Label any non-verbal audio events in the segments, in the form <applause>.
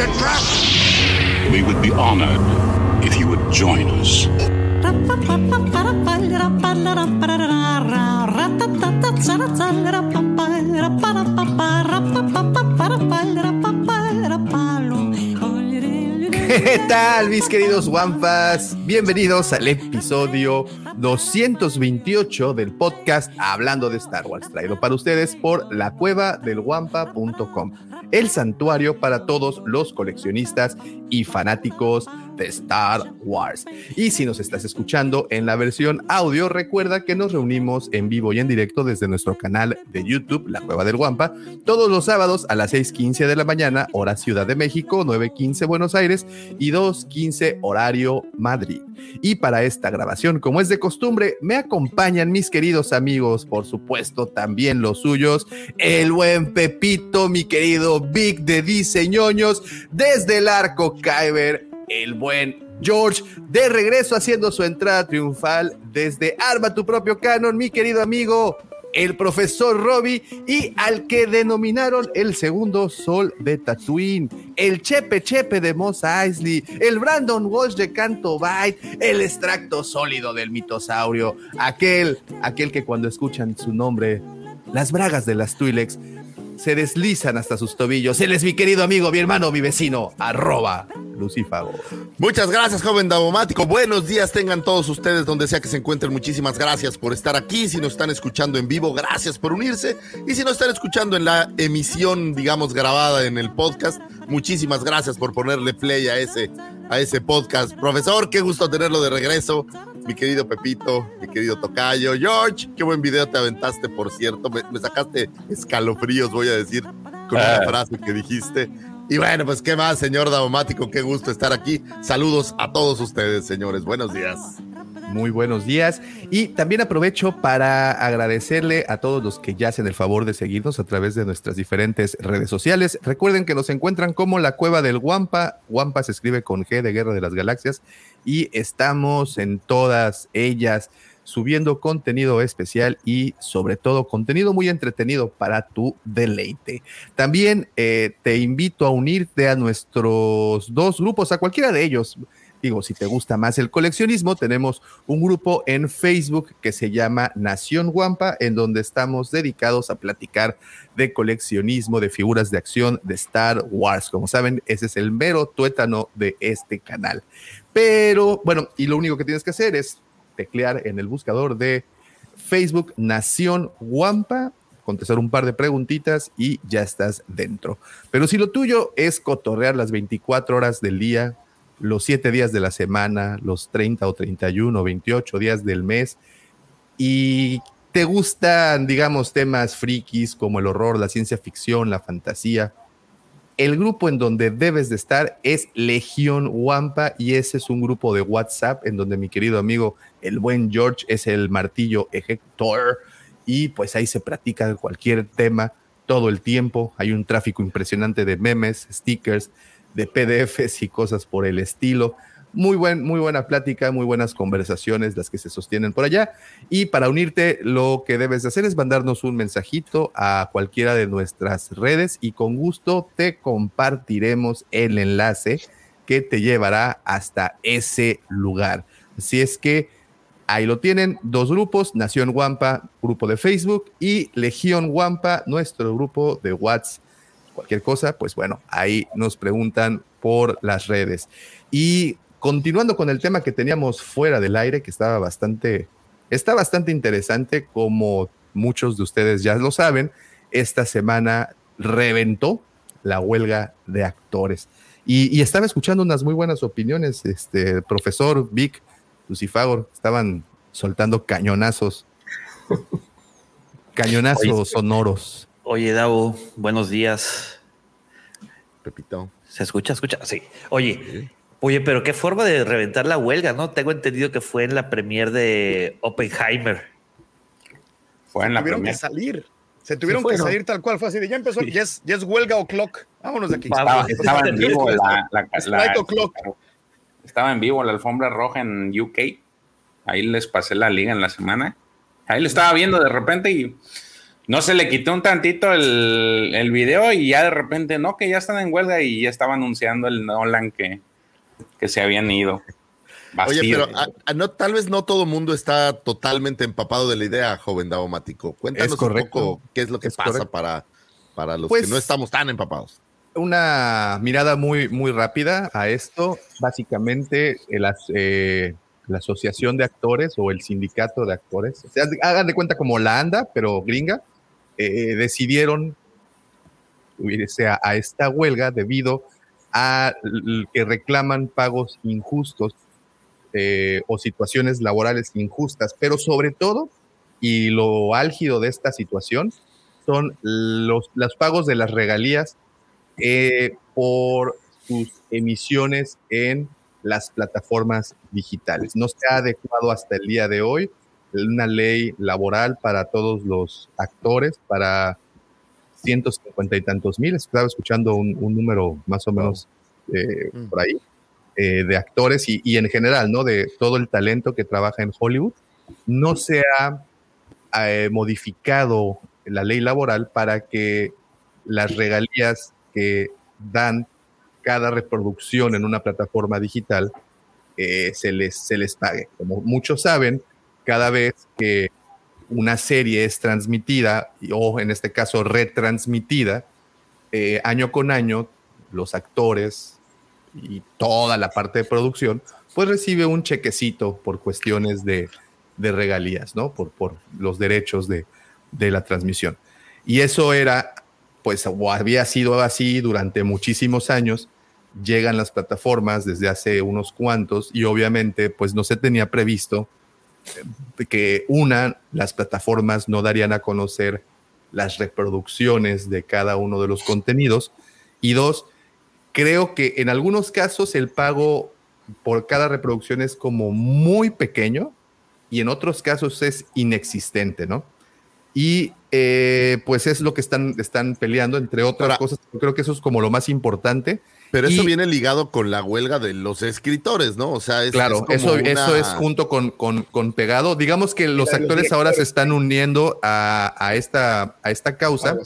It's a trap! We would be honored if you would join us. ¿Qué tal, mis queridos Wampas? Bienvenidos al episodio 228 del podcast Hablando de Star Wars, traído para ustedes por la cueva del Wampa.com, el santuario para todos los coleccionistas y fanáticos de Star Wars. Y si nos estás escuchando en la versión audio, recuerda que nos reunimos en vivo y en directo desde nuestro canal de YouTube, La Cueva del Guampa, todos los sábados a las 6:15 de la mañana, hora Ciudad de México, 9:15 Buenos Aires y 2:15 horario Madrid. Y para esta grabación, como es de costumbre, me acompañan mis queridos amigos, por supuesto, también los suyos, el buen Pepito, mi querido Big de Diseñoños, desde el arco Kyber, el buen George, de regreso haciendo su entrada triunfal desde Arma tu propio canon, mi querido amigo, el profesor Robbie, y al que denominaron el segundo sol de Tatooine, el Chepe Chepe de Mos Eisley, el Brandon Walsh de Canto Bight, el extracto sólido del mitosaurio, aquel, aquel que cuando escuchan su nombre, las bragas de las Twi'leks se deslizan hasta sus tobillos. Él es mi querido amigo, mi hermano, mi vecino, arroba Lucifago. Muchas gracias, joven Daumático. Buenos días tengan todos ustedes donde sea que se encuentren. Muchísimas gracias por estar aquí. Si nos están escuchando en vivo, gracias por unirse. Y si nos están escuchando en la emisión, digamos, grabada en el podcast, muchísimas gracias por ponerle play a ese, a ese podcast. Profesor, qué gusto tenerlo de regreso. Mi querido Pepito, mi querido Tocayo. George, qué buen video te aventaste, por cierto. Me, me sacaste escalofríos, voy a decir, con una frase que dijiste. Y bueno, pues qué más, señor Daumático, qué gusto estar aquí. Saludos a todos ustedes, señores. Buenos días. Muy buenos días. Y también aprovecho para agradecerle a todos los que ya hacen el favor de seguirnos a través de nuestras diferentes redes sociales. Recuerden que nos encuentran como la Cueva del Guampa. Guampa se escribe con G de Guerra de las Galaxias. Y estamos en todas ellas subiendo contenido especial y sobre todo contenido muy entretenido para tu deleite. También eh, te invito a unirte a nuestros dos grupos, a cualquiera de ellos. Digo, si te gusta más el coleccionismo, tenemos un grupo en Facebook que se llama Nación Guampa, en donde estamos dedicados a platicar de coleccionismo, de figuras de acción, de Star Wars. Como saben, ese es el mero tuétano de este canal. Pero bueno, y lo único que tienes que hacer es teclear en el buscador de Facebook Nación Guampa, contestar un par de preguntitas y ya estás dentro. Pero si lo tuyo es cotorrear las 24 horas del día, los 7 días de la semana, los 30 o 31 o 28 días del mes y te gustan, digamos, temas frikis como el horror, la ciencia ficción, la fantasía, el grupo en donde debes de estar es Legión Wampa y ese es un grupo de WhatsApp en donde mi querido amigo, el buen George, es el martillo ejecutor y pues ahí se practica cualquier tema todo el tiempo. Hay un tráfico impresionante de memes, stickers, de PDFs y cosas por el estilo. Muy, buen, muy buena plática, muy buenas conversaciones las que se sostienen por allá. Y para unirte, lo que debes de hacer es mandarnos un mensajito a cualquiera de nuestras redes y con gusto te compartiremos el enlace que te llevará hasta ese lugar. Así es que ahí lo tienen, dos grupos, Nación Guampa, grupo de Facebook, y Legión Guampa, nuestro grupo de WhatsApp. Cualquier cosa, pues bueno, ahí nos preguntan por las redes. Y continuando con el tema que teníamos fuera del aire, que estaba bastante, está bastante interesante, como muchos de ustedes ya lo saben, esta semana reventó la huelga de actores. Y, y estaba escuchando unas muy buenas opiniones, este profesor Vic, Lucifagor, estaban soltando cañonazos, cañonazos Oye, sonoros. Oye, Davo, buenos días. Pepito. ¿Se escucha? ¿Escucha? Sí. Oye, oye, pero qué forma de reventar la huelga, ¿no? Tengo entendido que fue en la premier de Oppenheimer. Fue en la tuvieron que salir. Se tuvieron que salir tal cual. Fue así de ya empezó. Ya, es, ya, es, huelga o clock. Vámonos de aquí. Estaba, en vivo la, la, Estaba en vivo la alfombra roja en UK. Ahí les pasé la liga en la semana. Ahí lo estaba viendo de repente y no se le quitó un tantito el, el, video y ya de repente, no, que ya están en huelga y ya estaba anunciando el Nolan que, que se habían ido. Oye, pero no, tal vez no todo el mundo está totalmente empapado de la idea, joven Daumático. Cuéntanos un poco qué es lo que pasa para, para los que pues no estamos tan empapados. Una mirada muy, muy rápida a esto. Básicamente, las, eh, la Asociación de Actores o el Sindicato de Actores, o sea, hagan de cuenta como la ANDA, pero gringa, eh, decidieron irse a, esta huelga debido a que reclaman pagos injustos eh, o situaciones laborales injustas, pero sobre todo, y lo álgido de esta situación, son los, los pagos de las regalías eh, por sus emisiones en las plataformas digitales. No se ha adecuado hasta el día de hoy una ley laboral para todos los actores, para 150 y tantos mil, estaba escuchando un, número más o menos eh, mm. por ahí, eh, de actores y, en general, ¿no? De todo el talento que trabaja en Hollywood. No se ha eh, modificado la ley laboral para que las regalías que dan cada reproducción en una plataforma digital se, les, se les pague. Como muchos saben, cada vez que una serie es transmitida o en este caso retransmitida, eh, año con año, los actores y toda la parte de producción, pues recibe un chequecito por cuestiones de, regalías, ¿no? Por, por los derechos de, de, la transmisión. Y eso era, pues, o había sido así durante muchísimos años. Llegan las plataformas desde hace unos cuantos y obviamente, pues, no se tenía previsto que una, las plataformas no darían a conocer las reproducciones de cada uno de los contenidos. Y dos, creo que en algunos casos el pago por cada reproducción es como muy pequeño y en otros casos es inexistente, ¿no? Y eh, pues es lo que están, están peleando, entre otras cosas. creo que eso es como lo más importante. Pero eso viene ligado con la huelga de los escritores, ¿no? O sea, es, claro, eso, eso es junto con, con, pegado. Digamos que los actores ahora se están uniendo a, esta, a esta causa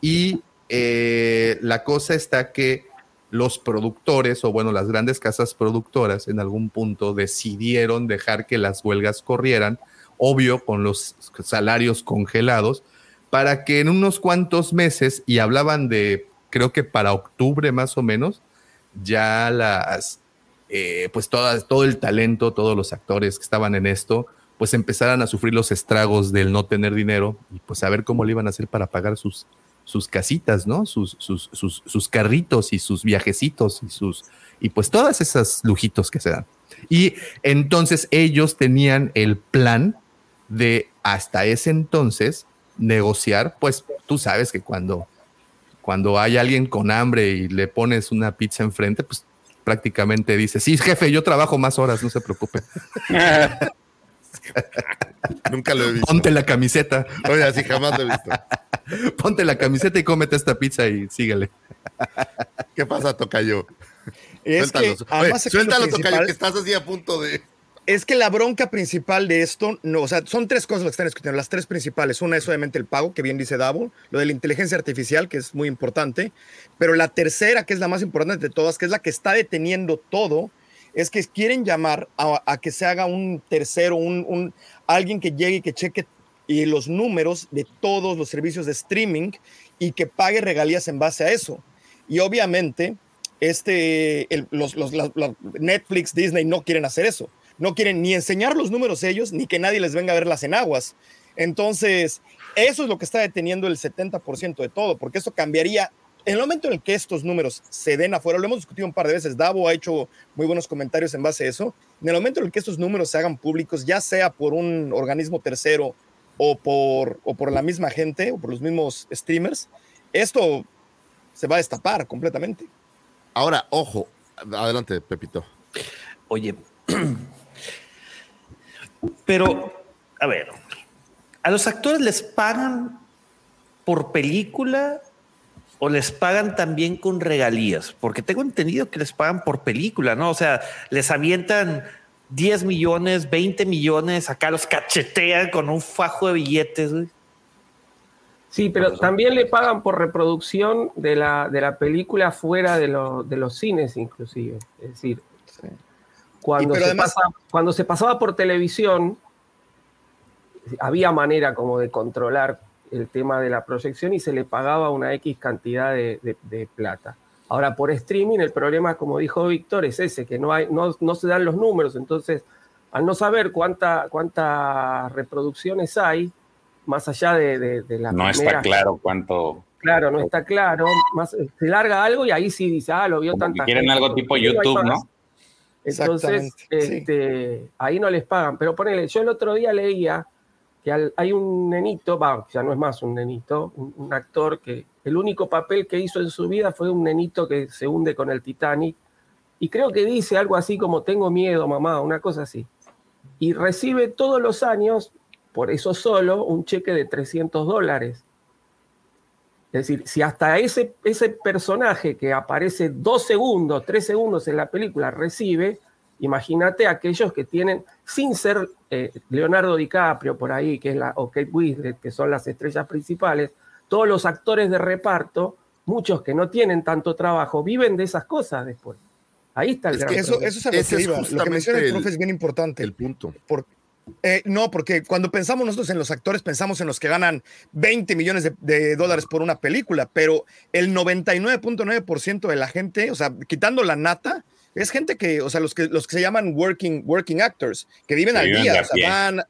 y eh, la cosa está que los productores o bueno, las grandes casas productoras en algún punto decidieron dejar que las huelgas corrieran, obvio, con los salarios congelados, para que en unos cuantos meses, y hablaban de, creo que para octubre más o menos, ya las, eh, pues todas, todo el talento, todos los actores que estaban en esto, pues empezaran a sufrir los estragos del no tener dinero y pues a ver cómo le iban a hacer para pagar sus, sus casitas, ¿no? Sus, sus, sus, sus carritos y sus viajecitos y sus, y pues todas esas lujitos que se dan. Y entonces ellos tenían el plan de hasta ese entonces negociar, pues tú sabes que cuando cuando hay alguien con hambre y le pones una pizza enfrente, pues prácticamente dice, sí, jefe, yo trabajo más horas, no se preocupe. <laughs> Nunca lo he visto. Ponte la camiseta. Oye, así jamás lo he visto. <laughs> Ponte la camiseta y cómete esta pizza y síguele. ¿Qué pasa, Tocayo? Es suéltalo, que, suéltalo, Tocayo, que estás así a punto de es que la bronca principal de esto, o sea, son tres cosas las que están discutiendo, las tres principales. Una es obviamente el pago, que bien dice Davo, lo de la inteligencia artificial, que es muy importante, pero la tercera, que es la más importante de todas, que es la que está deteniendo todo, es que quieren llamar a, que se haga un tercero, un, alguien que llegue y que cheque y los números de todos los servicios de streaming y que pague regalías en base a eso. Y obviamente, este, los Netflix, Disney no quieren hacer eso no quieren ni enseñar los números ellos, ni que nadie les venga a ver las enaguas. Entonces, eso es lo que está deteniendo el 70% de todo, porque eso cambiaría. En el momento en el que estos números se den afuera, lo hemos discutido un par de veces, Davo ha hecho muy buenos comentarios en base a eso, en el momento en el que estos números se hagan públicos, ya sea por un organismo tercero o por, o por la misma gente o por los mismos streamers, esto se va a destapar completamente. Ahora, ojo, adelante, Pepito. Oye, <clears throat> pero, a ver, ¿a los actores les pagan por película o les pagan también con regalías? Porque tengo entendido que les pagan por película, ¿no? O sea, les avientan 10 millones, 20 millones, acá los cachetean con un fajo de billetes. güey. Sí, pero también le pagan por reproducción de la, de la película fuera de, lo- de los cines, inclusive. Es decir, cuando, se además- pasa- cuando se pasaba por televisión, había manera como de controlar el tema de la proyección y se le pagaba una X cantidad de, de- de plata. Ahora, por streaming, el problema, como dijo Víctor, es ese, que no, hay, no, no se dan los números. Entonces, al no saber cuánta, cuántas reproducciones hay, más allá de, de, de la No está claro cuánto. Claro, no está claro. Más, se larga algo y ahí sí dice, ah, lo vio tanta quieren gente. algo tipo YouTube, más. ¿no? Entonces, sí. este, ahí no les pagan. Pero ponele, yo el otro día leía que al- hay un nenito, va, ya no es más un nenito, un, un actor que el único papel que hizo en su vida fue un nenito que se hunde con el Titanic. Y creo que dice algo así como tengo miedo, mamá, una cosa así. Y recibe todos los años, por eso solo, un cheque de 300 dólares. Es decir, si hasta ese, ese personaje que aparece dos segundos, tres segundos en la película recibe, imagínate aquellos que tienen, sin ser eh, Leonardo DiCaprio por ahí, que es la, o Kate Winslet, que son las estrellas principales, todos los actores de reparto, muchos que no tienen tanto trabajo, viven de esas cosas después. Ahí está el Es gran que Eso, problema. eso es a lo que es iba. Lo que justamente menciona el el- profe es bien importante. El punto. Por- eh, no, porque cuando pensamos nosotros en los actores, pensamos en los que ganan 20 millones de, de dólares por una película, pero el 99.9% de la gente, o sea, quitando la nata, es gente que, o sea, los que, los que se llaman working, working actors, que viven Que al viven día, a o sea, pie.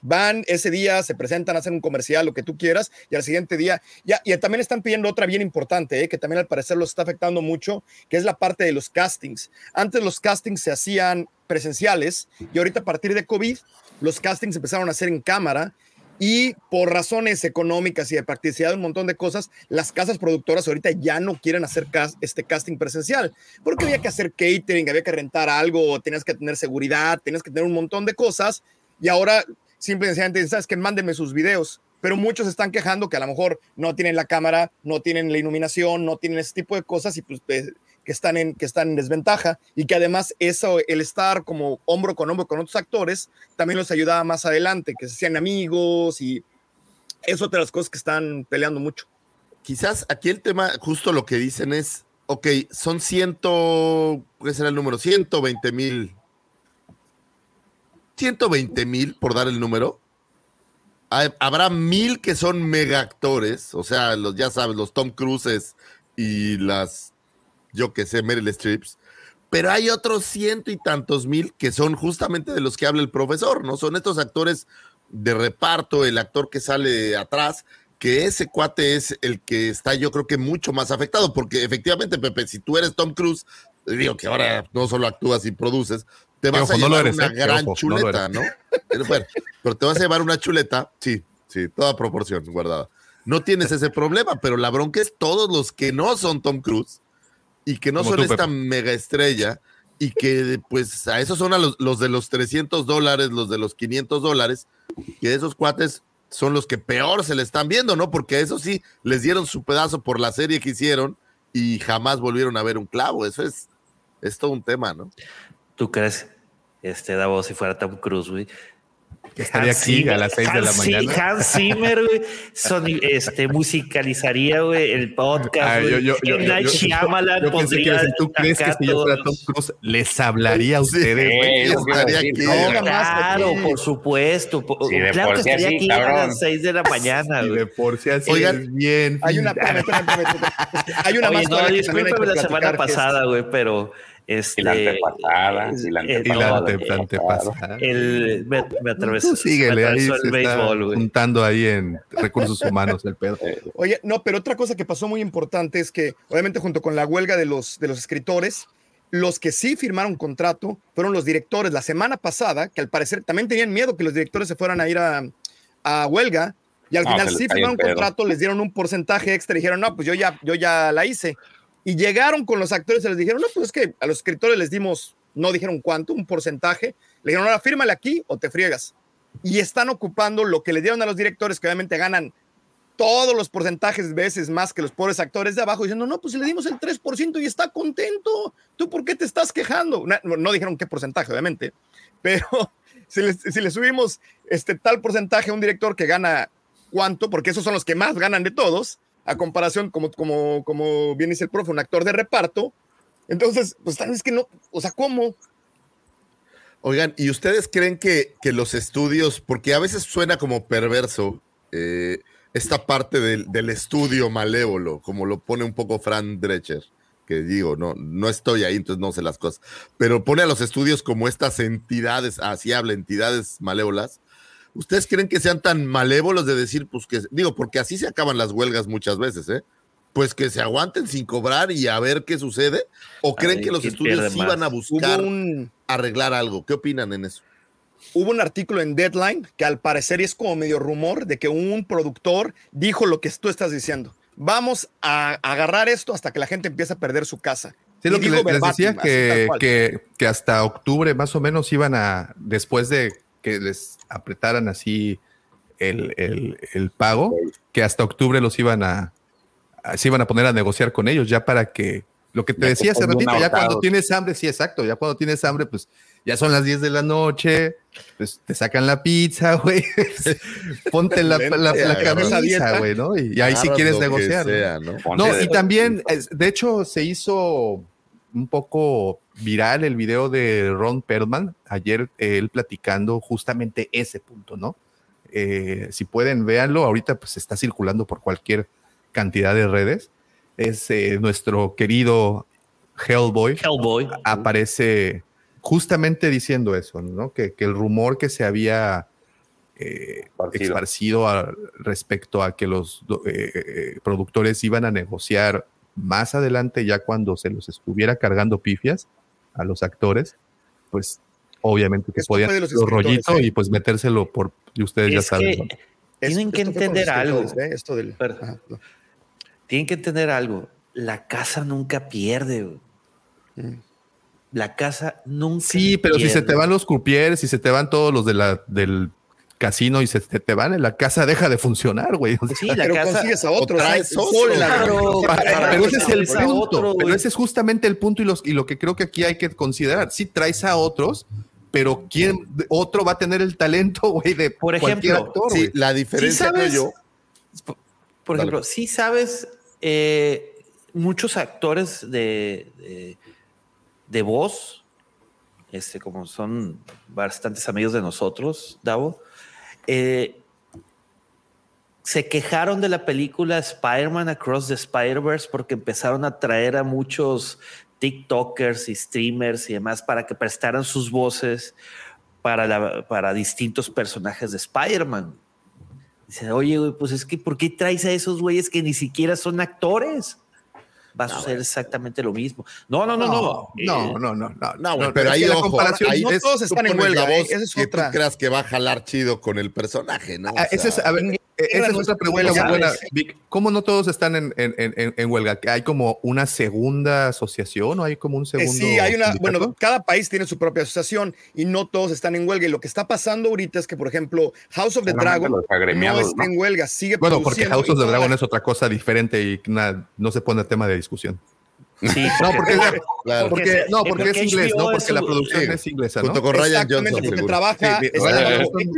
Van, ese día, se presentan, hacen un comercial, lo que tú quieras, y al siguiente día, ya, y también están pidiendo otra bien importante, eh, que también al parecer los está afectando mucho, que es la parte de los castings. Antes los castings se hacían presenciales y ahorita a partir de COVID los castings empezaron a hacer en cámara y por razones económicas y de practicidad un montón de cosas, las casas productoras ahorita ya no quieren hacer este casting presencial porque había que hacer catering, había que rentar algo, tenías que tener seguridad, tenías que tener un montón de cosas y ahora simple y sencillamente dicen, sabes que mándenme sus videos. Pero muchos están quejando que a lo mejor no tienen la cámara, no tienen la iluminación, no tienen ese tipo de cosas y pues eh, que están en, que están en desventaja y que además eso, el estar como hombro con hombro con otros actores, también los ayudaba más adelante, que se hacían amigos y es otra de las cosas que están peleando mucho. Quizás aquí el tema, justo lo que dicen es, ok, son ciento, ¿cuál será el número? 120 mil. 120 mil, por dar el número. Habrá mil que son mega actores, o sea, los, ya sabes, los Tom Cruises y las, yo que sé, Meryl Streeps. Pero hay otros ciento y tantos mil que son justamente de los que habla el profesor, ¿no? Son estos actores de reparto, el actor que sale atrás, que ese cuate es el que está yo creo que mucho más afectado, porque efectivamente, Pepe, si tú eres Tom Cruise, digo que ahora no solo actúas y produces, te vas ojo, a no llevar eres, una ¿eh? Gran ojo, no lo chuleta, eres. ¿no? Pero, te vas a llevar una chuleta, sí, sí, toda proporción guardada. No tienes ese problema, pero la bronca es todos los que no son Tom Cruise y que no Como son tú, esta Pepe. mega estrella y que pues a esos son a los, los de los 300 dólares, los de los 500 dólares, que esos cuates son los que peor se le están viendo, ¿no? Porque eso sí les dieron su pedazo por la serie que hicieron y jamás volvieron a ver un clavo. Eso es, es todo un tema, ¿no? ¿Tú crees, este Davo, si fuera Tom Cruise, güey? Estaría Hans aquí Zimmer- a las seis de la mañana. Hans Zimmer, güey, soni- este, musicalizaría, güey, el podcast. Ay, güey. yo, yo, yo, yo, Shyamalan yo pensé que decir, ¿tú crees que si yo fuera Tom Cruise les hablaría a ustedes? güey? Estaría aquí. no, Claro, aquí. por supuesto. po- Sí, de claro por que estaría así, aquí a las 6 de la mañana, güey. de por sí así Oigan, es bien. Hay una, hay una Oye, más no, discúlpame la semana pasada, güey, pero este. Y la antepasada, y la eh, Y la antepasada. claro. antepasada. El, me, me atravesó, síguele, me ahí atravesó el está béisbol, güey. juntando ahí en recursos <laughs> humanos el pedo. Oye, no, pero otra cosa que pasó muy importante es que, obviamente, junto con la huelga de los, de los escritores, los que sí firmaron contrato fueron los directores. La semana pasada, que al parecer también tenían miedo que los directores se fueran a ir a, a huelga, Y al No, final sí firmaron un contrato, les dieron un porcentaje extra y dijeron, no, pues yo ya, yo ya la hice. Y llegaron con los actores y les dijeron, no, pues es que a los escritores les dimos, no dijeron cuánto, un porcentaje. Le dijeron, ahora fírmale aquí o te friegas. Y están ocupando lo que le dieron a los directores, que obviamente ganan todos los porcentajes veces más que los pobres actores de abajo, diciendo, no, pues le dimos el 3% y está contento. ¿Tú por qué te estás quejando? No, no dijeron qué porcentaje, obviamente, <laughs> pero si le, si le subimos este tal porcentaje a un director que gana cuánto, porque esos son los que más ganan de todos, a comparación, como, como, como bien dice el profe, un actor de reparto. Entonces, pues tal vez que no, o sea, ¿cómo? Oigan, ¿y ustedes creen que, que los estudios, porque a veces suena como perverso eh, esta parte del, del estudio malévolo, como lo pone un poco Fran Drecher, que digo, no, no estoy ahí, entonces no sé las cosas, pero pone a los estudios como estas entidades, así habla, entidades malévolas. ¿Ustedes creen que sean tan malévolos de decir, pues que, digo, porque así se acaban las huelgas muchas veces, ¿eh? Pues que se aguanten sin cobrar y a ver qué sucede, o creen Ay, que los ¿quién estudios sí van a buscar un, arreglar algo. ¿Qué opinan en eso? hubo un artículo en Deadline que al parecer es como medio rumor de que un productor dijo lo que tú estás diciendo. Vamos a agarrar esto hasta que la gente empiece a perder su casa. Sí, lo que les decía que, que hasta octubre más o menos iban a, después de que les apretaran así el, el- el pago, que hasta octubre los iban a, a- se iban a poner a negociar con ellos ya para que, lo que te Ya decía hace ratito, ya cuando tienes hambre, sí, exacto, ya cuando tienes hambre, pues ya son las 10 de la noche, pues te sacan la pizza, <laughs> güey, ponte la, la, la dieta. camisa, güey, ¿no? Y, y ahí sí Agarras quieres negociar. ¿no? sea, ¿no? Y también, de hecho, se hizo un poco viral el video de Ron Perlman, ayer eh, él platicando justamente ese punto, ¿no? Eh, si pueden, véanlo, ahorita pues está circulando por cualquier cantidad de redes. Es eh, nuestro querido Hellboy, Hellboy. aparece justamente diciendo eso, ¿no? Que, que el rumor que se había eh, Esparcido. a- respecto a que los eh, eh, productores iban a negociar más adelante, ya cuando se los estuviera cargando pifias a los actores, pues obviamente que podían los rollitos ¿eh? y pues metérselo por, y ustedes ya saben. que ¿no? tienen Esto- que entender algo. ¿eh? Esto del, Perdón. Ajá, no. Tienen que entender algo. La casa nunca pierde. güey. Mm. La casa nunca Sí, pero si se pierde. te van los croupiers, si se te van todos los de la, del casino y se te, te van, la casa deja de funcionar, güey. O sea, Sí, <laughs> la Pero casa. consigues a otros. traes pero ese es el punto. otro, pero ese es justamente el punto y, los, y lo que creo que aquí hay que considerar. Si traes a otros, pero ¿quién otro va a tener el talento, <laughs> güey, de Por cualquier ejemplo, actor, Sí, güey? la diferencia creo sabes? yo. Por, ejemplo, si sabes, eh, muchos actores de, de, de voz, este, como son bastantes amigos de nosotros, Davo, eh, se quejaron de la película Spider-Man Across the Spider-Verse porque empezaron a traer a muchos TikTokers y streamers y demás para que prestaran sus voces para, para distintos personajes de Spider-Man. Dice, oye, pues es que ¿por qué traes a esos güeyes que ni siquiera son actores? Va a suceder exactamente lo mismo. No, no, no, no. no, Eh, no, no, no, No, güey, no, pero ahí la ojo, comparación ahí no es- todos están en huelga, ¿eh? que otra. tú creas que va a jalar chido con el personaje, ¿no? O Ah, es, a ver, eh, esa es otra pregunta muy buena, Vic. ¿Cómo no todos están en, en- en- en huelga? ¿Que ¿Hay como una segunda asociación o hay como un Eh, segundo? sí, hay una, sindicato? bueno, cada país tiene su propia asociación y no todos están en huelga. Y lo que está pasando ahorita es que, por ejemplo, House of the Dragon no está ¿no? en huelga, sigue Bueno, porque House of the Dragon es otra cosa diferente y na- no se pone tema de discusión. Sí, No, porque, claro. porque- no, porque porque es inglés, ¿no? Es Porque la producción sí, es inglesa, junto ¿no? con Ryan Johnson, porque seguro. trabaja. Sí,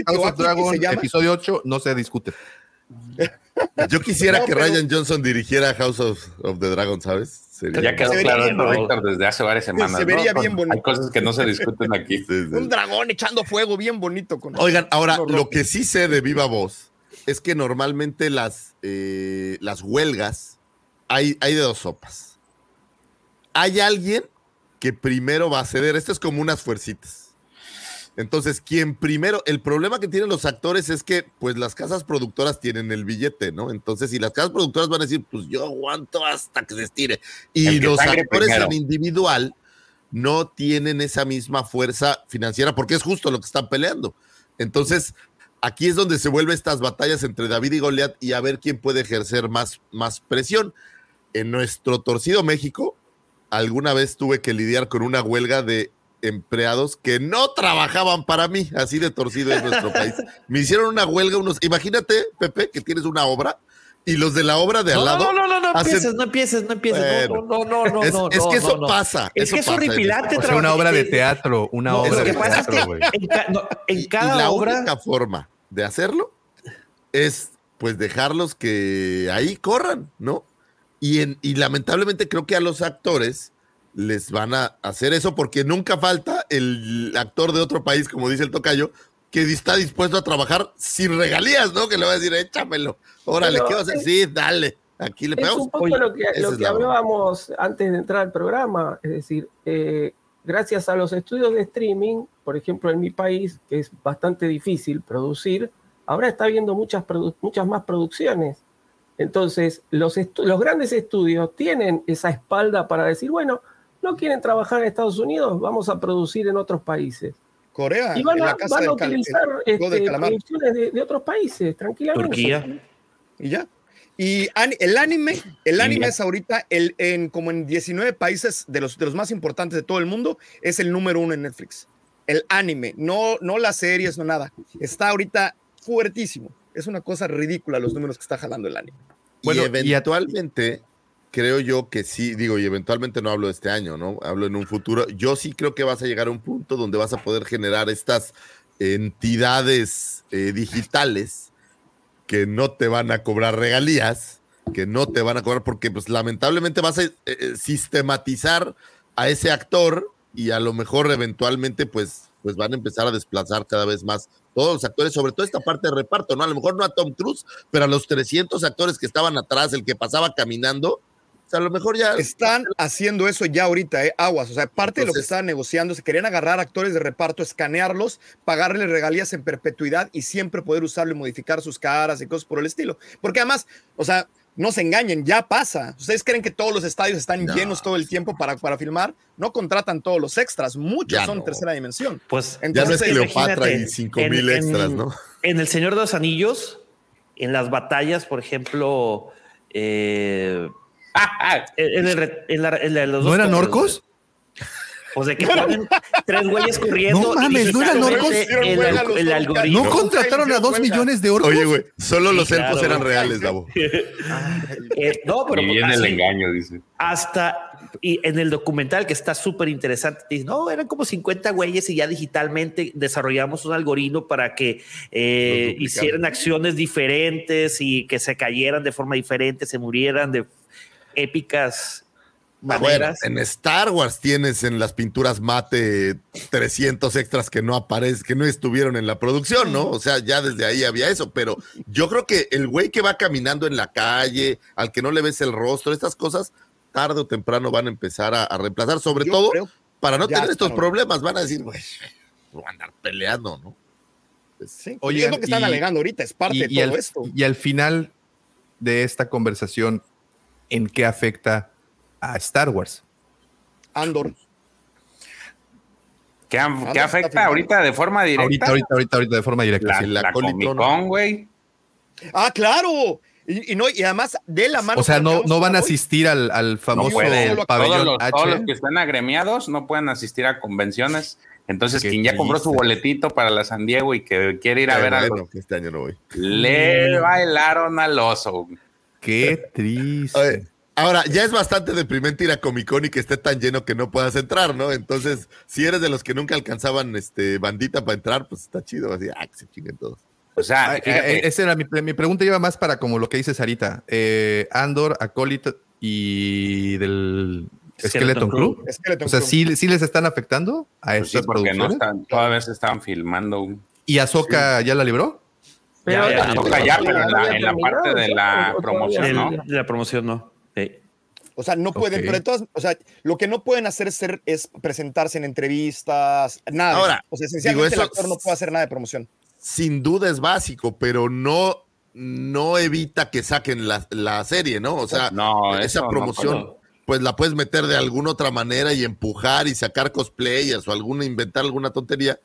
House of Dragon, episodio 8, no se discute. Yo quisiera No, que pero- Ryan Johnson dirigiera House of, of the Dragon, ¿sabes? Sería- Ya quedó Se claro bien, ¿no? Víctor, desde hace varias semanas. Se vería ¿no? bien bonito. Hay cosas que no se discuten aquí. Sí, sí. Un dragón echando fuego bien bonito. Con Oigan, ahora Lo que sí sé de viva voz es que normalmente las, eh, las huelgas hay, hay de dos sopas. Hay alguien que primero va a ceder. Esto es como unas fuercitas. Entonces, quien primero, el problema que tienen los actores es que, pues, las casas productoras tienen el billete, ¿no? Entonces, si las casas productoras van a decir, pues yo aguanto hasta que se estire. Y los actores primero. en individual no tienen esa misma fuerza financiera, porque es justo lo que están peleando. Entonces, aquí es donde se vuelven estas batallas entre David y Goliat y a ver quién puede ejercer más, más presión. En nuestro torcido México, alguna vez tuve que lidiar con una huelga de empleados que no trabajaban para mí, así de torcido es nuestro país. Me hicieron una huelga unos, imagínate, Pepe, que tienes una obra y los de la obra de al No, lado. no, no, no, no hacen- empieces, no empieces, no empieces. Bueno, no, no, no, no, es, no, es no, que eso no, no. pasa. Es eso que es horripilante O sea, una obra de teatro, una no, obra de teatro, que güey. en, ca- no, en Y- cada y la obra única forma de hacerlo es pues dejarlos que ahí corran, ¿no? Y, en, y lamentablemente creo que a los actores les van a hacer eso porque nunca falta el actor de otro país, como dice el tocayo, que está dispuesto a trabajar sin regalías, ¿no? Que le va a decir, échamelo, órale, Pero ¿qué vas a es- Sí, dale, aquí le Es pegamos. un poco Oye, lo que, lo es que hablábamos antes de entrar al programa, es decir, eh, gracias a los estudios de streaming, por ejemplo, en mi país, que es bastante difícil producir, ahora está habiendo muchas, produ- muchas más producciones. Entonces, los, estu- los grandes estudios tienen esa espalda para decir, bueno, no quieren trabajar en Estados Unidos, vamos a producir en otros países. Corea, Y van en a, la casa van a utilizar este, calamar. producciones de, de otros países, tranquilamente. Y ya. Y el anime, el anime es ahorita, el, en, como en 19 países de los, de los más importantes de todo el mundo, es el número uno en Netflix. El anime, no, no las series, no nada. Está ahorita fuertísimo. Es una cosa ridícula los números que está jalando el anime. y eventualmente, creo yo que sí, digo, y eventualmente no hablo de este año, ¿no? Hablo en un futuro. Yo sí creo que vas a llegar a un punto donde vas a poder generar estas entidades eh, digitales que no te van a cobrar regalías, que no te van a cobrar, porque pues lamentablemente vas a eh, eh, sistematizar a ese actor y a lo mejor eventualmente pues, pues van a empezar a desplazar cada vez más todos los actores, sobre todo esta parte de reparto, ¿no? A lo mejor no a Tom Cruise, pero a los 300 actores que estaban atrás, el que pasaba caminando, o sea, a lo mejor ya... Están <laughs> haciendo eso ya ahorita, ¿eh? Aguas. O sea, parte de lo que estaban negociando, se querían agarrar actores de reparto, escanearlos, pagarles regalías en perpetuidad y siempre poder usarlo y modificar sus caras y cosas por el estilo. Porque además, o sea, no se engañen, ya pasa. ¿Ustedes creen que todos los estadios están No. llenos todo el tiempo para, para filmar? No contratan todos los extras, muchos Ya son no. tercera dimensión. Pues Ya no es Cleopatra y 5 en- mil en- extras, ¿no? En El Señor de los Anillos, en las batallas, por ejemplo, eh, <laughs> en, el re- en la- en la de los ¿No dos eran orcos? Pues de que ponen tres güeyes corriendo. No mames, y ¿no eran orcos? digitalmente El, el, el algoritmo. ¿No contrataron a dos millones de orcos? Oye, güey, solo los Sí, elfos claro. eran reales, Davo. <laughs> Eh, no, pero Y viene el engaño, dice. hasta y en el documental que está súper interesante, te dice, no, eran como 50 güeyes y ya digitalmente desarrollamos un algoritmo para que eh, hicieran acciones diferentes y que se cayeran de forma diferente, se murieran de épicas Bueno, en Star Wars tienes en las pinturas mate 300 extras que no aparecen, que no estuvieron en la producción, ¿no? O sea, ya desde ahí había eso, pero yo creo que el güey que va caminando en la calle, al que no le ves el rostro, estas cosas, tarde o temprano van a empezar a, a reemplazar, sobre Yo todo para no tener estos problemas, van a decir, güey, voy a andar peleando, ¿no? Pues, Sí, Oye, es lo que están y- alegando ahorita, es parte y, de y todo al, esto. y al final de esta conversación, ¿en qué afecta a Star Wars? Andor. ¿Qué, qué no, está afecta ahorita de forma directa? Ahorita, ahorita, ahorita, ahorita, de forma directa. La, sí. la la Comic Comic Con. Güey. Ah, claro. Y, y no, y además de la mano. O sea, no, que no van a asistir al, al famoso pabellón Todos los, H. todos los que están agremiados no pueden asistir a convenciones. Entonces, quien ya compró su boletito para la San Diego y que quiere ir a Qué ver a bueno los- que este año no voy. le bailaron al oso. Qué triste. Oye, Ahora, ya es bastante deprimente ir a Comic Con y que esté tan lleno que no puedas entrar, ¿no? Entonces, si eres de los que nunca alcanzaban este bandita para entrar, pues está chido. Así, ah, que se chinguen todos. O sea, fíjate, eh, esa era mi, mi pregunta, iba más para como lo que dice Sarita. Eh, Andor, Acolyte y del Skeleton, Skeleton Crew. Skeleton O sea. ¿sí, sí les están afectando a pues sí, estas porque no están, todavía se estaban filmando. ¿Y Ahsoka ya la libró? Pero Ya, Ahsoka ya, pero en la- en parte de la ¿O todavía promoción, ¿no? de la promoción no. O sea, no pueden, pero de todas, o sea, lo que no pueden hacer es, ser- es presentarse en entrevistas, nada. Ahora, o sea, esencialmente digo, el actor no puede hacer nada de promoción. Sin duda es básico, pero no, no evita que saquen la, la serie, ¿no? O sea, No, esa no promoción, puedo. pues la puedes meter de alguna otra manera y empujar y sacar cosplayers o alguna, inventar alguna tontería.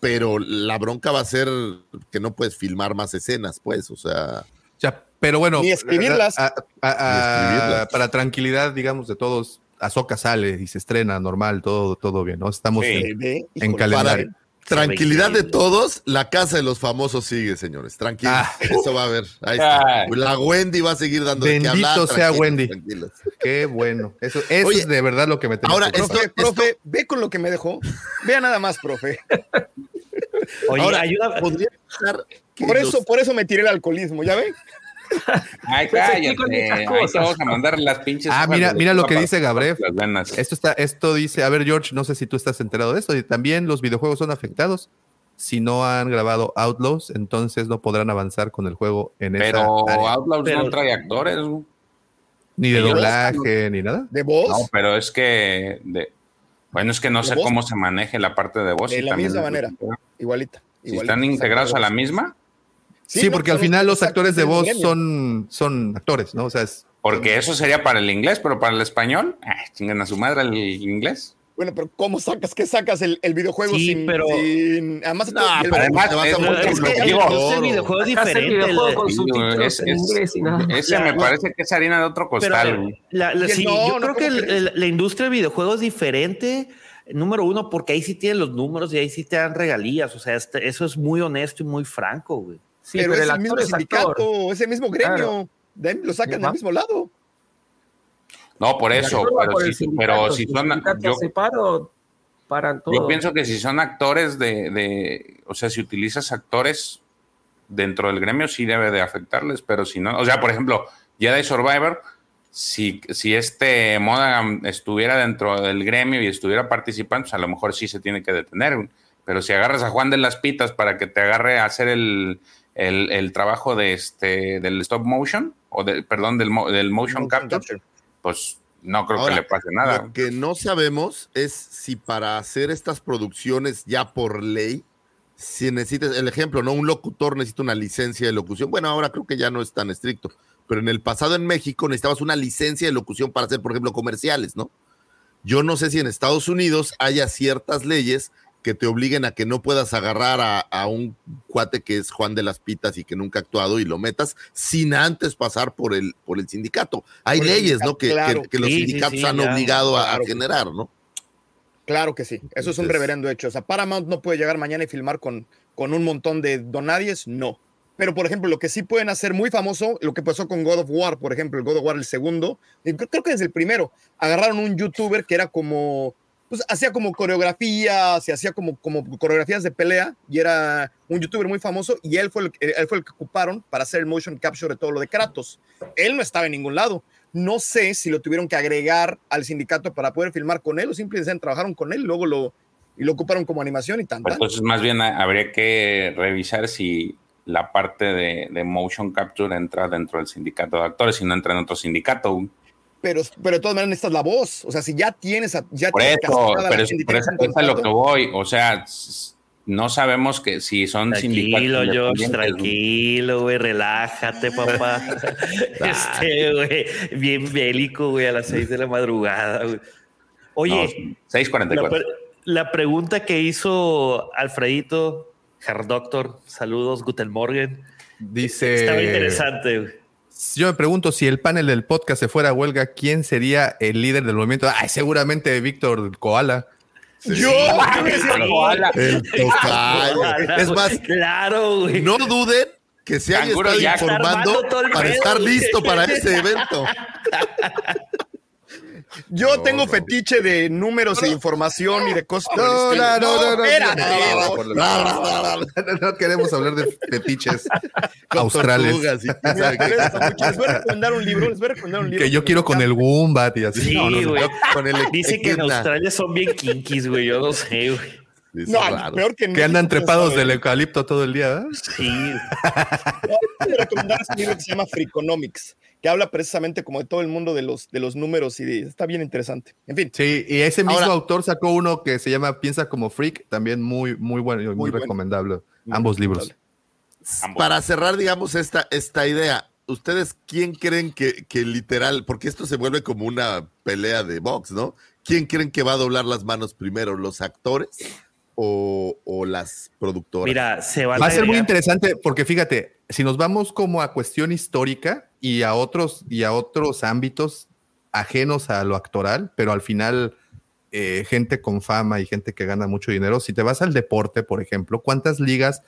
pero la bronca va a ser que no puedes filmar más escenas, pues, o sea. O sea, pero bueno. Ni escribirlas. a- a- a- Ni escribirlas. para tranquilidad, digamos, de todos, Azoka sale y se estrena normal, todo, todo bien, ¿no? Estamos Sí. en, calendario. Tranquilidad de todos, la casa de los famosos sigue, señores. Tranquilos. Ah. Eso va a haber. Ahí está. Ay. La Wendy va a seguir dando de qué Bendito hablar. sea Wendy. tranquilos. Qué bueno. Eso, eso Oye, es de verdad lo que me tenía ahora, que esto- Profe, profe, ve con lo que me dejó. Vea nada más, profe. Oye, Ahora, ayuda. podría Por los- eso, por eso me tiré el alcoholismo, ¿ya ven? Ay, <laughs> cállate. Ahí te vamos a mandar las pinches. Ah, mira, mira lo que dice Gabref. Esto está, esto dice, a ver, George, no sé si tú estás enterado de esto, y también los videojuegos son afectados. Si no han grabado Outlaws, entonces no podrán avanzar con el juego en Pero esa área. Outlaws Pero- no trae actores. Ni de doblaje, ni nada. De voz, No, pero es que. de- bueno, es que no ¿De sé voz? cómo se maneje la parte de voz. de y la misma manera. Igualita. Si están integrados a la misma, Sí, no, porque al final los actores de voz son, son actores, ¿no? O sea, es, porque eso sería para el inglés, pero para el español, ah, chingan a su madre el inglés. Bueno, pero ¿cómo sacas? ¿Qué sacas el, el videojuego Sí, sin, pero- sin- Además, No, el- pero además, te vas a es- mucho Es que el digo, industria del videojuego es el diferente. videojuego la- con Sí, subtítulos es- en es- inglés y nada. Ese me parece que es harina de otro costal. güey. la- la- el- sí, no, yo no, creo que ¿cómo el- el- la industria del videojuego es diferente. Número uno, porque ahí sí tienen los números y ahí sí te dan regalías. O sea, este- eso es muy honesto y muy franco, güey. Sí, pero, pero, es el el mismo es sindicato, actor. es el mismo gremio. Claro. De ahí lo sacan del mismo lado. No, por eso, pero por si, pero si son. Yo, todo. yo pienso que si son actores de, de. O sea, si utilizas actores dentro del gremio, sí debe de afectarles, pero si no. O sea, por ejemplo, Jedi Survivor. Si, si este Monaghan estuviera dentro del gremio y estuviera participando, pues a lo mejor sí se tiene que detener. Pero si agarras a Juan de las Pitas para que te agarre a hacer el, el, el trabajo de este del stop motion, o de, perdón, del, del motion, Motion capture, capture. pues no creo Ahora, que le pase nada. Lo que no sabemos es si para hacer estas producciones ya por ley, si necesitas, el ejemplo, ¿no? Un locutor necesita una licencia de locución. Bueno, ahora creo que ya no es tan estricto, pero en el pasado en México necesitabas una licencia de locución para hacer, por ejemplo, comerciales, ¿no? Yo no sé si en Estados Unidos haya ciertas leyes que te obliguen a que no puedas agarrar a, a un cuate que es Juan de las Pitas y que nunca ha actuado y lo metas sin antes pasar por el, por el sindicato. Hay Por leyes, ¿no? Que, sindicato, que- que los Sí, sindicatos sí, han ya. obligado a- Claro generar, ¿no? Claro que sí. Eso es un reverendo hecho. O sea, Paramount no puede llegar mañana y filmar con, con un montón de donadies, no. Pero, por ejemplo, lo que sí pueden hacer muy famoso, lo que pasó con God of War, por ejemplo, el God of War el segundo, creo que desde el primero, agarraron un youtuber que era como, pues hacía como coreografías y hacía como, como coreografías de pelea, y era un youtuber muy famoso, y él fue, el, él fue el que ocuparon para hacer el motion capture de todo lo de Kratos. Él no estaba en ningún lado. No sé si lo tuvieron que agregar al sindicato para poder filmar con él o simplemente trabajaron con él, luego lo, y lo ocuparon como animación y tan, Pues tan. Entonces, más bien ha- habría que revisar si la parte de, de motion capture entra dentro del sindicato de actores y no entra en otro sindicato. Pero, pero de todas maneras necesitas la voz. O sea, si ya tienes, a- ya Por tienes eso, pero es, por eso es a lo que voy. O sea, no sabemos que si son Tranquilo, sindicatos. George, tranquilo, güey, relájate, papá. <laughs> <laughs> este, güey, bien bélico, güey, a las 6 de la madrugada, güey. Oye, No, 6:44. la, la pregunta que hizo Alfredito, Herr Doctor, saludos, Guten Morgen, dice. estaba interesante, güey. Yo me pregunto si el panel del podcast se fuera a huelga, ¿quién sería el líder del movimiento? Ay, seguramente Víctor Koala. Yo, yo. <laughs> El tocayo. Es más, claro, güey. no duden que se haya estado informando para estar listo para ese <laughs> evento. Yo No, tengo no. fetiche de números y de información y de cosas. No, no, no, no, no. espérate. No, queremos hablar de fetiches <laughs> australes. <laughs> Les voy a recomendar un libro. Les voy a recomendar un libro. Que yo quiero con el Wombat y así. Sí, güey. Con el Dice que en. Australia son bien kinkis, güey. Yo no sé, güey. Es No, raro. peor que en Que andan trepados del eucalipto todo el día. ¿eh? Sí. <laughs> Recomendar este libro que se llama Freakonomics, que habla precisamente como de todo el mundo de los, de los números y de, está bien interesante. En fin, Sí, y ese mismo Ahora- autor sacó uno que se llama Piensa como Freak, también muy, muy bueno y muy, Muy bueno. recomendable. Muy Ambos recomendable. libros. Para cerrar, digamos, esta, esta idea, ¿ustedes quién creen que, que literal, porque esto se vuelve como una pelea de box, ¿no? ¿Quién creen que va a doblar las manos primero, los actores o, o las productoras? Mira, se van Va a ser muy interesante porque fíjate, si nos vamos como a cuestión histórica y a otros y a otros ámbitos ajenos a lo actoral, pero al final eh, gente con fama y gente que gana mucho dinero, si te vas al deporte, por ejemplo, ¿cuántas ligas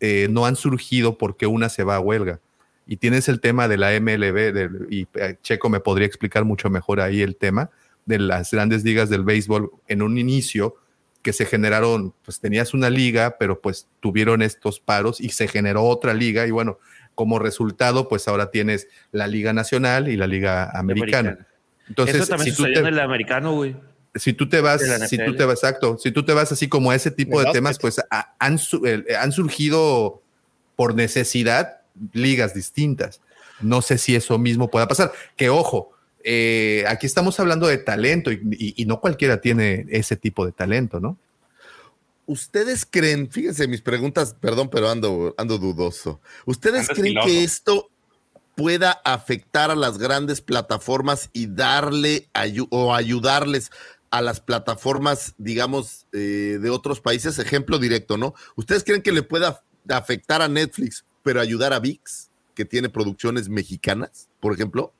eh, no han surgido porque una se va a huelga? Y tienes el tema de la MLB, del- y eh, Checo me podría explicar mucho mejor ahí el tema de las grandes ligas del béisbol en un inicio que se generaron, pues tenías una liga, pero pues tuvieron estos paros y se generó otra liga y bueno, como resultado, pues ahora tienes la Liga Nacional y la Liga Americana. Americana. Entonces, Eso también si tú, te, en el americano, güey. si tú te vas, si tú te vas, exacto, si tú te vas así como a ese tipo De de temas, pues a- han, eh, han surgido por necesidad ligas distintas. No sé si eso mismo pueda pasar. Que ojo, eh, aquí estamos hablando de talento y, y- y no cualquiera tiene ese tipo de talento, ¿no? ¿Ustedes creen, fíjense mis preguntas, perdón, pero ando, ando dudoso. ¿Ustedes creen que esto pueda afectar a las grandes plataformas y darle ayu- o ayudarles a las plataformas, digamos, eh, de otros países? Ejemplo directo, ¿no? ¿Ustedes creen que le pueda afectar a Netflix, pero ayudar a VIX, que tiene producciones mexicanas, por ejemplo?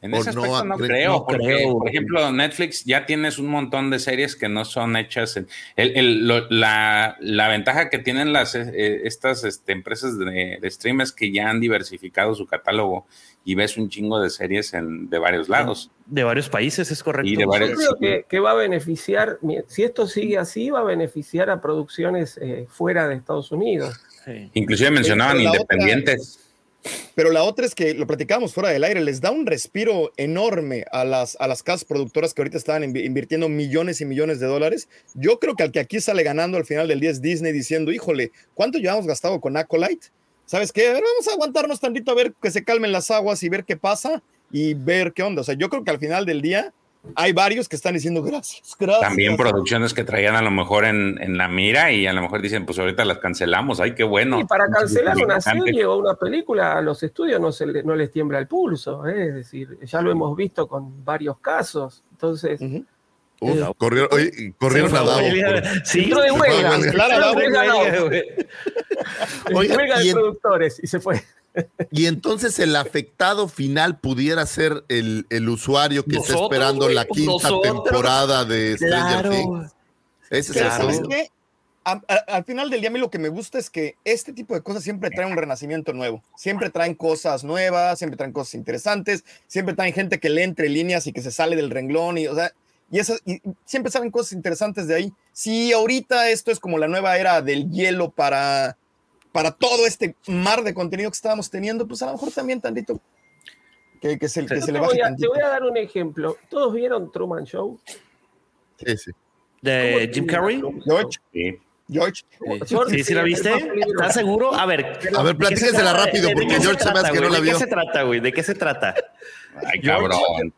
En ese no, aspecto no, ¿creen- creo, no porque, creo. por ejemplo, Netflix ya tienes un montón de series que no son hechas. En, el- el- lo- la, la ventaja que tienen las eh, estas este, empresas de, de stream es que ya han diversificado su catálogo y ves un chingo de series en, de varios lados. De varios países, es correcto. Y de Yo varios- creo que, que va a beneficiar, si esto sigue así, va a beneficiar a producciones eh, fuera de Estados Unidos. Sí. Inclusive mencionaban independientes. Pero la otra es que lo platicábamos fuera del aire, les da un respiro enorme a las, a las casas productoras que ahorita invi- invirtiendo millones y millones de dólares. Yo creo que al que aquí sale ganando al final del día es Disney diciendo, híjole, ¿cuánto llevamos gastado con Acolyte? ¿Sabes qué? Vamos a aguantarnos tantito a ver que se calmen las aguas y ver qué pasa y ver qué onda. O sea, yo creo que al final del día hay varios que están diciendo gracias, gracias. También producciones que traían a lo mejor en, en la mira y a lo mejor dicen, pues ahorita las cancelamos. Ay, qué bueno. Y para cancelar una serie o una película, a los estudios no, se le- no les tiembla el pulso. ¿eh? Es decir, ya lo hemos visto con varios casos. Entonces, Ujú. Uf, Eh, corrieron, oye, corrieron a Davo. por- Sí, entró de huelga, Claro, de Davo, huelga, de en- productores y se fue. Y entonces el afectado final pudiera ser el, el usuario que está esperando la quinta nosotros. temporada de Stranger Claro. Things. Ese es Pero el ¿sabes asunto. qué? A- a- al final del día, a mí lo que me gusta es que este tipo de cosas siempre traen un renacimiento nuevo. Siempre traen cosas nuevas, siempre traen cosas interesantes, siempre traen gente que lee entre líneas y que se sale del renglón. Y, o sea, y, y siempre salen cosas interesantes de ahí. Si ahorita esto es como la nueva era del hielo para, para todo este mar de contenido que estábamos teniendo, pues a lo mejor también tantito que, que se, que se le voy baje a, te voy a dar un ejemplo. ¿Todos vieron Truman Show? Sí, sí. De Jim Carrey. George, Sí. George, George, Sí, sí la viste. ¿Estás seguro? A ver. A ver, ¿de platíquensela rápido, ¿De- de porque George se me hace trata, que no la ¿De vio. qué se trata, güey? ¿De qué se trata? Ay, cabrón.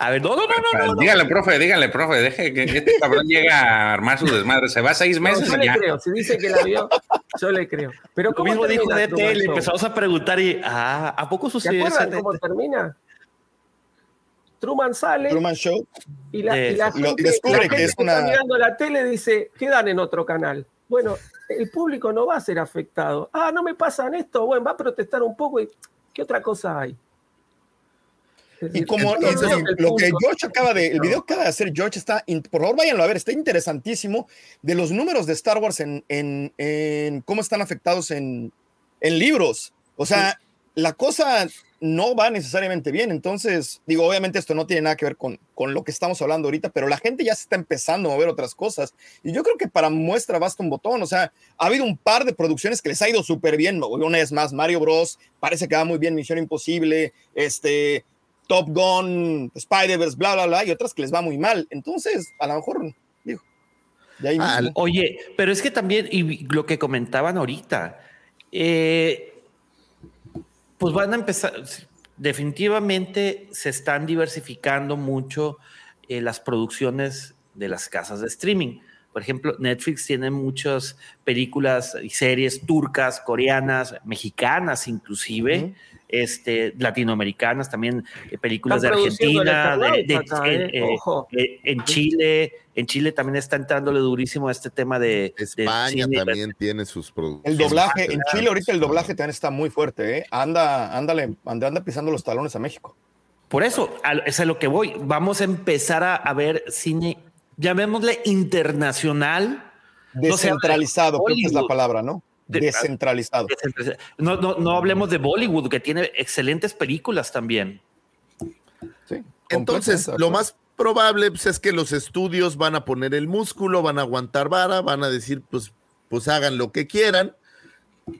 A ver, no, no, no, no. Dígale, profe, dígale, profe, deje que este cabrón llegue a armar su desmadre. Se va seis No, meses yo le ya. creo. Si dice que la vio, yo le creo. Pero Lo ¿cómo mismo dijo termina DT, Truman le Show? empezamos a preguntar y, ah, ¿a poco ¿Se sucedió eso? cómo termina? Truman sale Truman Show. y la, y la Eso. Lo- gente, descubre la que es una- mirando la tele dice, ¿qué dan en otro canal? Bueno, el público no va a ser afectado. Ah, no me pasan esto. Bueno, va a protestar un poco y ¿qué otra cosa hay? Y como el lo que George acaba de, el video que acaba de hacer George está, in- por favor váyanlo a ver, está interesantísimo de los números de Star Wars en, en, en cómo están afectados en, en libros. O sea, la cosa no va necesariamente bien. Entonces, digo, obviamente esto no tiene nada que ver con, con lo que estamos hablando ahorita, pero la gente ya se está empezando a mover otras cosas. Y yo creo que para muestra basta un botón. O sea, ha habido un par de producciones que les ha ido súper bien. Una es más, Mario Bros. Parece que va muy bien, Misión Imposible, este, Top Gun, Spider-Verse, bla, bla, bla, y otras que les va muy mal. Entonces, a lo mejor, digo, de ahí Ah. Oye, pero es que también, y lo que comentaban ahorita, eh, pues van a empezar, definitivamente se están diversificando mucho eh, las producciones de las casas de streaming. Por ejemplo, Netflix tiene muchas películas y series turcas, coreanas, mexicanas inclusive, este, latinoamericanas, también eh, películas de Argentina, de, en, eh, eh, eh, en Chile. En Chile también está entrándole durísimo a este tema de España también tiene sus productos. El doblaje, en Chile ahorita el doblaje también está muy fuerte, ¿eh? Anda, ándale, anda, anda pisando los talones a México. Por eso, a- es a lo que voy. Vamos a empezar a, a ver cine, llamémosle internacional. No Descentralizado, creo que es la palabra, ¿no? De- Descentralizado. No, no, no hablemos de Bollywood, que tiene excelentes películas también. Entonces, completamente de lo más probable pues, es que los estudios van a poner el músculo, van a aguantar vara, van a decir, pues, pues hagan lo que quieran.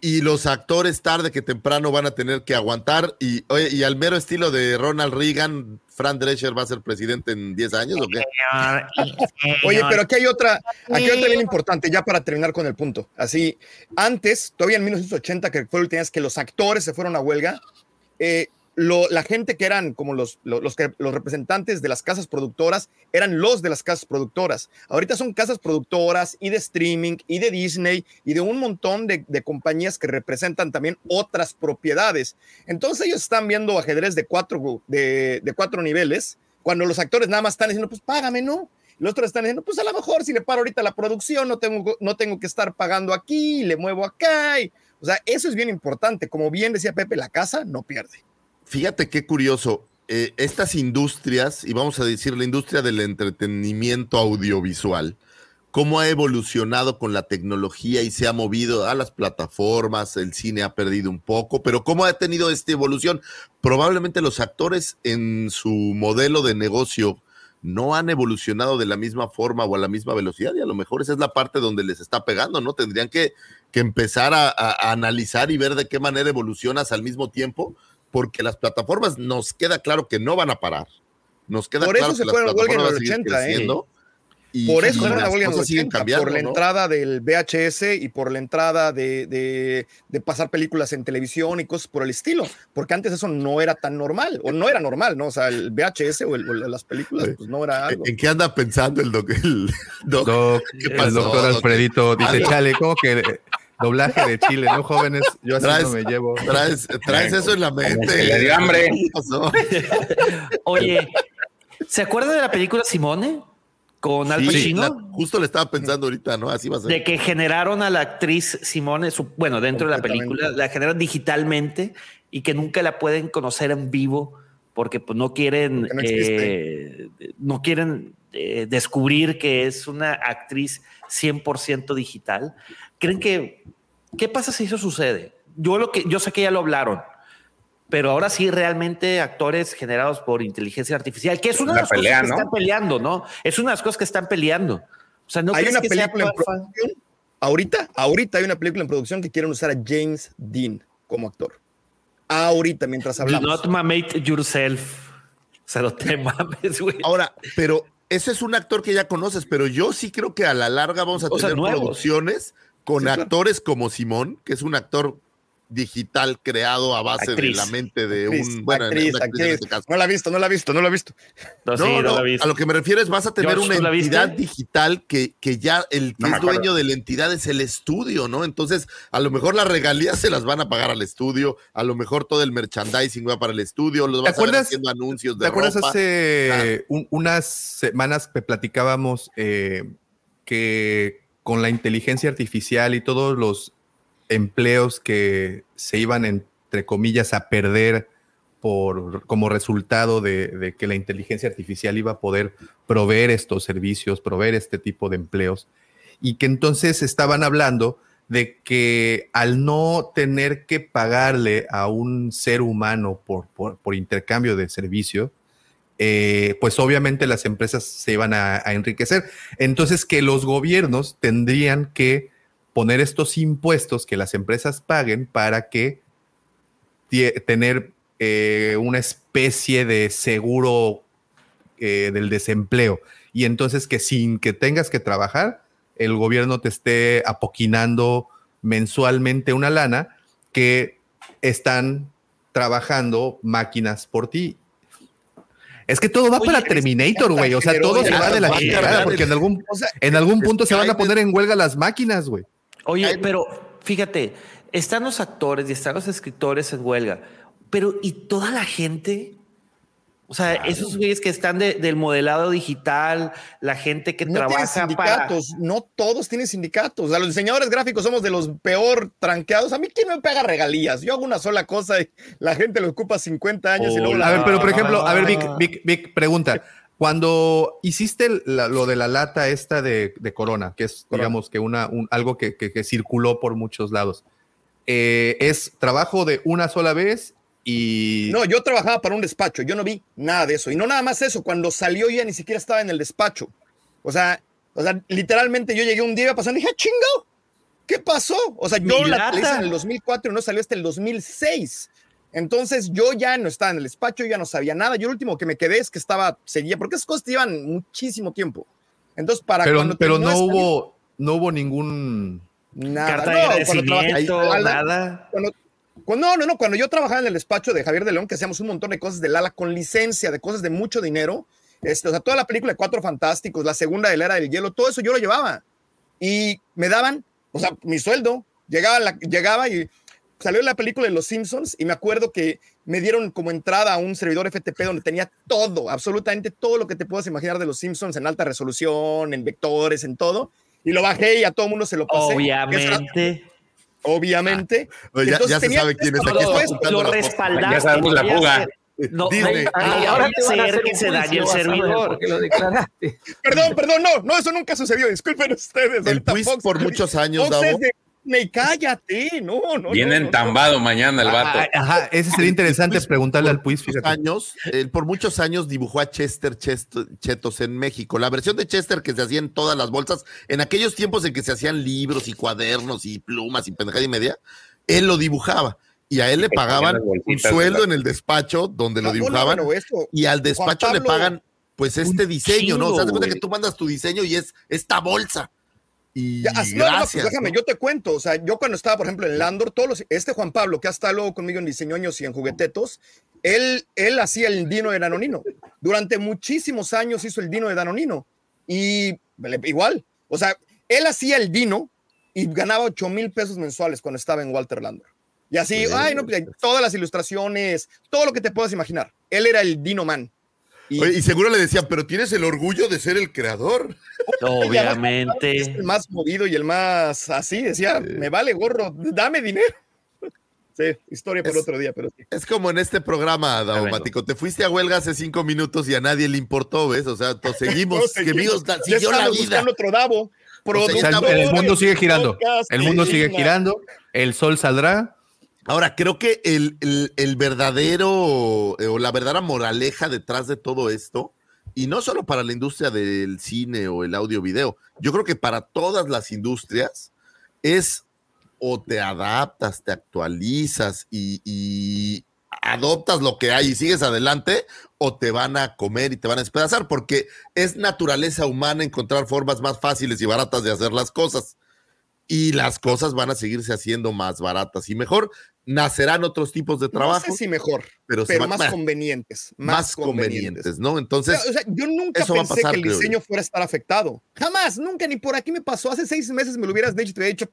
Y los actores tarde que temprano van a tener que aguantar. Y al mero estilo de Ronald Reagan, Fran Drescher va a ser presidente en 10 años o qué? <laughs> Oye, pero aquí hay otra, aquí hay otra bien importante, ya para terminar con el punto. Así, antes, todavía en 1980, que fue última vez que los actores se fueron a huelga, eh, lo- la gente que eran como los, lo- los, que, los representantes de las casas productoras eran los de las casas productoras. Ahorita son casas productoras y de streaming y de Disney y de un montón de, de compañías que representan también otras propiedades. Entonces ellos están viendo ajedrez de cuatro, de, de cuatro niveles, cuando los actores nada más están diciendo, pues págame, ¿no? Los otros están diciendo, pues a lo mejor si le paro ahorita la producción, no tengo, no tengo que estar pagando aquí, le muevo acá. y- o sea, eso es bien importante. Como bien decía Pepe, la casa no pierde. Fíjate qué curioso. eh, estas industrias, y vamos a decir la industria del entretenimiento audiovisual, cómo ha evolucionado con la tecnología y se ha movido a las plataformas, el cine ha perdido un poco, pero cómo ha tenido esta evolución. Probablemente los actores en su modelo de negocio no han evolucionado de la misma forma o a la misma velocidad y a lo mejor esa es la parte donde les está pegando, ¿no? Tendrían que, que empezar a, analizar y ver de qué manera evolucionas al mismo tiempo, porque las plataformas nos queda claro que no van a parar. Nos queda Por claro eso se que las fueron a huelga en el seguir 80, ¿eh? y- por eso y fueron a las huelga en el cosas siguen 80, cambiando, por la ¿no? entrada del VHS y por la entrada de, de- de pasar películas en televisión y cosas por el estilo, porque antes eso no era tan normal, o no era normal, ¿no? O sea, el VHS o, el- o las películas, pues no era algo. ¿En qué anda pensando el doc? El doc? Doc, ¿Qué el pasó, doctor doc? Alfredito dice, Algo- chale, ¿cómo que doblaje de Chile, no jóvenes? Yo así Traes- no me llevo. Traes, traes eso en la mente. le dio hambre. Oye, ¿se acuerdan de la película Simone? Con Al Sí, Pacino. la- justo le estaba pensando ahorita, ¿no? Así va a ser. De que generaron a la actriz Simone, su- bueno, dentro de la película, la generan digitalmente y que nunca la pueden conocer en vivo porque pues no quieren, Porque no eh, no quieren eh, descubrir que es una actriz 100% digital. ¿Creen que qué pasa si eso sucede? Yo lo que yo sé que ya lo hablaron, pero ahora sí realmente actores generados por inteligencia artificial, que es una de Una las pelea, cosas que ¿no? están peleando, ¿no? Es una de las cosas que están peleando. O sea, no hay una que sea película en producción, ahorita, ahorita hay una película en producción que quieren usar a James Dean como actor. Ahorita, mientras Do hablamos. not mamate yourself. O sea, no te mames, güey. Ahora, pero ese es un actor que ya conoces, pero yo sí creo que a la larga vamos a O sea, tener nuevos. producciones con Sí, claro. actores como Simón, que es un actor digital creado a base Actriz. de la mente de Actriz, un bueno, actriz, una actriz en este caso. No la ha visto, no la ha visto, no la ha visto. No, No, sí, no, no la viste. a lo que me refiero es vas a tener George, una entidad digital que, que ya el que es dueño de la entidad es el estudio, ¿no? Entonces, a lo mejor las regalías se las van a pagar al estudio, a lo mejor todo el merchandising va para el estudio, los vas a ver haciendo anuncios de ¿Te acuerdas ropa. hace un- unas semanas que platicábamos eh, que con la inteligencia artificial y todos los empleos que se iban, entre comillas, a perder por, como resultado de, que la inteligencia artificial iba a poder proveer estos servicios, proveer este tipo de empleos, y que entonces estaban hablando de que al no tener que pagarle a un ser humano por, por, por intercambio de servicio, eh, pues obviamente las empresas se iban a, enriquecer. Entonces que los gobiernos tendrían que poner estos impuestos que las empresas paguen para que tener eh, una especie de seguro eh, del desempleo. Y entonces que sin que tengas que trabajar, el gobierno te esté apoquinando mensualmente una lana que están trabajando máquinas por ti. Es que todo va Oye, para Terminator, güey. O sea, todo se va de la chingada porque en algún, O sea, en algún punto se van a poner en huelga las máquinas, güey. Oye, pero fíjate, están los actores y están los escritores en huelga, pero ¿y toda la gente? O sea, esos güeyes que están de- del modelado digital, la gente que no tienen trabaja para... sindicatos, no todos tienen sindicatos. O sea, los diseñadores gráficos somos de los peor tranqueados. A mí, ¿quién me paga regalías? Yo hago una sola cosa y la gente lo ocupa 50 años y luego A la- ver, pero por ejemplo, a ver, Vic, Vic, Vic, pregunta. Cuando hiciste la- lo de la lata esta de, de Corona, que es, Corona. digamos, que una, un- algo que, que- que circuló por muchos lados, eh, ¿es trabajo de una sola vez y... No, yo trabajaba para un despacho, yo no vi nada de eso. Y no nada más eso, cuando salió ya ni siquiera estaba en el despacho. O sea, o sea literalmente yo llegué un día pasando y dije, "Ah, chingo, ¿qué pasó? O sea, yo la hice en el 2004 y no salió hasta el 2006. Entonces yo ya no estaba en el despacho, ya no sabía nada. Yo lo último que me quedé es que estaba, seguía, porque esas cosas llevan muchísimo tiempo. Entonces, para pero cuando pero no salir, hubo, no hubo ningún... nada. Carta de No, cuando nada. cuando, cuando- no, no, no, cuando yo trabajaba en el despacho de Javier de León, que hacíamos un montón de cosas de Lala con licencia, de cosas de mucho dinero, este, o sea, toda la película de Cuatro Fantásticos, la segunda de la Era del Hielo, todo eso yo lo llevaba. Y me daban, o sea, mi sueldo, llegaba, la- llegaba y salió la película de Los Simpsons y me acuerdo que me dieron como entrada a un servidor FTP donde tenía todo, absolutamente todo lo que te puedas imaginar de Los Simpsons en alta resolución, en vectores, en todo. Y lo bajé y a todo el mundo se lo pasé. Obviamente. Obviamente. Oye, ya- ya se sabe quién es aquí, está Lo respaldaste. Ya sabemos la fuga. No, Disney. no Ah, ahora te van a ser hacer que se dañe el servidor. Porque lo declaraste. <laughs> Perdón, perdón, no, no, eso nunca sucedió. Disculpen ustedes. El quiz Fox- por muchos años, Fox es Davo. de- Me cállate, no, no. Viene no, no, entambado mañana el vato. Ah, Ajá, ese sería interesante preguntarle al Puis, fíjate. años, él por muchos años dibujó a Chester Chest- Chetos en México. La versión de Chester que se hacía en todas las bolsas, en aquellos tiempos en que se hacían libros y cuadernos y plumas y pendejada y media, él lo dibujaba. Y a él le pagaban un sueldo en el despacho donde lo no, dibujaban. bueno, eso, y al despacho le pagan pues este diseño, ¿no? O sea, de cuenta que tú mandas tu diseño y es esta bolsa. Y Ya, así- no, no, no, pues gracias. déjame, ¿no? yo te cuento. O sea, yo cuando estaba, por ejemplo, en Landor, todos los- este Juan Pablo, que ha estado luego conmigo en diseñoños y en juguetetos, él, él hacía el dino de Danonino. Durante muchísimos años hizo el dino de Danonino. Y igual, o sea, él hacía el dino y ganaba 8 mil pesos mensuales cuando estaba en Walter Landor. Y así, Sí. ay, no, pues, todas las ilustraciones, todo lo que te puedas imaginar. Él era el Dino Man. Y, Oye, y seguro le decían, pero tienes el orgullo de ser el creador. <laughs> es Obviamente. el más movido y el más así, decía, me vale gorro, dame dinero. <laughs> Sí, historia por Es- otro día, pero sí. Es como en este programa, Daumático. Te fuiste a huelga hace cinco minutos y a nadie le importó, ¿ves? O sea, <laughs> seguimos, Todos que Ya siguió la vida. otro Davo. O sea, el- mundo sigue girando. El mundo sigue girando. El sol saldrá. Ahora, creo que el, el- verdadero eh, o la verdadera moraleja detrás de todo esto, y no solo para la industria del cine o el audio video, yo creo que para todas las industrias es o te adaptas, te actualizas y, y adoptas lo que hay y sigues adelante, o te van a comer y te van a despedazar, porque es naturaleza humana encontrar formas más fáciles y baratas de hacer las cosas. Y las cosas van a seguirse haciendo más baratas y mejor. Nacerán otros tipos de No trabajo, sé si mejor, pero, pero, más bah, convenientes. Más, más convenientes, ¿no? Entonces, o sea, yo nunca pensé pasar, que el diseño fuera a estar afectado. Jamás, nunca, ni por aquí me pasó. Hace seis meses me lo hubieras dicho y te hubiera dicho,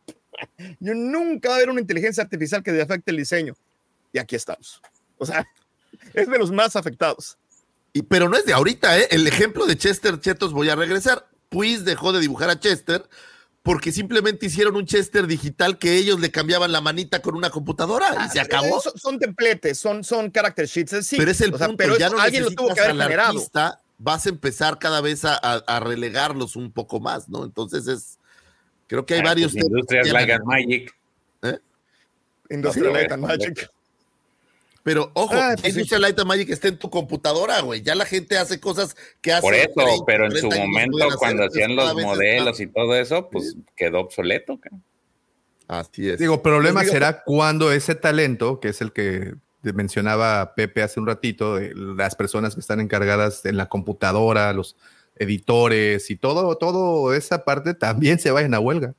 yo nunca va a haber una inteligencia artificial que afecte el diseño. Y aquí estamos. O sea, <laughs> es de los más afectados. y- pero no es de ahorita, ¿eh? El ejemplo de Chester Chetos, voy a regresar. Puis dejó de dibujar a Chester porque simplemente hicieron un Chester digital que ellos le cambiaban la manita con una computadora y se acabó. Eh, Son, son templates, son, son character sheets. eh, Sí, pero es el o sea, punto, pero ya eso no alguien lo tuvo que necesitas haber al generado. artista, vas a empezar cada vez a, a- a relegarlos un poco más, ¿no? Entonces es, creo que hay Ah, varios... pues, Industrias temas que Light and Magic. Industrial Sí, Light and Magic. Pero ojo, Ah, pues sí. Light and Magic está en tu computadora, güey. Ya la gente hace cosas que hace. Por eso, 30, pero en su 40 años no momento, hacer, cuando hacían los modelos y todo eso, pues quedó obsoleto. cara. Así es. Digo, problema será cuando ese talento, que es el que mencionaba Pepe hace un ratito, de las personas que están encargadas en la computadora, los editores y todo, todo esa parte también se vayan a huelga.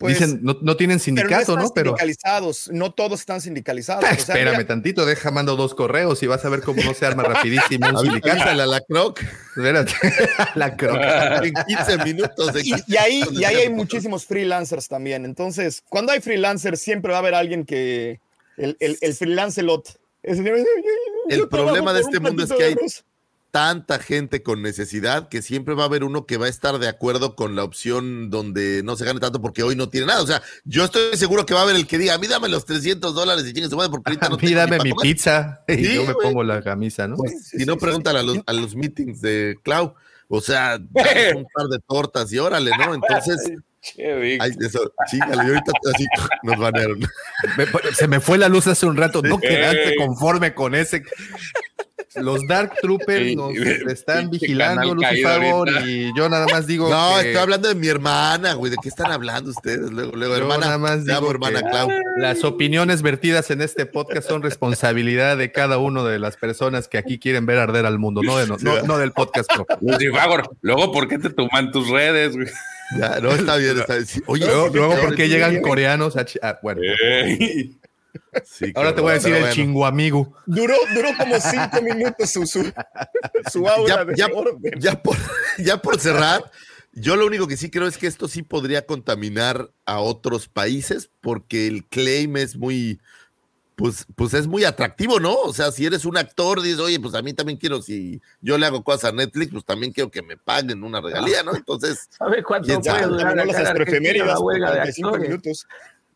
Pues, Dicen, no, no tienen pero no sindicato, están ¿no? Pero sindicalizados, no todos están sindicalizados. Ah, <laughs> O sea, espérame mira, tantito, deja, mando dos correos y vas a ver cómo no se arma rapidísimo un <laughs> sindicato. Avísale a la Croc Espérate, <laughs> la croc. en 15 minutos. en y, 15 y ahí, minutos y ahí hay muchísimos freelancers también. Entonces, cuando hay freelancers, siempre va a haber alguien que. El, el, el freelancelot. El El "Yo trabajo problema de este mundo es que hay arroz". Tanta gente con necesidad que siempre va a haber uno que va a estar de acuerdo con la opción donde no se gane tanto porque hoy no tiene nada. O sea, yo estoy seguro que va a haber el que diga, a mí dame los 300 dólares y chingue su madre porque ahorita <laughs> no A mí tengo dame mi comer". pizza y Sí, yo me pongo la camisa, ¿no? Pues, si no, pregúntale a los, a los meetings de Clau. O sea, <laughs> un par de tortas y órale, ¿no? Entonces, ay, eso, chíngale, y ahorita así nos banearon. Se me fue la luz hace un rato, no quedaste conforme con ese. Los Dark Troopers nos están vigilando, ahorita. y yo nada más digo No, que estoy hablando de mi hermana, güey. ¿De qué están hablando ustedes? Luego, luego, Yo hermana. nada más amo, digo hermana que- Clau. las opiniones vertidas en este podcast son responsabilidad de cada uno de las personas que aquí quieren ver arder al mundo, no, de no, no- no del podcast. propio. Lucy Fagor, luego, ¿por qué te toman tus redes, güey? Ya, no, está bien, está bien. Oye, Luego, luego porque sí, llegan coreanos a ah, bueno. Sí, ahora te voy a decir el bueno. chinguamigo. Duró, duró como cinco <laughs> minutos su, su, su aura Ya, de ya- orden. ya por, <laughs> ya por cerrar, yo lo único que sí creo es que esto sí podría contaminar a otros países porque el claim es muy, pues, pues es muy atractivo, ¿no? O sea, si eres un actor, dices, oye, pues a mí también quiero, si yo le hago cosas a Netflix, pues también quiero que me paguen una regalía, ¿no? Entonces, <laughs> ¿Sabes cuánto ¿Quién puede sabe? durar acá las de 45 actores? minutos.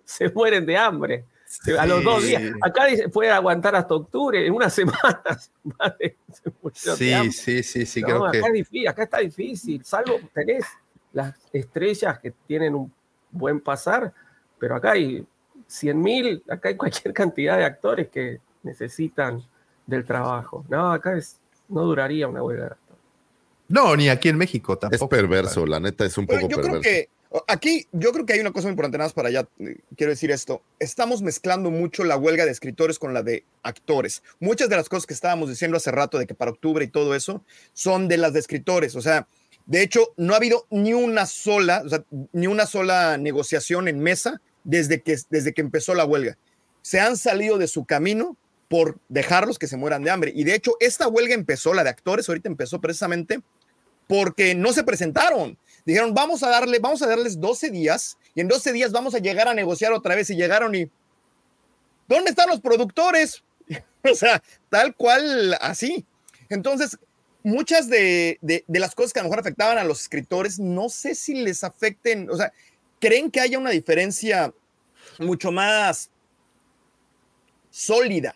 Se mueren de hambre. A los dos días. Acá puede aguantar hasta octubre, en una <laughs> semana. Sí, sí, sí, sí, No, creo acá, que es difícil, acá está difícil, salvo tenés las estrellas que tienen un buen pasar, pero acá hay 100 mil, acá hay cualquier <laughs> cantidad de actores que necesitan del trabajo. No, acá es, no duraría una huelga de actores. no, ni aquí en México es tampoco. perverso, la neta es un Pero poco yo creo perverso. que aquí, yo creo que hay una cosa importante, nada más para allá, eh, quiero decir esto. Estamos mezclando mucho la huelga de escritores con la de actores. Muchas de las cosas que estábamos diciendo hace rato de que para octubre y todo eso son de las de escritores. O sea, de hecho, no ha habido ni una sola, ni una sola negociación en mesa desde que, desde que empezó la huelga. Se han salido de su camino por dejarlos que se mueran de hambre. Y de hecho, esta huelga empezó, la de actores, ahorita empezó precisamente porque no se presentaron. Dijeron, vamos a darle, vamos a darles 12 días y en 12 días vamos a llegar a negociar otra vez y llegaron y ¿dónde están los productores? <laughs> o sea, tal cual así. Entonces, muchas de, de, de, las cosas que a lo mejor afectaban a los escritores, no sé si les afecten, o sea, ¿creen que haya una diferencia mucho más sólida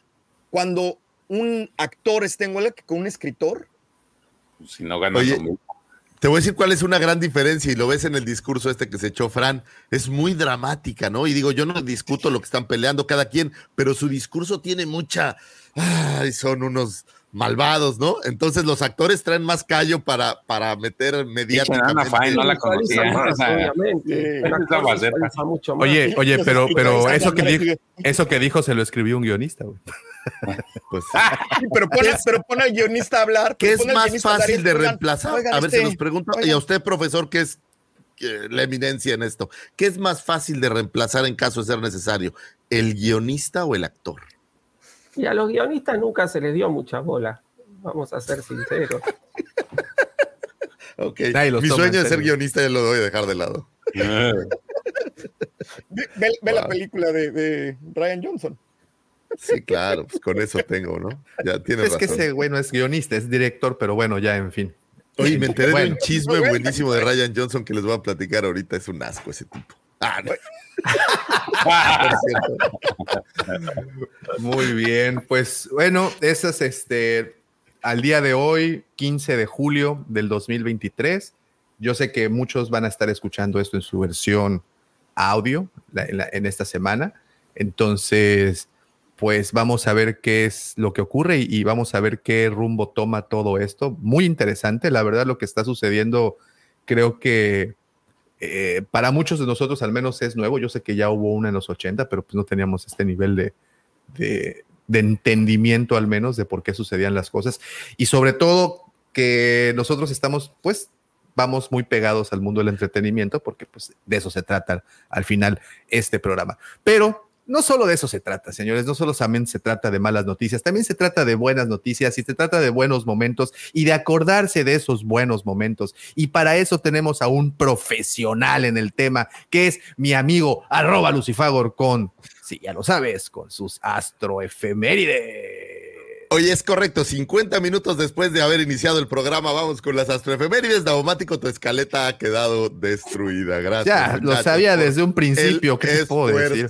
cuando un actor está en huelga que con un escritor? Si no ganas Oye, lo mismo. Te voy a decir cuál es una gran diferencia y lo ves en el discurso este que se echó Fran. Es muy dramática, ¿no? Y digo, yo no discuto lo que están peleando cada quien, pero su discurso tiene mucha... Ay, son unos malvados, ¿no? Entonces los actores traen más callo para, para meter mediáticamente. Fine, no la conocía. Más, Esa- obviamente. Oye, oye, pero, pero eso que dijo, eso que dijo se lo escribió un guionista, güey. <laughs> Pues, Sí, pero pone, pero pone al guionista a hablar. ¿Qué es más fácil de reemplazar? oigan, a ver, este, se los pregunto, y a usted, profesor, que es eh, la eminencia en esto, ¿qué es más fácil de reemplazar en caso de ser necesario? ¿El guionista o el actor? Y a los guionistas nunca se les dio mucha bola. Vamos a ser sinceros. <laughs> Ok. Mi sueño de ser guionista ya lo voy a dejar de lado. Ve, ve- ve la Wow. película de, de Ryan Johnson. Sí, claro, pues con eso tengo, ¿no? Ya tienes Es que ese güey no es guionista, es director, pero bueno, ya, en fin. Oye, me enteré Bueno. de un chisme buenísimo de Ryan Johnson que les voy a platicar ahorita. Es un asco ese tipo. Ah, no. <laughs> Muy bien, pues bueno, eso es este, al día de hoy, 15 de julio del 2023. Yo sé que muchos van a estar escuchando esto en su versión audio en, esta semana. Entonces, pues vamos a ver qué es lo que ocurre y vamos a ver qué rumbo toma todo esto. Muy interesante, la verdad, lo que está sucediendo, creo que eh, para muchos de nosotros al menos es nuevo. Yo sé que ya hubo una en los 80, pero pues no teníamos este nivel de, de, de entendimiento al menos de por qué sucedían las cosas. Y sobre todo que nosotros estamos pues vamos muy pegados al mundo del entretenimiento porque pues de eso se trata al final este programa. Pero no solo de eso se trata, señores, no solo se trata de malas noticias, también se trata de buenas noticias y se trata de buenos momentos y de acordarse de esos buenos momentos. Y para eso tenemos a un profesional en el tema, que es mi amigo arroba Lucifagor con, si ya lo sabes, con sus astroefemérides. Oye, es correcto, 50 minutos después de haber iniciado el programa, vamos con las astroefemérides. Daumático, tu escaleta ha quedado destruida. Gracias. Ya, lo sabía desde un principio. ¿Qué te puedo decir?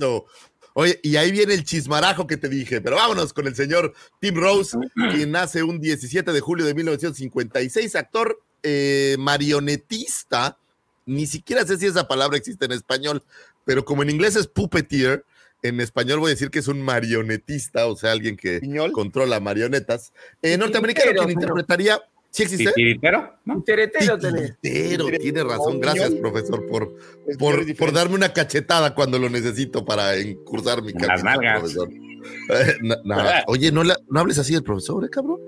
Oye, y ahí viene el chismarajo que te dije, pero vámonos con el señor Tim Rose, <clears throat> quien nace un 17 de julio de 1956, actor eh, marionetista. Ni siquiera sé si esa palabra existe en español, pero como en inglés es puppeteer, en español voy a decir que es un marionetista, o sea, alguien que controla marionetas. Eh, norteamericano, quien interpretaría. ¿Sí existe? ¿Titiritero? ¿no? Titiritero, tiene razón. Gracias, profesor, por, por, por, darme una cachetada cuando lo necesito para incursar mi carrera, profesor. Eh, <laughs> Oye, no, no hables así del profesor, ¿eh, cabrón?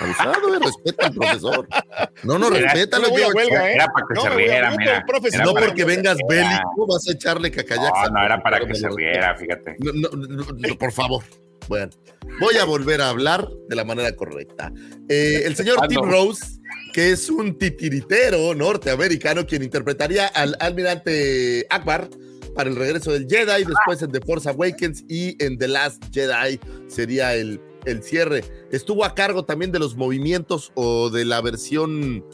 Abusado, eh, respeta al profesor. No, no, respeta No Era para que se riera, mira. No porque vengas bélico, vas a echarle cacayax. No, no, era para que se riera, fíjate. No, no, por favor. Bueno, voy a volver a hablar de la manera correcta. Eh, el señor Tim Rose, que es un titiritero norteamericano, quien interpretaría al almirante Akbar para el regreso del Jedi, después en The Force Awakens y en The Last Jedi sería el el cierre. Estuvo a cargo también de los movimientos o de la versión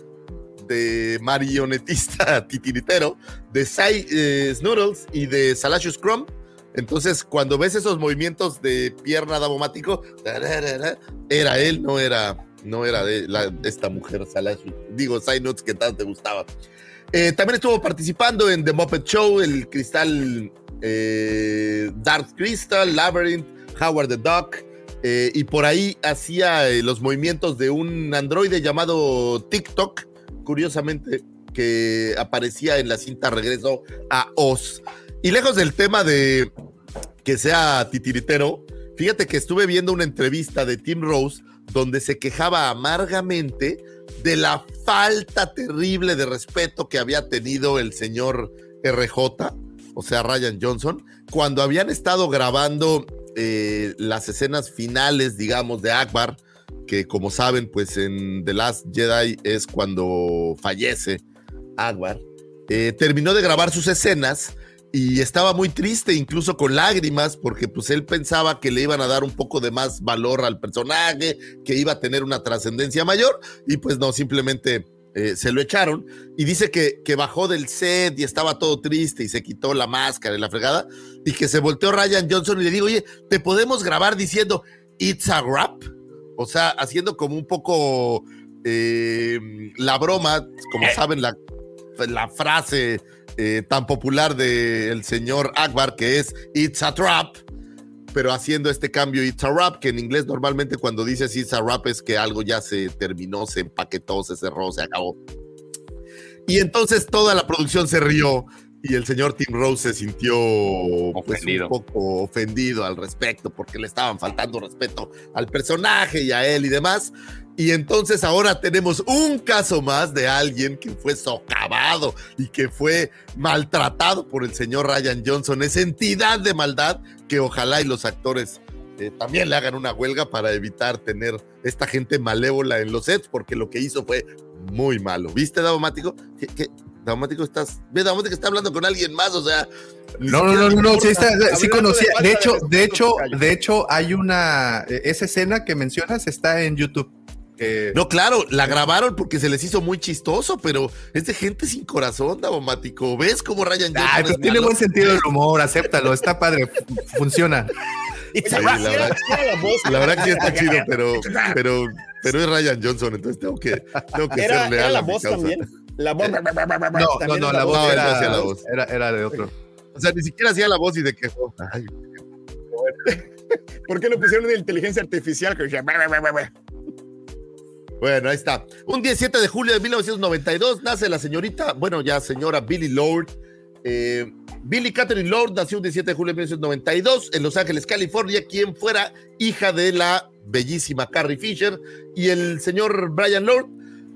de marionetista <laughs> titiritero de Sai eh, Snoodles y de Salacious Crumb. Entonces, cuando ves esos movimientos de pierna dabomático, era él, no era, no era esta mujer Salacious. Digo, Sai Nuts que tanto te gustaba. Eh, también estuvo participando en The Muppet Show, el Cristal eh, Dark Crystal, Labyrinth, Howard the Duck, eh, y por ahí hacía los movimientos de un androide llamado TikTok, curiosamente, que aparecía en la cinta Regreso a Oz. Y lejos del tema de que sea titiritero, fíjate que estuve viendo una entrevista de Tim Rose donde se quejaba amargamente de la falta terrible de respeto que había tenido el señor RJ, o sea, Ryan Johnson, cuando habían estado grabando eh, las escenas finales, digamos, de Akbar, que como saben, pues en The Last Jedi es cuando fallece Akbar, eh, terminó de grabar sus escenas y estaba muy triste, incluso con lágrimas, porque pues él pensaba que le iban a dar un poco de más valor al personaje, que iba a tener una trascendencia mayor, y pues no, simplemente eh, se lo echaron y dice que, que, bajó del set y estaba todo triste y se quitó la máscara y la fregada y que se volteó Ryan Johnson y le digo, oye, ¿te podemos grabar diciendo It's a rap? O sea, haciendo como un poco eh, la broma, como eh. saben, la, la frase tan popular del señor Akbar que es It's a trap pero haciendo este cambio It's a Rap, que en inglés normalmente cuando dices It's a Rap es que algo ya se terminó, se empaquetó, se cerró, se acabó. Y entonces toda la producción se rió y el señor Tim Rose se sintió pues, un poco ofendido al respecto porque le estaban faltando respeto al personaje y a él y demás. Y entonces ahora tenemos un caso más de alguien que fue socavado y que fue maltratado por el señor Ryan Johnson. Esa entidad de maldad que ojalá y los actores eh, también le hagan una huelga para evitar tener esta gente malévola en los sets, porque lo que hizo fue muy malo. ¿Viste, Daumático? ¿Qué, Daumático estás. Ve, Daumático está hablando con alguien más, o sea. No, no, no, no, sí, sí conocía. De hecho, de hecho, de hecho, hay una. E, esa escena que mencionas está en YouTube. No, claro, la grabaron porque se les hizo muy chistoso, pero es de gente sin corazón, Davomático. ¿Ves cómo Ryan Johnson Ay, pero tiene buen sentido del humor, acéptalo, está padre, funciona. la, verdad, que sí está chido, pero, <laughs> pero, pero es Ryan Johnson, entonces tengo que, tengo que era, ser leal la voz también. La voz. no, no, no, la voz, era, la voz. Era, era, de otro. O sea, ni siquiera hacía la voz y de quejó. Ay, <laughs> ¿Por qué no pusieron de inteligencia artificial que decía, bueno, ahí está. Un 17 de julio de 1992 nace la señorita, bueno, ya señora Billy Lord. Eh, Billy Catherine Lord nació un 17 de julio de 1992 en Los Ángeles, California, quien fuera hija de la bellísima Carrie Fisher. Y el señor Brian Lord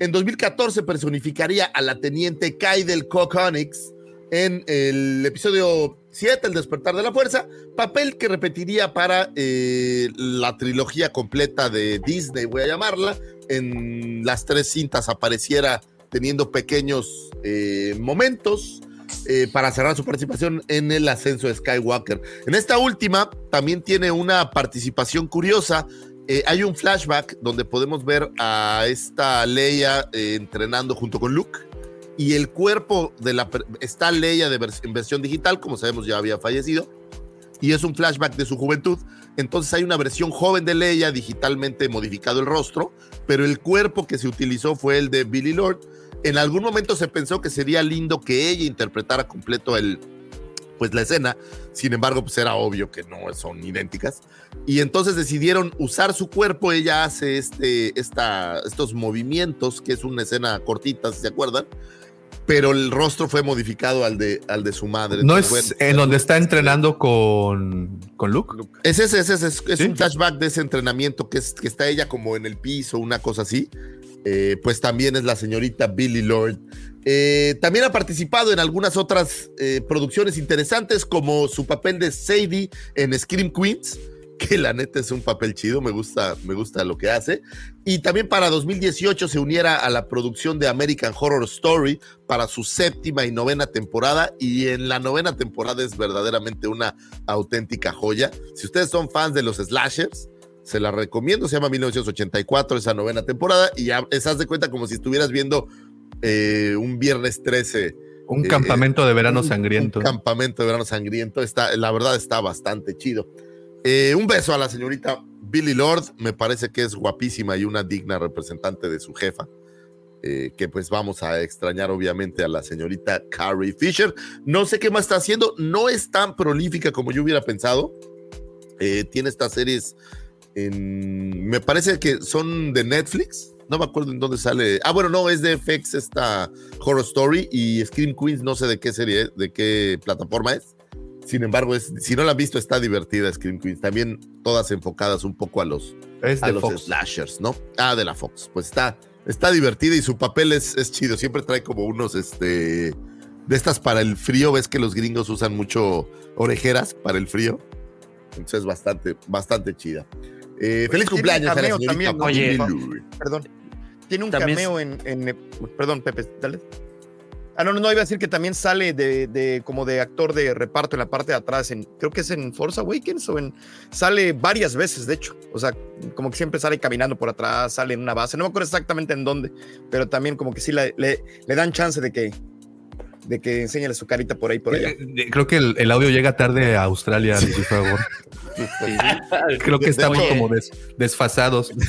En 2014 personificaría a la teniente Kaidel Kokonix en el episodio 7, El despertar de la fuerza, papel que repetiría para eh, la trilogía completa de Disney, voy a llamarla. En las tres cintas apareciera teniendo pequeños eh, momentos eh, para cerrar su participación en el ascenso de Skywalker. En esta última también tiene una participación curiosa. Hay un flashback donde podemos ver a esta Leia entrenando junto con Luke y el cuerpo de la está Leia de vers en versión digital, como sabemos ya había fallecido, y es un flashback de su juventud. Entonces hay una versión joven de Leia, digitalmente modificado el rostro, pero el cuerpo que se utilizó fue el de Billy Lord. En algún momento se pensó que sería lindo que ella interpretara completo el, pues la escena. Sin embargo, pues era obvio que no son idénticas. Y entonces decidieron usar su cuerpo. Ella hace este, esta, estos movimientos, que es una escena cortita, si se acuerdan. Pero el rostro fue modificado al de, al de su madre. ¿No es bueno, en donde está entrenando con, con Luke? es ese, es ese, es, es ¿Sí? un flashback de ese entrenamiento que, es, que está ella como en el piso, una cosa así. Eh, pues también es la señorita Billy Lord. Eh, también ha participado en algunas otras eh, producciones interesantes, como su papel de Sadie en Scream Queens, que la neta es un papel chido, me gusta, me gusta lo que hace. Y también para 2018 se uniera a la producción de American Horror Story para su séptima y novena temporada. Y en la novena temporada es verdaderamente una auténtica joya. Si ustedes son fans de los slashers, se la recomiendo. Se llama 1984, esa novena temporada. Y ya estás de cuenta como si estuvieras viendo eh, un viernes 13. Un eh, campamento de verano un- sangriento. Un campamento de verano sangriento. Está, la verdad está bastante chido. Eh, un beso a la señorita Billy Lord. Me parece que es guapísima y una digna representante de su jefa. eh, que pues vamos a extrañar obviamente a la señorita Carrie Fisher. No sé qué más está haciendo. No es tan prolífica como yo hubiera pensado. Eh, tiene estas series me parece que son de Netflix. No me acuerdo en dónde sale. Ah, bueno, no, es de FX esta Horror Story y Scream Queens, no sé de qué serie, de qué plataforma es. Sin embargo, es, si no la han visto, está divertida Scream Queens. También todas enfocadas un poco a los, Es a de los Fox. slashers, ¿no? Ah, de la Fox. Pues está, está divertida y su papel es, es chido. Siempre trae como unos, este, de estas para el frío. Ves que los gringos usan mucho orejeras para el frío. Entonces es bastante, bastante chida. Eh, feliz Tiene un cumpleaños a la señorita también, ¿no? Oye. Perdón. Tiene un También cameo en, en, Perdón, Pepe, dale. Ah, no, no, no, iba a decir que también sale de, como de actor de reparto en la parte de atrás, en, creo que es en Force Awakens o en. Sale varias veces, de hecho. O sea, como que siempre sale caminando por atrás, sale en una base. No me acuerdo exactamente en dónde, pero también como que sí le, le dan chance de que, de que enseñale su carita por ahí, por allá. Eh, eh, Creo que el, el audio llega tarde a Australia, por favor. <laughs> Creo que de hecho- como des- desfasados. <laughs>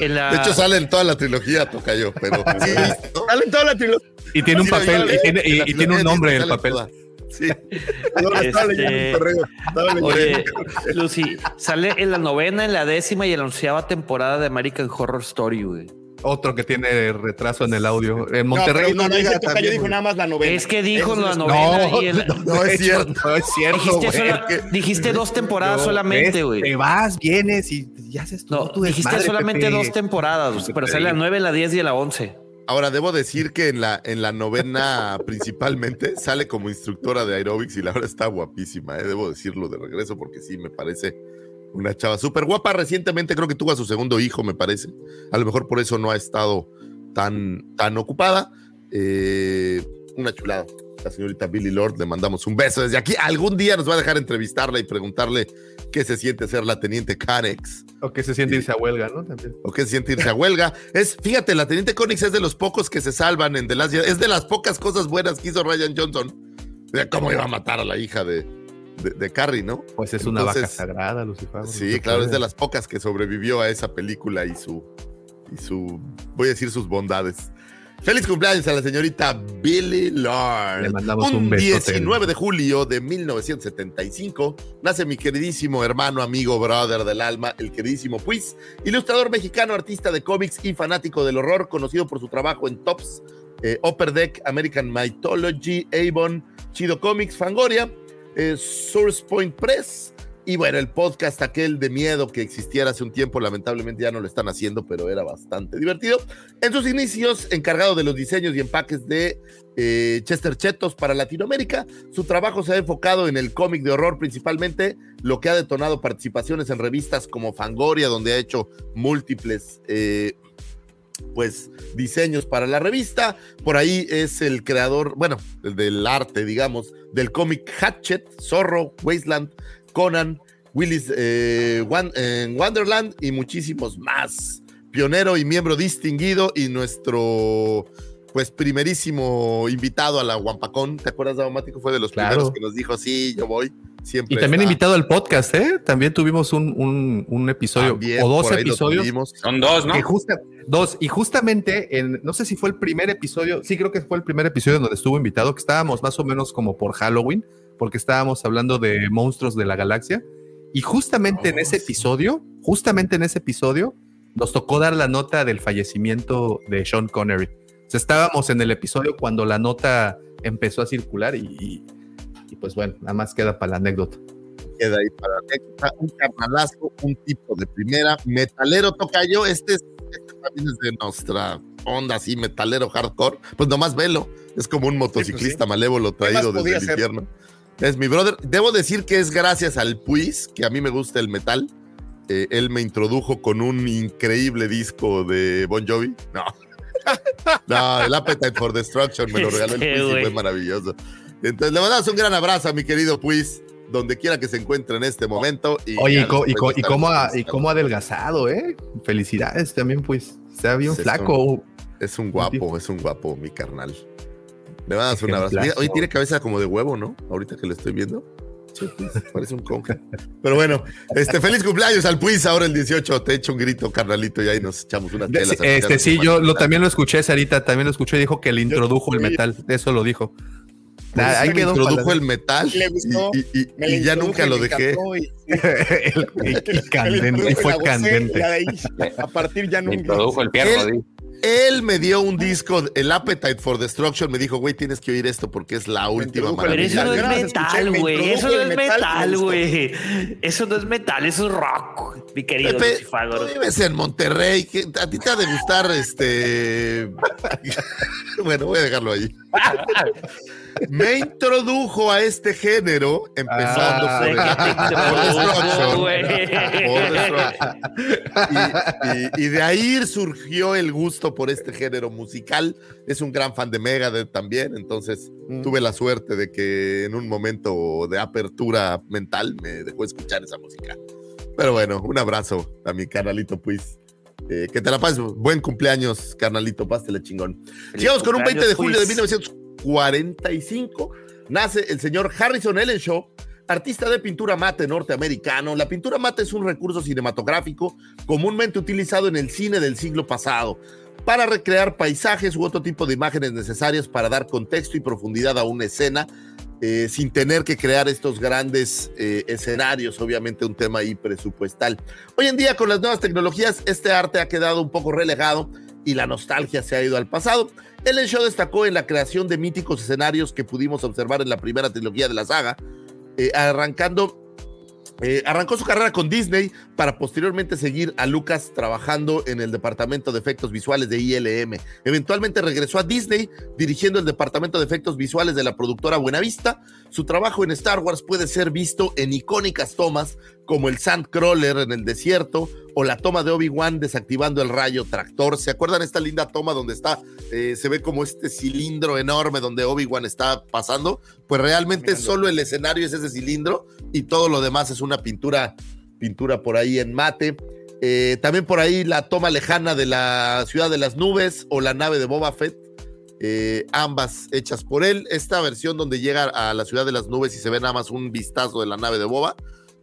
En la- De hecho, sale en toda la trilogía, toca yo, pero <laughs> sí, ¿no? Sale en toda la trilogía. Y tiene un Sí, papel, y tiene, y- en la y tiene un nombre el sale papel. toda. Sí. Este- Oye, Lucy, sale en la novena, en la décima y en la onceava temporada de American Horror Story, güey. Otro que tiene retraso en el audio. En No, Monterrey pero no, no, diga dice también, dijo güey. nada más la novena. Es que dijo Eso la es- novena No, y el- No es <laughs> cierto. No es cierto. dijiste, güey. sola- dijiste dos temporadas No, solamente, güey. Te vas, vienes y ya haces todo No, tu dijiste desmadre, solamente Pepe. dos temporadas, güey, pero sale la nueve, la diez y la once. Ahora, debo decir que en la, en la novena <laughs> principalmente sale como instructora de aerobics y la verdad está guapísima, ¿eh? debo decirlo de regreso porque sí, me parece una chava súper guapa. Recientemente creo que tuvo a su segundo hijo, me parece. A lo mejor por eso no ha estado tan, tan ocupada. Eh, una chulada. La señorita Billy Lord, le mandamos un beso desde aquí. Algún día nos va a dejar entrevistarla y preguntarle qué se siente ser la teniente Canex. O que se siente irse a huelga, ¿no? También. o qué se siente irse a huelga. Es, fíjate, la Teniente Conix es de los pocos que se salvan en The Last Jedi. Es de las pocas cosas buenas que hizo Ryan Johnson. De cómo iba a matar a la hija de, de, de Carrie, ¿no? Pues es una Entonces, vaca sagrada, Lucifer. Sí, claro, es de las pocas que sobrevivió a esa película y su, y su, voy a decir sus bondades. Feliz cumpleaños a la señorita Billy Lord. Le mandamos un besote. 19 de julio de 1975 nace mi queridísimo hermano, amigo, brother del alma, el queridísimo Puis, ilustrador mexicano, artista de cómics y fanático del horror, conocido por su trabajo en Tops, eh, Upper Deck, American Mythology, Avon, Chido Comics, Fangoria, eh, Source Point Press Y bueno, el podcast aquel de miedo que existiera hace un tiempo, lamentablemente ya no lo están haciendo, pero era bastante divertido. En sus inicios, encargado de los diseños y empaques de eh, Chester Chetos para Latinoamérica, su trabajo se ha enfocado en el cómic de horror principalmente, lo que ha detonado participaciones en revistas como Fangoria, donde ha hecho múltiples... eh, pues diseños para la revista. Por ahí es el creador, bueno, el del arte, digamos, del cómic Hatchet, Zorro, Wasteland, Conan, Willis eh, Wonderland y muchísimos más. Pionero y miembro distinguido y nuestro pues primerísimo invitado a la Guampacón. ¿Te acuerdas, Daumático? Fue de los Claro. primeros que nos dijo, sí, yo voy. Siempre Y también está. invitado al podcast, ¿eh? También tuvimos un, un- un episodio También o dos episodios. Son dos, ¿no? Que justa- dos. Y justamente, en, no sé si fue el primer episodio, sí creo que fue el primer episodio en donde estuvo invitado, que estábamos más o menos como por Halloween, porque estábamos hablando de monstruos de la galaxia. Y justamente en ese episodio, justamente en ese episodio, nos tocó dar la nota del fallecimiento de Sean Connery. Sea, estábamos en el episodio cuando la nota empezó a circular y, y- y pues bueno, nada más queda para la anécdota. queda ahí para la anécdota. Un carnalazo, un tipo de primera, metalero tocayo. Este, es, este también es de nuestra onda así, metalero hardcore. Pues nomás velo, es como un motociclista malévolo traído desde el ser? infierno. Es mi brother. Debo decir que es gracias al Puis, que a mí me gusta el metal. Eh, él me introdujo con un increíble disco de Bon Jovi. No. <laughs> No, el Appetite for Destruction me lo regaló el Puis y fue maravilloso. Entonces, le mandamos un gran abrazo a mi querido Puis, donde quiera que se encuentre en este momento. Y Oye, y, co- y, co- cómo ha, y cómo ha adelgazado, ¿eh? Felicidades también, pues. Está bien Es flaco. Es un guapo, es un guapo, mi carnal. Le mandas un abrazo. Oye, tiene cabeza como de huevo, ¿no? Ahorita que lo estoy viendo. Parece un conja. Pero bueno, este, feliz cumpleaños al Puis ahora el 18. Te echo un grito, carnalito, y ahí nos echamos unas De- telas. Este, sí, yo lo, también lo escuché, Sarita, también lo escuché, dijo que le introdujo el metal, eso lo dijo. Pues Ah, ahí me quedó introdujo el metal Le gustó, y, y- y- me y le ya nunca lo me dejé. y- <laughs> y, <laughs> y candente, me y le fue candente. ahí, a partir ya Me nunca. introdujo el pierro. Él- me dio un disco, el Appetite for Destruction. Me dijo, güey, tienes que oír esto porque es la última introdujo Pero eso no maravilla. es metal, me güey. Eso no es metal, güey. Eso no es metal, eso es rock, mi querido Pepe, Lucifagor. tú vives en Monterrey, que a ti te ha de gustar este. <laughs> bueno, voy a dejarlo ahí. <laughs> me introdujo a este género empezando por, Destruction. Y, y, y, de ahí surgió el gusto por este género musical. Es un gran fan de Megadeth también, entonces mm. tuve la suerte de que en un momento de apertura mental me dejó escuchar esa música. Pero bueno, un abrazo a mi canalito Puis. Eh, que te la pases. Buen cumpleaños, carnalito. Pástele chingón. Llegamos con un 20 de julio de 1940. 45 nace el señor Harrison Ellenshaw, artista de pintura mate norteamericano. La pintura mate es un recurso cinematográfico comúnmente utilizado en el cine del siglo pasado para recrear paisajes u otro tipo de imágenes necesarias para dar contexto y profundidad a una escena eh, sin tener que crear estos grandes eh, escenarios, obviamente un tema ahí presupuestal. Hoy en día con las nuevas tecnologías este arte ha quedado un poco relegado y la nostalgia se ha ido al pasado. Ellen Shaw destacó en la creación de míticos escenarios que pudimos observar en la primera trilogía de la saga, eh, arrancando eh, arrancó su carrera con Disney para posteriormente seguir a Lucas trabajando en el departamento de efectos visuales de ILM. Eventualmente regresó a Disney dirigiendo el departamento de efectos visuales de la productora Buenavista. Su trabajo en Star Wars puede ser visto en icónicas tomas como el Sandcrawler en el desierto o la toma de Obi-Wan desactivando el rayo tractor. ¿Se acuerdan esta linda toma donde está, eh, se ve como este cilindro enorme donde Obi-Wan está pasando? Pues realmente solo el escenario es ese cilindro y todo lo demás es una pintura, pintura por ahí en mate. Eh, también por ahí la toma lejana de la ciudad de las nubes o la nave de Boba Fett. eh, ambas hechas por él. Esta versión donde llega a la ciudad de las nubes y se ve nada más un vistazo de la nave de Boba,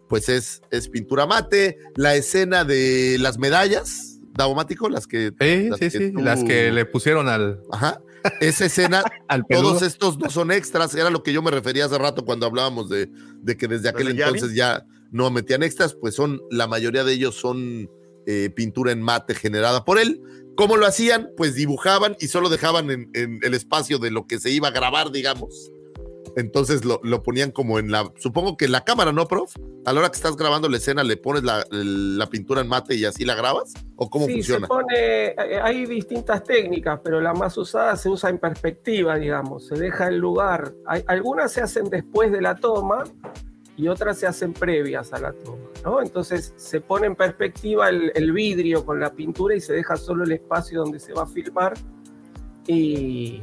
pues es, es pintura mate. La escena de las medallas, Daumático, las que... Sí, las sí, que sí, tú- las que le pusieron al, Ajá. Esa escena, <laughs> al peludo. todos estos no son extras, era lo que yo me refería hace rato cuando hablábamos de, de que desde aquel entonces ya no metían extras, pues son, la mayoría de ellos son eh, pintura en mate generada por él. ¿Cómo lo hacían? Pues dibujaban y solo dejaban en, en el espacio de lo que se iba a grabar, digamos. Entonces lo, lo ponían como en la, supongo que en la cámara, ¿no, prof? A la hora que estás grabando la escena, le pones la, la pintura en mate y así la grabas, ¿o cómo sí, funciona? se pone, eh, hay distintas técnicas, pero la más usada se usa en perspectiva, digamos, se deja el lugar. Hay- algunas se hacen después de la toma y otras se hacen previas a la toma, ¿no? Entonces se pone en perspectiva el, el vidrio con la pintura y se deja solo el espacio donde se va a filmar y,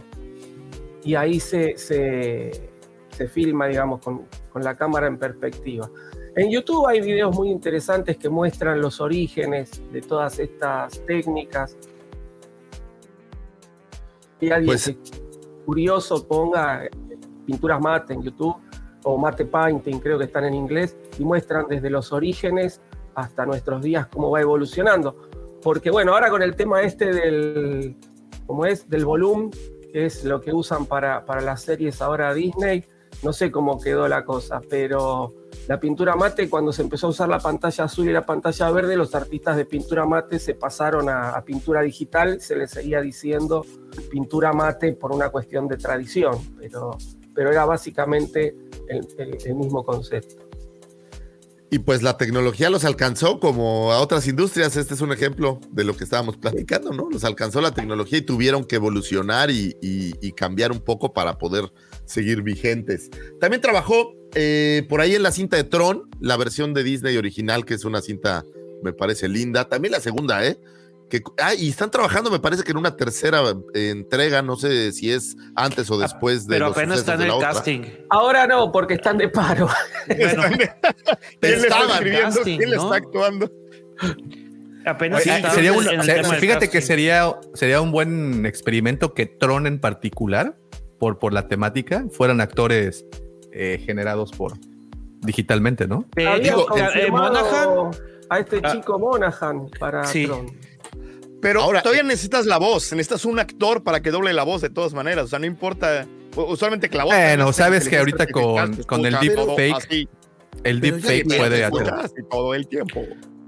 y ahí se, se, se filma, digamos, con, con la cámara en perspectiva. En YouTube hay videos muy interesantes que muestran los orígenes de todas estas técnicas. Y alguien Pues- que curioso ponga eh, pinturas mate en YouTube o mate painting, creo que están en inglés, y muestran desde los orígenes hasta nuestros días cómo va evolucionando. Porque bueno, ahora con el tema este del, ¿cómo es? Del volumen, que es lo que usan para, para las series ahora Disney, no sé cómo quedó la cosa, pero la pintura mate, cuando se empezó a usar la pantalla azul y la pantalla verde, los artistas de pintura mate se pasaron a, pintura digital, se les seguía diciendo pintura mate por una cuestión de tradición, pero, pero era básicamente el, mismo concepto. Y pues la tecnología los alcanzó como a otras industrias. Este es un ejemplo de lo que estábamos platicando, ¿no? Los alcanzó la tecnología y tuvieron que evolucionar y cambiar un poco para poder seguir vigentes. También trabajó eh, por ahí en la cinta de Tron, la versión de Disney original, que es una cinta, me parece linda. También la segunda, ¿eh? Que, ah, y están trabajando, me parece que en una tercera eh, entrega, no sé si es antes o después de Pero los apenas está sucesos en el otra. casting. Ahora no, porque están de paro. Bueno, ¿Quién le está Estaban escribiendo? casting, ¿Quién le ¿no? está actuando? apenas Sí, está sería en un- el o sea, tema del fíjate que sería, sería un buen experimento que Tron en particular, por, por la temática, fueran actores eh, generados por digitalmente, ¿no? Habían hecho, eh, Monaghan, a este Ah. chico Monaghan para Sí. Tron. Pero Ahora, todavía necesitas la voz, necesitas un actor para que doble la voz de todas maneras. O sea, no importa. Usualmente que la voz. Bueno, es sabes que ahorita con- con el deepfake, El Pero deepfake puede hacer. todo el tiempo.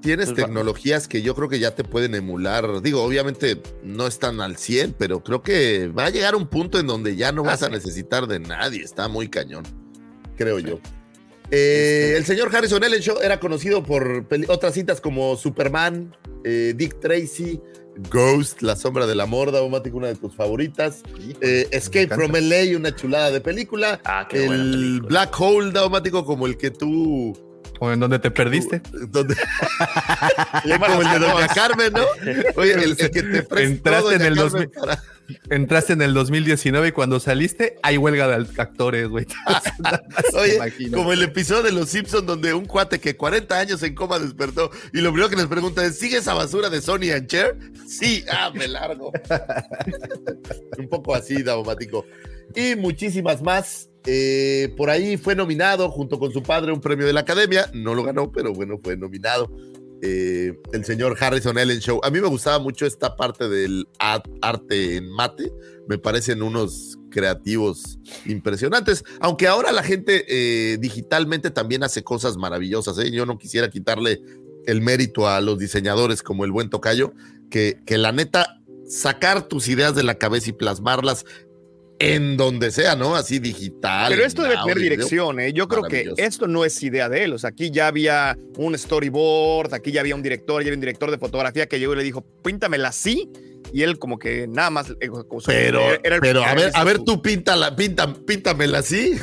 Tienes Pues va- tecnologías que yo creo que ya te pueden emular. Digo, obviamente no están al 100, pero creo que va a llegar un punto en donde ya no vas a necesitar de nadie. Está muy cañón, creo yo. Eh, el señor Harrison Ellenshaw era conocido por otras cintas como Superman, eh, Dick Tracy, Ghost, La Sombra del Amor, Daumático, una de tus favoritas. eh, Escape from LA, una chulada de película. Ah, qué buena el película. Black Hole, Daumático, como el que tú O en donde te perdiste. <laughs> como el de Doña Carmen, ¿no? Oye, el, el que te prestó Entraste en el Carmen 2000. para- Entraste en el 2019 y cuando saliste hay huelga de actores, güey. <laughs> Oye, como el episodio de Los Simpsons donde un cuate que 40 años en coma despertó y lo primero que les pregunta es, ¿sigue esa basura de Sony and Cher? Sí, ah, me largo. <laughs> un poco así, Daumático. Y muchísimas más. Eh, por ahí fue nominado junto con su padre un premio de la academia. No lo ganó, pero bueno, fue nominado. Eh, el señor Harrison Ellen Show. A mí me gustaba mucho esta parte del arte en mate. Me parecen unos creativos impresionantes. Aunque ahora la gente eh, digitalmente también hace cosas maravillosas. Yo no quisiera quitarle el mérito a los diseñadores como el buen Tocayo, que la neta, sacar tus ideas de la cabeza y plasmarlas en donde sea, ¿no? Así digital. Pero esto debe audio, tener dirección, ¿eh? Yo creo que esto no es idea de él. O sea, aquí ya había un storyboard, aquí ya había un director, ya había un director de fotografía que llegó y le dijo, píntamela así. Y él como que nada más... eh, Pero, era el- pero a ver, a ver, su- tú píntala, pinta, píntamela así.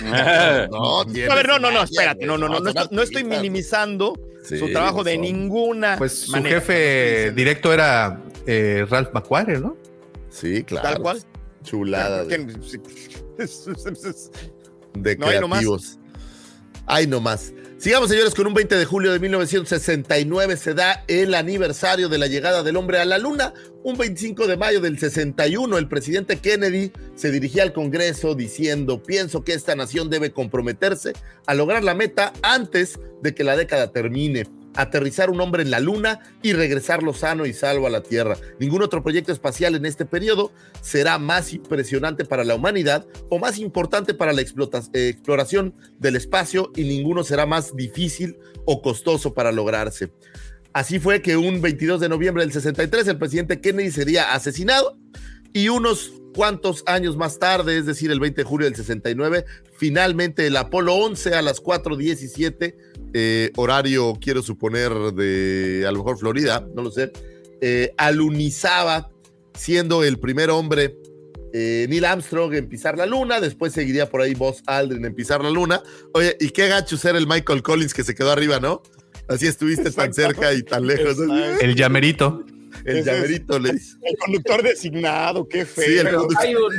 <laughs> no, tienes A ver, no, no, no, espérate, no, no, no, no, estoy, no minimizando Sí, su trabajo de ninguna Pues su manera. jefe directo era eh, Ralph McQuarrie, ¿no? Sí, claro. Tal cual. Chulada de, ¿Quién- sí. <laughs> de No hay nomás. creativos. Ay, no más. Sigamos, señores, con un 20 de julio de 1969 se da el aniversario de la llegada del hombre a la luna. Un 25 de mayo del 61, el presidente Kennedy se dirigía al Congreso diciendo, pienso que esta nación debe comprometerse a lograr la meta antes de que la década termine. Aterrizar un hombre en la luna y regresarlo sano y salvo a la Tierra. Ningún otro proyecto espacial en este periodo será más impresionante para la humanidad o más importante para la eh, exploración del espacio y ninguno será más difícil o costoso para lograrse. Así fue que un 22 de noviembre del 63 el presidente Kennedy sería asesinado y unos cuántos años más tarde, es decir, el 20 de julio del 69, finalmente el Apolo 11 a las 4.17, eh, horario, quiero suponer, de a lo mejor Florida, no lo sé, eh, alunizaba siendo el primer hombre eh, Neil Armstrong en pisar la luna, después seguiría por ahí Buzz Aldrin en pisar la luna. Oye, y qué gacho ser el Michael Collins que se quedó arriba, ¿no? Así estuviste tan cerca y tan lejos. El llamerito. El llamerito le dice. El conductor designado, qué feo. Sí, el conductor. Hay un,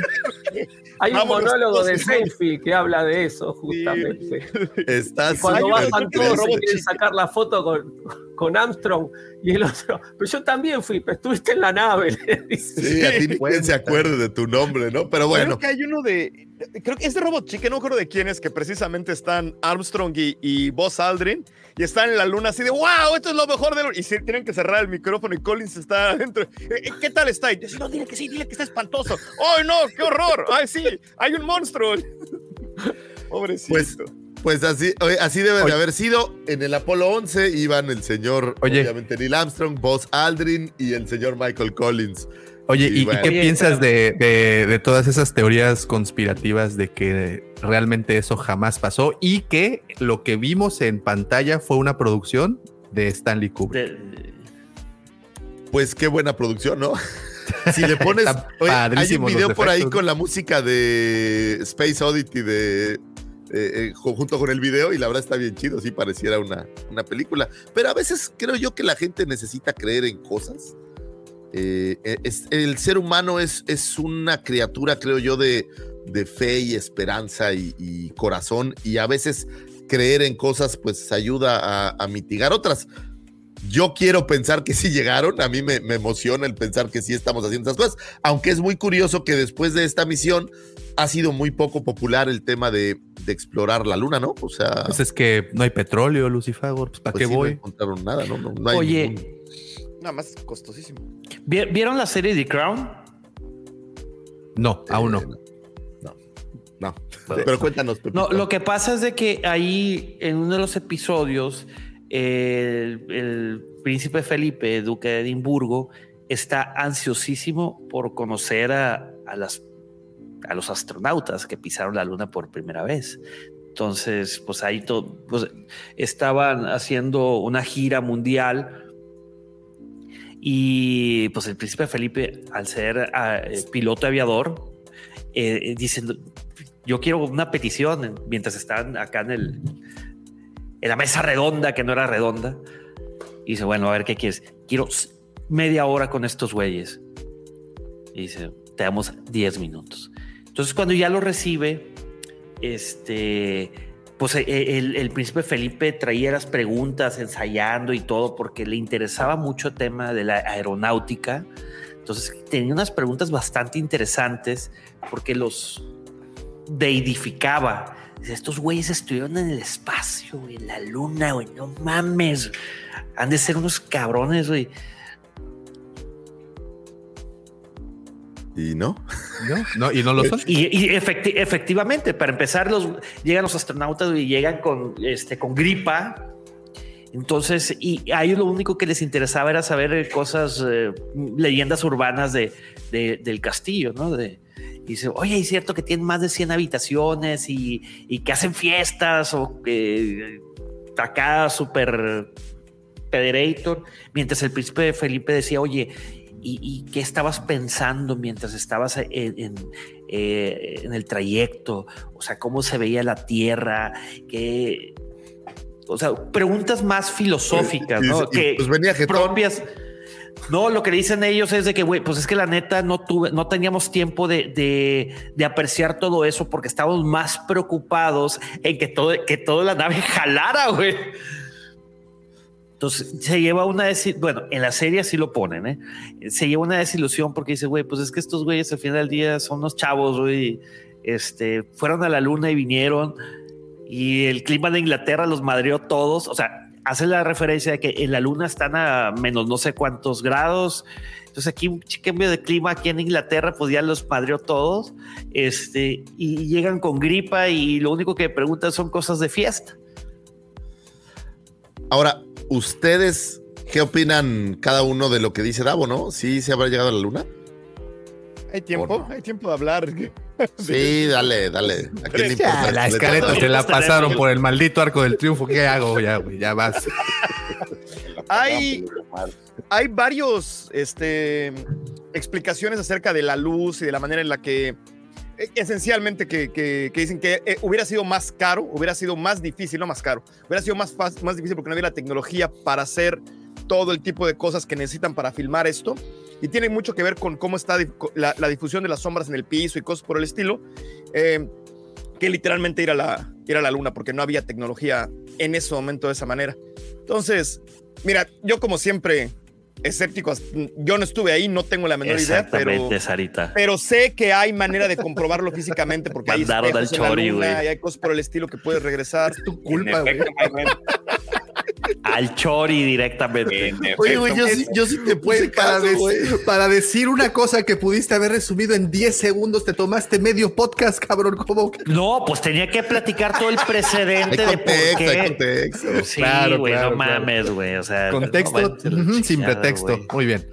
hay un Vámonos monólogo de. Seinfeld que habla de eso, justamente. Está Y cuando bajan todos se quieren sacar la foto con, con Armstrong y el otro. Pero yo también fui, pero estuviste en la nave. Sí, a ti ni quien se acuerde de tu nombre, ¿no? Pero bueno, Creo que hay uno de. Creo que es de Robot Chicken, no me acuerdo de quién es, que precisamente están Armstrong y, y Buzz Aldrin y están en la luna así de ¡Wow! Esto es lo mejor de. Y sí, tienen que cerrar el micrófono y Collins está adentro. "Eh, ¿Qué tal está? Y dice, no, dile que sí, dile que está espantoso. ¡Ay, no! ¡Qué horror! ¡Ay, sí! ¡Hay un monstruo! <laughs> Pobrecito. pues, pues así, así debe de haber sido. En el Apolo 11 iban el señor, Oye. obviamente, Neil Armstrong, Buzz Aldrin y el señor Michael Collins. Oye, ¿y, y bueno. qué piensas de, de- de todas esas teorías conspirativas de que realmente eso jamás pasó y que lo que vimos en pantalla fue una producción de Stanley Kubrick? De- Pues qué buena producción, ¿no? <laughs> Si le pones. Oye, hay un video por ahí con la música de Space Oddity de. Eh, eh, ju- junto con el video y la verdad está bien chido, sí pareciera una, una película, pero a veces creo yo que la gente necesita creer en cosas. Eh, es- el ser humano es, es una criatura, creo yo, de, de fe y esperanza y, y corazón y a veces creer en cosas pues ayuda a, a mitigar otras. Yo quiero pensar que sí llegaron, a mí me, me emociona el pensar que sí estamos haciendo estas cosas, aunque es muy curioso que después de esta misión ha sido muy poco popular el tema de, de explorar la luna, ¿no? O sea, Pues es que no hay petróleo, Lucifer, pues ¿para pues qué sí, no voy? encontraron nada, ¿no? No, no hay Oye, ningún- Nada más costosísimo. ¿vi- ¿vieron la serie The Crown? No, aún no. Eh, no. No, pero cuéntanos. Pepito. No, lo que pasa es de que ahí en uno de los episodios el, príncipe Felipe, duque de Edimburgo, está ansiosísimo por conocer a, los astronautas que pisaron la luna por primera vez. Entonces, pues ahí pues, estaban haciendo una gira mundial y pues el príncipe Felipe, al ser ah, eh, piloto aviador, eh, eh, diciendo, yo quiero una petición en- mientras están acá en el en la mesa redonda que no era redonda y dice bueno a ver qué quieres quiero media hora con estos güeyes y dice te damos 10 minutos entonces cuando ya lo recibe este pues eh, el, el príncipe Felipe traía las preguntas ensayando y todo porque le interesaba mucho el tema de la aeronáutica. Entonces tenía unas preguntas bastante interesantes porque los deidificaba. Estos güeyes estuvieron en el espacio, güey, en la luna, güey, no mames. Han de ser unos cabrones, güey. ¿Y no? ¿No? No, y no lo son. Y, y efecti- efectivamente, para empezar, los, llegan los astronautas y llegan con, este, con gripa. Entonces, y a ellos lo único que les interesaba era saber eh, cosas, eh, leyendas urbanas de, de- del castillo, ¿no? De, y dice, oye, es cierto que tienen más de 100 habitaciones y, y que hacen fiestas o que acá super pederator, mientras el príncipe Felipe decía, oye, ¿y, y qué estabas pensando mientras estabas en, en, eh, en el trayecto? O sea, ¿cómo se veía la Tierra? ¿Qué, o sea, preguntas más filosóficas, Y- ¿no? y- que pues venía propias. No, lo que dicen ellos es de que, güey, pues es que la neta no tuve, no teníamos tiempo de, de, de apreciar todo eso porque estábamos más preocupados en que todo, que toda la nave <laughs> jalara, güey. Entonces se lleva una desilusión. Bueno, en la serie así lo ponen, ¿eh? Se lleva una desilusión porque dice, güey, pues es que estos güeyes al final del día son unos chavos, güey. Este fueron a la luna y vinieron y el clima de Inglaterra los madreó todos. O sea, hace la referencia de que en la luna están a menos no sé cuántos grados. Entonces aquí un cambio de clima aquí en Inglaterra pues ya los madreó todos. Este y llegan con gripa y lo único que preguntan son cosas de fiesta. Ahora, ¿ustedes qué opinan cada uno de lo que dice Davo, no? ¿Sí se habrá llegado a la luna? Hay tiempo, hay tiempo de hablar. <laughs> Sí, dale, dale. ¿A quién le importa? la escaleta se la pasaron por el maldito arco del triunfo. ¿Qué hago ya, güey? Ya vas. <laughs> Hay, hay varios este, explicaciones acerca de la luz y de la manera en la que eh, esencialmente que, que- que dicen que eh, hubiera sido más caro, hubiera sido más difícil, no más caro, hubiera sido más, fácil, más difícil porque no había la tecnología para hacer todo el tipo de cosas que necesitan para filmar esto. Y tiene mucho que ver con cómo está la, la difusión de las sombras en el piso y cosas por el estilo, eh, que literalmente ir a, la, ir a la luna, porque no había tecnología en ese momento de esa manera. Entonces, mira, yo como siempre, escéptico, yo no estuve ahí, no tengo la menor idea, pero... Exactamente, Sarita. Pero sé que hay manera de comprobarlo físicamente porque hay espejos al en la chori, luna y hay cosas por el estilo que puedes regresar. Es tu culpa, güey. Al Chori directamente. Oye, güey, yo sí, yo sí te puse para, caso, decir una cosa que pudiste haber resumido en 10 segundos, te tomaste medio podcast, cabrón. ¿Cómo? que- No, pues tenía que platicar todo el precedente Hay de por contexto, qué. hay contexto. Sí, Claro, güey, claro, no claro. mames, güey. O sea, Contexto no manches, sin chingada, pretexto. Muy bien.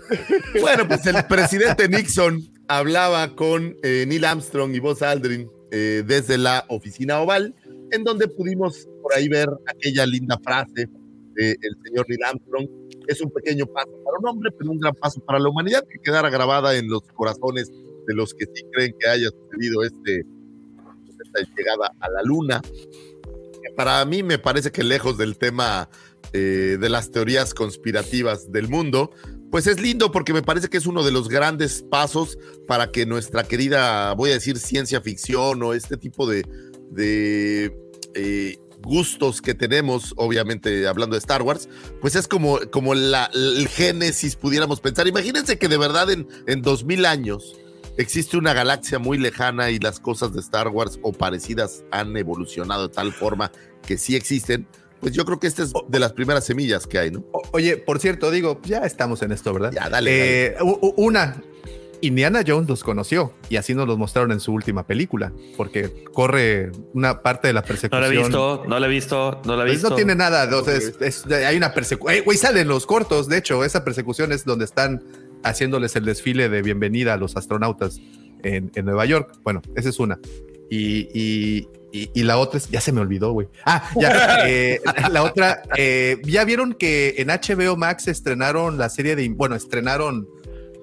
Bueno, pues el presidente Nixon hablaba con eh, Neil Armstrong y Buzz Aldrin eh, desde la oficina oval, en donde pudimos por ahí ver aquella linda frase del señor Neil Armstrong. Es un pequeño paso para un hombre, pero un gran paso para la humanidad que quedará grabada en los corazones de los que sí creen que haya sucedido este, esta llegada a la luna. Para mí me parece que lejos del tema eh, de las teorías conspirativas del mundo, pues es lindo porque me parece que es uno de los grandes pasos para que nuestra querida, voy a decir, ciencia ficción o este tipo de, de, eh, gustos que tenemos, obviamente hablando de Star Wars, pues es como, como la, el génesis, pudiéramos pensar. Imagínense que de verdad en, en 2000 años existe una galaxia muy lejana y las cosas de Star Wars o parecidas han evolucionado de tal forma que sí existen. Pues yo creo que esta es de las primeras semillas que hay, ¿no? Oye, por cierto, digo, ya estamos en esto, ¿verdad? Ya, dale, Eh, Una, Indiana Jones los conoció y así nos los mostraron en su última película, porque corre una parte de la No persecución. lo he visto, no lo he visto, no lo he Pues visto. no tiene nada, o sea, es- es- hay una persecución. Güey, salen los cortos, de hecho, esa persecución es donde están haciéndoles el desfile de bienvenida a los astronautas en, en Nueva York. Bueno, esa es una. Y, y- y- y la otra es, ya se me olvidó, güey. Ah, ya. <laughs> eh, la otra, eh, ya vieron que en HBO Max estrenaron la serie de, bueno, estrenaron,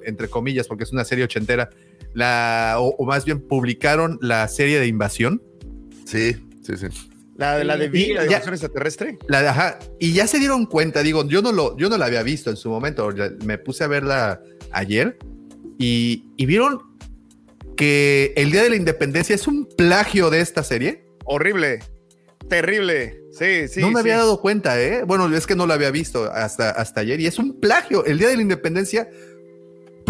entre comillas, porque es una serie ochentera, la, o, o más bien publicaron la serie de Invasión. Sí, sí, sí. La, de la de Vi, la de Ya. invasión extraterrestre. La de- ajá, y ya se dieron cuenta, digo, yo no lo, yo no la había visto en su momento, me puse a verla ayer y, y vieron que el Día de la Independencia es un plagio de esta serie. Horrible. Terrible. Sí, sí. no me sí. había dado cuenta, ¿eh? Bueno, es que no lo había visto hasta, hasta ayer y es un plagio. El Día de la Independencia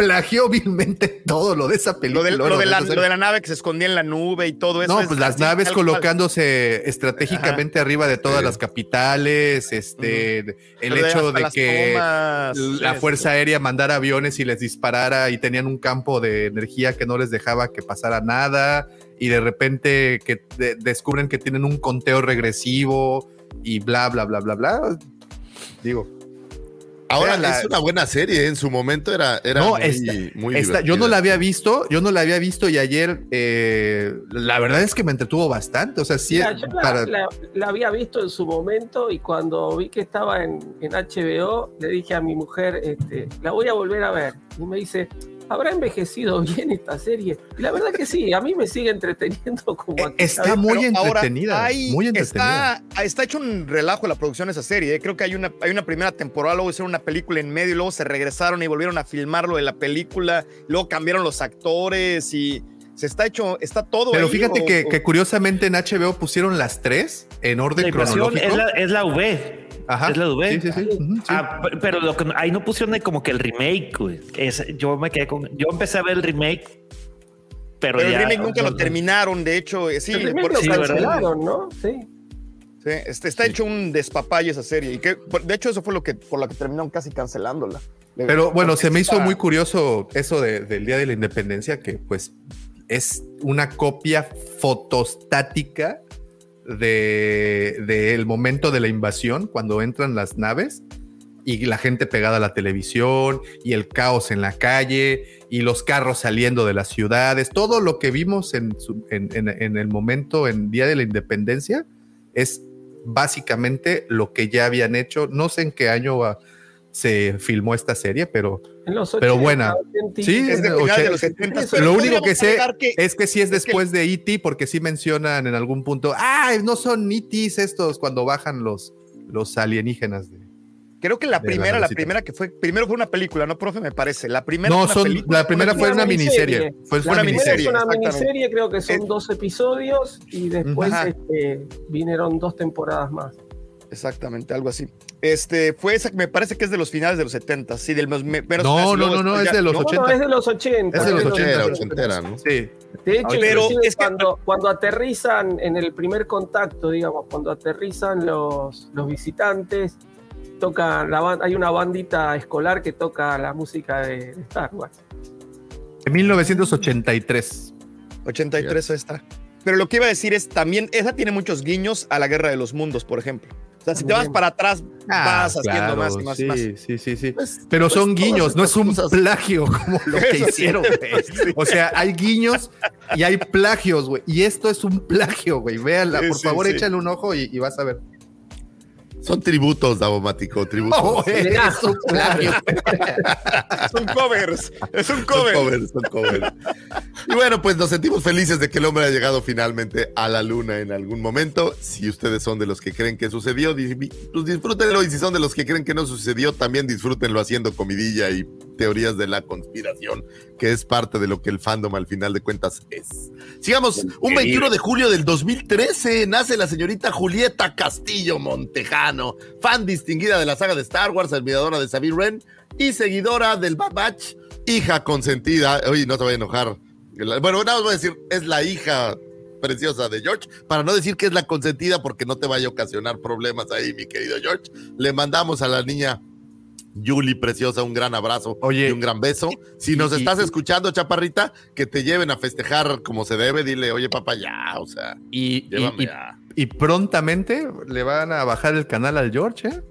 plagió vilmente todo lo de esa Lo, película. lo de la, esa serie. lo de la nave que se escondía en la nube y todo eso. No, es pues las naves cual. colocándose estratégicamente arriba de todas Sí. las capitales, este, el hecho de que tomas, la sí, Fuerza Aérea mandara aviones y les disparara y tenían un campo de energía que no les dejaba que pasara nada y de repente que de- descubren que tienen un conteo regresivo y bla, bla, bla, bla, bla. Digo, Ahora Véanla. es una buena serie, ¿eh? en su momento era, era no, muy, esta- muy esta- yo no la había visto, yo no la había visto y ayer eh, la verdad es que me entretuvo bastante. O sea, sí, Mira, yo la, la- la había visto en su momento y cuando vi que estaba en, en HBO, le dije a mi mujer, este, la voy a volver a ver. Y me dice, ¿habrá envejecido <laughs> bien esta serie? Y la verdad que sí, a mí me sigue entreteniendo <laughs> como Eh, aquí. está muy ahora entretenida, hay- muy entretenida. Está, está hecho un relajo la producción de esa serie. ¿eh? Creo que hay una, hay una primera temporada, luego hicieron una película en medio y luego se regresaron y volvieron a filmarlo de la película. Luego cambiaron los actores y se está hecho, está todo. Pero ahí, fíjate o- que, o- que curiosamente en HBO pusieron las tres en orden cronológico. es la, es la V. Ajá. Es la V. Sí, sí, sí. Ah, pero lo que no- ahí no pusieron como que el remake, güey. Es, yo me quedé con. Yo empecé a ver el remake, pero, pero el ya- remake nunca lo terminaron, de hecho, eh, sí. El remake por- lo sí, ¿verdad? cancelaron, ¿no? Sí. sí, este, está hecho un despapalle esa serie. Y que, de hecho, eso fue lo que, por lo que terminaron casi cancelándola. Pero bueno, se me hizo muy curioso eso de- del Día de la Independencia, que pues es una copia fotostática de del momento de la invasión, cuando entran las naves. y la gente pegada a la televisión y el caos en la calle y los carros saliendo de las ciudades, todo lo que vimos en, su- en- en- el momento, en Día de la Independencia, es básicamente lo que ya habían hecho. No sé en qué año ah, se filmó esta serie, pero, En los pero 80, buena. 80. Sí, Es de los 70. Eso, pero lo único que sé que- es que sí es es que- después de E.T., porque sí mencionan en algún punto, ah, no son E.T.s estos cuando bajan los, los alienígenas. de- Creo que la primera, la primera que fue, primero fue una película, ¿no, profe? Me parece. La primera No, fue una son, película, la primera fue una miniserie. Fue Una una La primera miniserie. es una miniserie, creo que son dos episodios y después este, vinieron dos temporadas más. Exactamente, algo así. Este, fue esa, me parece que es de los finales de los 70, sí, del menos, me- menos No, no, no, no, es de los No, 80. no, es de los 80. Es de los 80. Ochentera, 80. ochentera, ¿no? Sí. De hecho, Pero es que- cuando, cuando aterrizan en el primer contacto, digamos, cuando aterrizan los, los visitantes, toca la hay una bandita escolar que toca la música de, de Star Wars. En 1983. 83 está. Pero lo que iba a decir es también, esa tiene muchos guiños a la Guerra de los Mundos, por ejemplo. O sea, si te vas para atrás, Ah, vas haciendo más y más sí, y más. Sí, sí, sí. Pues- Pero pues son guiños, no es un cosas- plagio como lo que <laughs> <laughs> hicieron, güey. O sea, hay guiños y hay plagios, güey. Y esto es un plagio, güey. Véanla, por favor, échale un ojo y, y vas a ver. Son tributos, Davomático, tributos. No, güey, es un plagio. <laughs> Son covers, es un Son cover. covers, son covers. Y bueno, pues nos sentimos felices de que el hombre haya llegado finalmente a la luna en algún momento. Si ustedes son de los que creen que sucedió, di- pues disfrútenlo. Y si son de los que creen que no sucedió, también disfrútenlo haciendo comidilla y teorías de la conspiración, que es parte de lo que el fandom al final de cuentas es. Sigamos, un 21 de julio del 2013 nace la señorita Julieta Castillo Montejano, fan distinguida de la saga de Star Wars, admiradora de Sabine Wren y seguidora del Bad Batch, hija consentida. Oye, no te voy a enojar. Bueno, nada más voy a decir, es la hija preciosa de George, para no decir que es la consentida porque no te vaya a ocasionar problemas ahí, mi querido George. Le mandamos a la niña Julie preciosa un gran abrazo Oye, y un gran beso. Si nos y- estás y- escuchando, chaparrita, que te lleven a festejar como se debe, dile, oye papá, ya, o sea, Y, y- llévame y- ya. y prontamente le van a bajar el canal al George, ¿eh?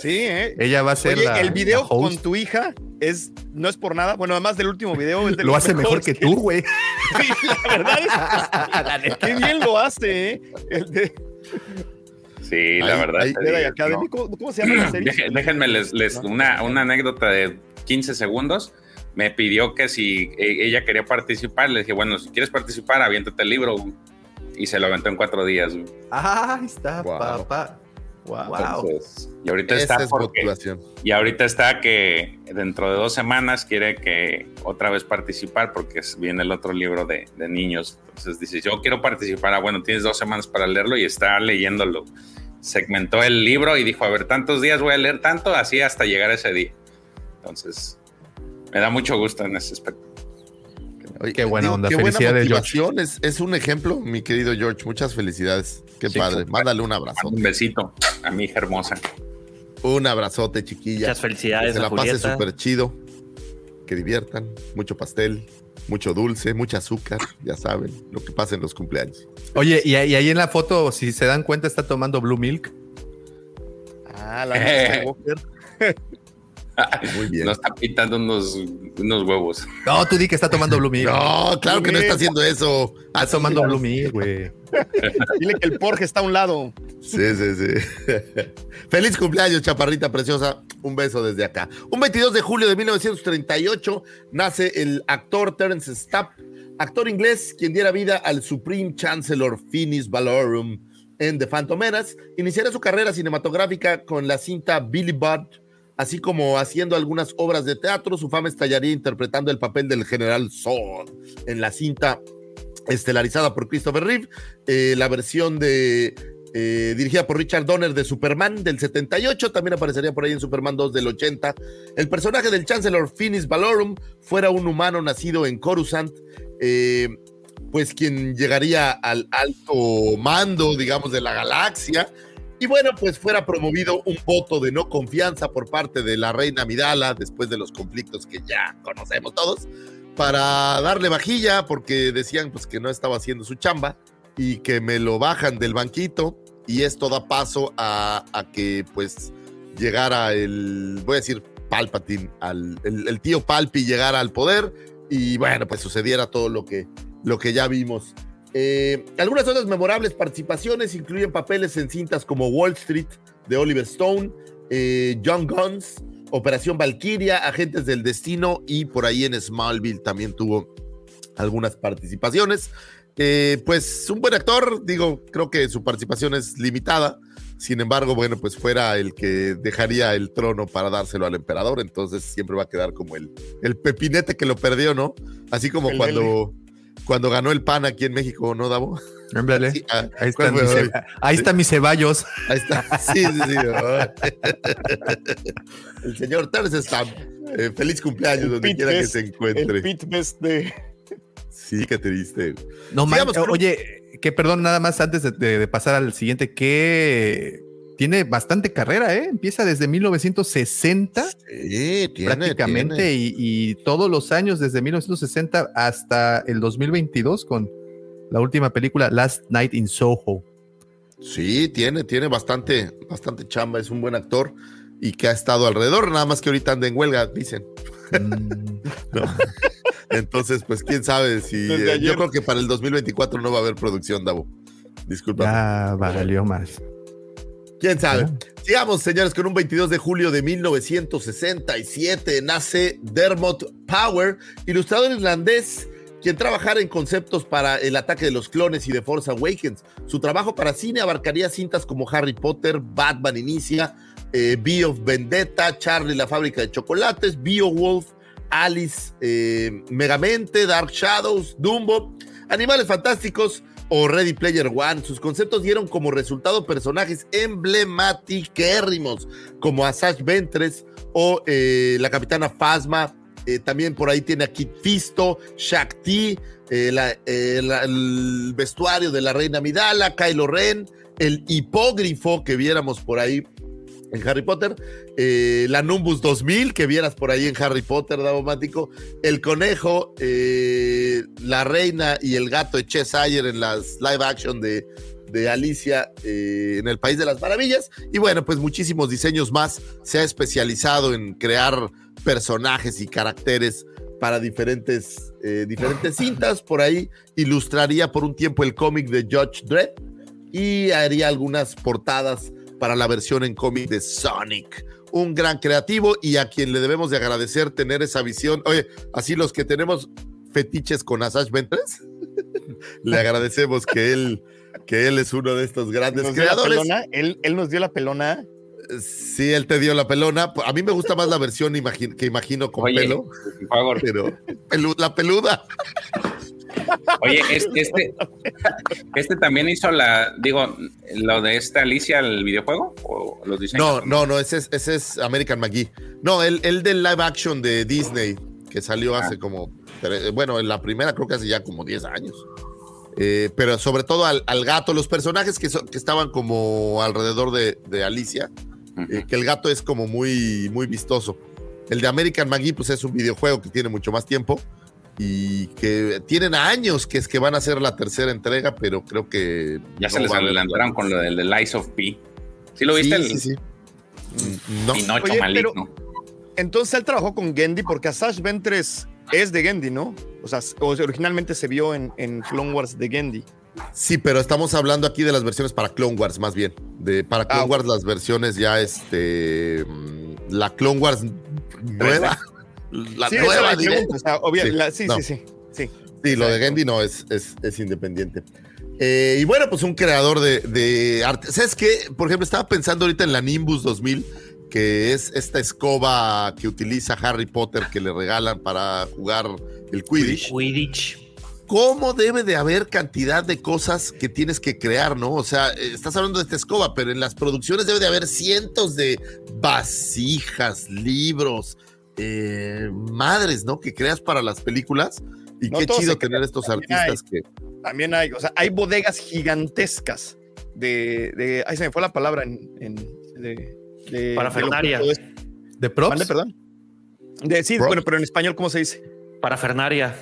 Sí, ¿eh? Ella va a ser Oye, la, el video la host. con tu hija es, no es por nada, bueno, además del último video, es de <laughs> Lo hace mejor que tú, güey. <laughs> Sí, la verdad es que <laughs> qué bien lo hace, ¿eh? El de Sí, la verdad. ahí- te Jedi digo, Academy, no. ¿cómo, cómo se llama la <clears throat> serie? Déjenme les, les- una, una anécdota de 15 segundos. Me pidió que si e- ella quería participar, le dije, bueno, si quieres participar, aviéntate el libro. Y se lo aventó en cuatro días. Ah, ahí está, Wow. papá. Wow. Entonces, y ahorita Esa está es porque- y ahorita está que dentro de dos semanas quiere que otra vez participar porque es- viene el otro libro de, de niños. Entonces dice, yo quiero participar. Ah, bueno, tienes dos semanas para leerlo y está leyéndolo. Segmentó el libro y dijo, a ver, tantos días voy a leer tanto, así hasta llegar a ese día. Entonces, me da mucho gusto en ese aspecto. Oye, Qué buena onda, Qué buena motivación, es, es un ejemplo, mi querido George. Muchas felicidades. Qué Sí, padre. Mándale un abrazo. Un besito a mi hija hermosa. Un abrazote, chiquilla. Muchas felicidades Que se la pase súper chido. Que diviertan. Mucho pastel, mucho dulce, mucho azúcar. Ya saben lo que pasa en los cumpleaños. Oye, y, ahí- y ahí en la foto, si se dan cuenta, está tomando Blue Milk. Ah, la de Skywalker. <laughs> Muy bien. Nos está pintando unos, unos huevos. No, tú di que está tomando Blue Milk. <laughs> No, claro que no está haciendo eso. Está tomando Blue Milk, güey. <laughs> Dile que el Porge está a un lado. Sí, sí, sí. Feliz cumpleaños, chaparrita preciosa. Un beso desde acá. Un 22 de julio de 1938 nace el actor Terence Stamp, actor inglés quien diera vida al Supreme Chancellor Finis Valorum en The Phantom Menace. Iniciará su carrera cinematográfica con la cinta Billy Budd, así como haciendo algunas obras de teatro. Su fama estallaría interpretando el papel del general Zod en la cinta estelarizada por Christopher Reeve, eh, la versión de eh, dirigida por Richard Donner de Superman del 78, también aparecería por ahí en Superman 2 del 80. El personaje del Chancellor Finis Valorum fuera un humano nacido en Coruscant, eh, pues quien llegaría al alto mando, digamos, de la galaxia. Y bueno, pues fuera promovido un voto de no confianza por parte de la reina Midala después de los conflictos que ya conocemos todos para darle vajilla porque decían pues que no estaba haciendo su chamba y que me lo bajan del banquito y esto da paso a, que pues llegara el, voy a decir Palpatine, al, el, el tío Palpi llegara al poder y bueno, pues sucediera todo lo que, lo que ya vimos. Eh, algunas otras memorables participaciones incluyen papeles en cintas como Wall Street de Oliver Stone, eh, John Guns, Operación Valkyria, Agentes del Destino y por ahí en Smallville también tuvo algunas participaciones. Eh, pues un buen actor, digo, creo que su participación es limitada. Sin embargo, bueno, pues fuera el que dejaría el trono para dárselo al emperador, entonces siempre va a quedar como el, el pepinete que lo perdió, ¿no? Así como El cuando, cuando ganó el PAN aquí en México, ¿no, Davo? Ándale. Sí, ah, ahí, ¿cuál están fue mis, hoy? ceba- ahí están mis ceballos. Ahí está. Sí, sí, sí. <laughs> El señor Terce está. eh, feliz cumpleaños El donde Pit quiera que se El encuentre. pit best de. <laughs> Sí, qué triste. No un- oye, que perdón, nada más antes de, de- de pasar al siguiente, que tiene bastante carrera, ¿eh? Empieza desde 1960 Sí, tiene, prácticamente tiene. Y, y todos los años desde 1960 hasta el 2022 con la última película Last Night in Soho. Sí, tiene, tiene bastante, bastante chamba. Es un buen actor y que ha estado alrededor. Nada más que ahorita anda en huelga, dicen. Mm, <laughs> ¿no? Entonces, pues quién sabe si. Eh, yo creo que para el 2024 no va a haber producción, Davo. Disculpa. ya valió más. ¿Quién sabe? Sigamos, señores, con un 22 de julio de 1967 nace Dermot Power, ilustrador irlandés, quien trabajara en conceptos para el ataque de los clones y de Force Awakens. Su trabajo para cine abarcaría cintas como Harry Potter, Batman Inicia, eh, Bee of Vendetta, Charlie la fábrica de chocolates, Beowulf, Alice, eh, Megamente, Dark Shadows, Dumbo, Animales Fantásticos o Ready Player One. Sus conceptos dieron como resultado personajes emblematiquérrimos como Asajj Ventress o eh, la Capitana Phasma. Eh, también por ahí tiene a Kit Fisto, Shakti, eh, el vestuario de la Reina Midala, Kylo Ren, el hipógrifo que viéramos por ahí en Harry Potter, eh, la Numbus 2000 que vieras por ahí en Harry Potter, Davomático, el conejo, eh, la reina y el gato de Cheshire en las live action de, de Alicia eh, en el País de las Maravillas. Y bueno, pues muchísimos diseños más. Se ha especializado en crear personajes y caracteres para diferentes, diferentes <laughs> cintas. Por ahí ilustraría por un tiempo el cómic de Judge Dredd y haría algunas portadas para la versión en cómic de Sonic. Un gran creativo y a quien le debemos de agradecer tener esa visión. Oye, así los que tenemos fetiches con Asajj Ventress, <laughs> le agradecemos que él, que él es uno de estos grandes Nos dio la creadores. él, él nos dio la pelona. Sí, él te dio la pelona. A mí me gusta más la versión imagi- que imagino con Oye, pelo, por favor. pero pelu- la peluda. Oye, este, este, este también hizo la, digo, lo de esta Alicia, el videojuego, o los diseños. No, no, no, ese es, ese es American McGee. No, el, el del live action de Disney, que salió Ah. hace como, bueno, en la primera creo que hace ya como 10 años. Eh, pero sobre todo al, al gato, los personajes que, so- que estaban como alrededor de, de Alicia, eh, que el gato es como muy, muy vistoso. El de American McGee, pues es un videojuego que tiene mucho más tiempo y que tienen años que es que van a hacer la tercera entrega, pero creo que Ya se les adelantaron con lo del, del Lies of P. ¿Sí lo viste? Sí, el sí, sí. Mm, No. Pinocho Oye, maligno. pero- Entonces él trabajó con Gendy porque Asajj Ventress es de Gendy, ¿no? O sea, originalmente se vio en, en Clone Wars de Gendy. Sí, pero estamos hablando aquí de las versiones para Clone Wars, más bien. De, para Clone Ah, Wars, las versiones ya, este. mm, La Clone Wars nueva. <laughs> La sí, nueva, la diré. pregunta, o sea, obvia- Sí, la- sí, no. sí, sí, sí. Sí, lo de Gendy no es, es, es independiente. Eh, y bueno, pues un creador de, de arte. ¿Sabes qué? Por ejemplo, estaba pensando ahorita en la Nimbus 2000, que es esta escoba que utiliza Harry Potter que le regalan para jugar el Quidditch. Quidditch. ¿Cómo debe de haber cantidad de cosas que tienes que crear, no? O sea, eh, estás hablando de esta escoba, pero en las producciones debe de haber cientos de vasijas, libros, eh, madres, ¿no? Que creas para las películas. Y No qué chido tener estos también artistas que... También hay, o sea, hay bodegas gigantescas de, de ay, se me fue la palabra en, en de, de- Parafernalia. de lo que todo ¿De esto- props? ¿Mande, perdón? De, sí, Props. bueno, pero en español, ¿cómo se dice? Parafernaria.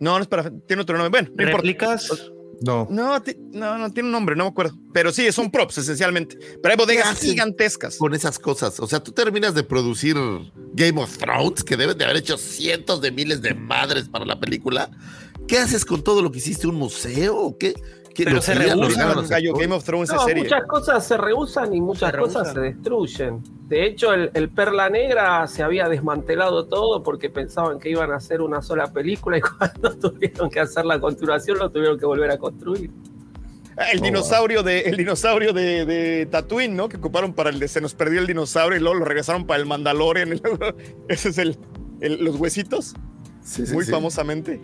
No, no es para, tiene otro nombre. Bueno, no importa. No. No, no, no tiene un nombre, no me acuerdo. Pero sí, son props esencialmente. Pero hay bodegas gigantescas. Con esas cosas. O sea, tú terminas de producir Game of Thrones, que deben de haber hecho cientos de miles de madres para la película. ¿Qué haces con todo lo que hiciste? ¿Un museo o qué? Game of Thrones No, serie. muchas cosas se rehusan y muchas Se cosas se destruyen. De hecho, el, el Perla Negra se había desmantelado todo porque pensaban que iban a hacer una sola película y <laughs> cuando tuvieron que hacer la continuación lo tuvieron que volver a construir. El dinosaurio de el dinosaurio de, de Tatooine, ¿no? Que ocuparon para el de se nos perdió el dinosaurio y luego lo regresaron para el Mandalorian. <laughs> ese es el, el- los huesitos, Sí, sí, muy sí. famosamente.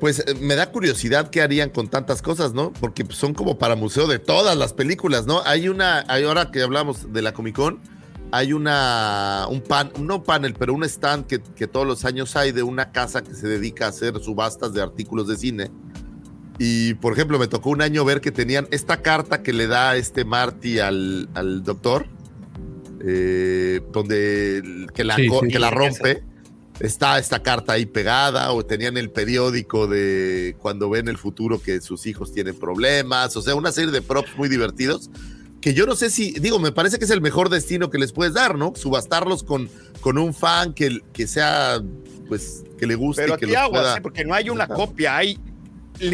Pues eh, me da curiosidad qué harían con tantas cosas, ¿no? Porque pues, son como para museo de todas las películas, ¿no? Hay una, hay ahora que hablamos de la Comic Con, hay una, un pan, no panel, pero un stand que, que todos los años hay de una casa que se dedica a hacer subastas de artículos de cine. Y por ejemplo, me tocó un año ver que tenían esta carta que le da este Marty al, al doctor, eh, donde que la, Sí, co- sí. que la rompe. Está esta carta ahí pegada, o tenían el periódico de cuando ven el futuro que sus hijos tienen problemas, o sea, una serie de props muy divertidos. Que yo no sé si, digo, me parece que es el mejor destino que les puedes dar, ¿no? Subastarlos con, con un fan que, que sea, pues, que le guste Pero que aquí aguas, pueda- ¿eh? porque no hay una copia, hay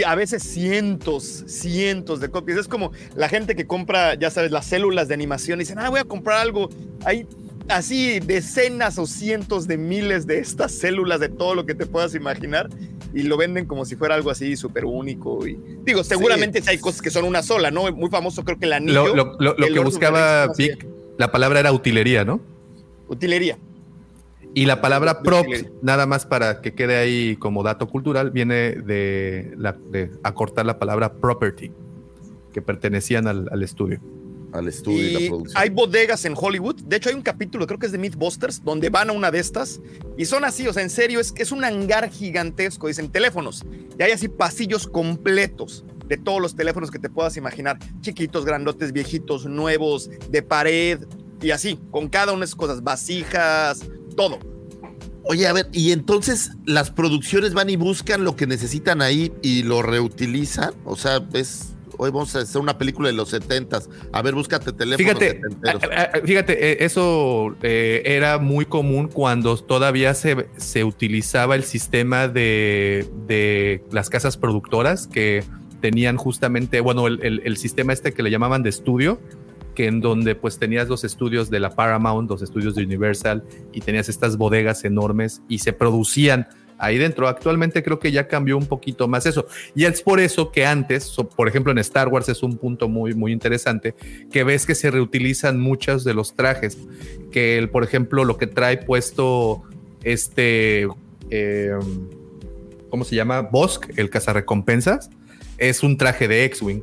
a veces cientos, cientos de copias. Es como la gente que compra, ya sabes, las células de animación y dicen, ah, voy a comprar algo. Hay así decenas o cientos de miles de estas células de todo lo que te puedas imaginar y lo venden como si fuera algo así súper único. Y digo, seguramente sí hay cosas que son una sola, ¿no? Muy famoso, creo que el anillo. Lo, lo- lo- lo el que buscaba Vic, la palabra era utilería, ¿no? Utilería. Y la palabra utilería. nada más para que quede ahí como dato cultural, viene de, la- de acortar la palabra property, que pertenecían al, al estudio. Al estudio y, la producción. hay bodegas en Hollywood. De hecho, hay un capítulo, creo que es de Mythbusters, donde van a una de estas y son así, o sea, en serio, es es un hangar gigantesco, dicen teléfonos. Y hay así pasillos completos de todos los teléfonos que te puedas imaginar: chiquitos, grandotes, viejitos, nuevos, de pared y así, con cada una de esas cosas, vasijas, todo. Oye, a ver, y entonces las producciones van y buscan lo que necesitan ahí y lo reutilizan. O sea, es. Hoy vamos a hacer una película de los setentas. A ver, búscate teléfonos Fíjate, ah, ah, fíjate, eh, eso eh, era muy común cuando todavía se, se utilizaba el sistema de, de las casas productoras que tenían justamente, bueno, el, el- el sistema este que le llamaban de estudio, que en donde pues tenías los estudios de la Paramount, los estudios de Universal y tenías estas bodegas enormes y se producían ahí dentro. Actualmente creo que ya cambió un poquito más eso. Y es por eso que antes, por ejemplo en Star Wars es un punto muy, muy interesante, que ves que se reutilizan muchos de los trajes. Que, el, por ejemplo, lo que trae puesto este, eh, ¿cómo se llama? Bosk, el cazarrecompensas, es un traje de X-Wing,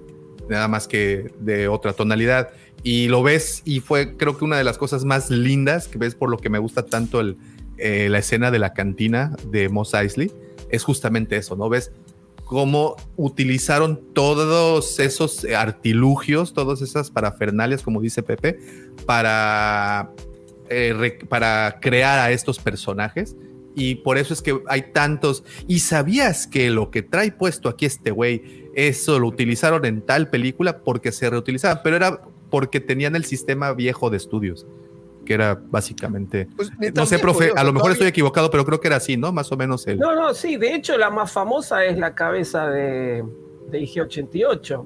nada más que de otra tonalidad. Y lo ves, y fue creo que una de las cosas más lindas que ves por lo que me gusta tanto el, eh, la escena de la cantina de Mos Eisley, es justamente eso, ¿no? Ves cómo utilizaron todos esos artilugios, todas esas parafernalias, como dice Pepe, para, eh, para crear a estos personajes. Y por eso es que hay tantos. Y sabías que lo que trae puesto aquí este güey, eso lo utilizaron en tal película porque se reutilizaba, pero era porque tenían el sistema viejo de estudios, que era básicamente. Pues, ni no sé, profe, ¿eh? A lo mejor todavía- estoy equivocado, pero creo que era así, ¿no? Más o menos el. No, no, sí, de hecho la más famosa es la cabeza de, de IG-88,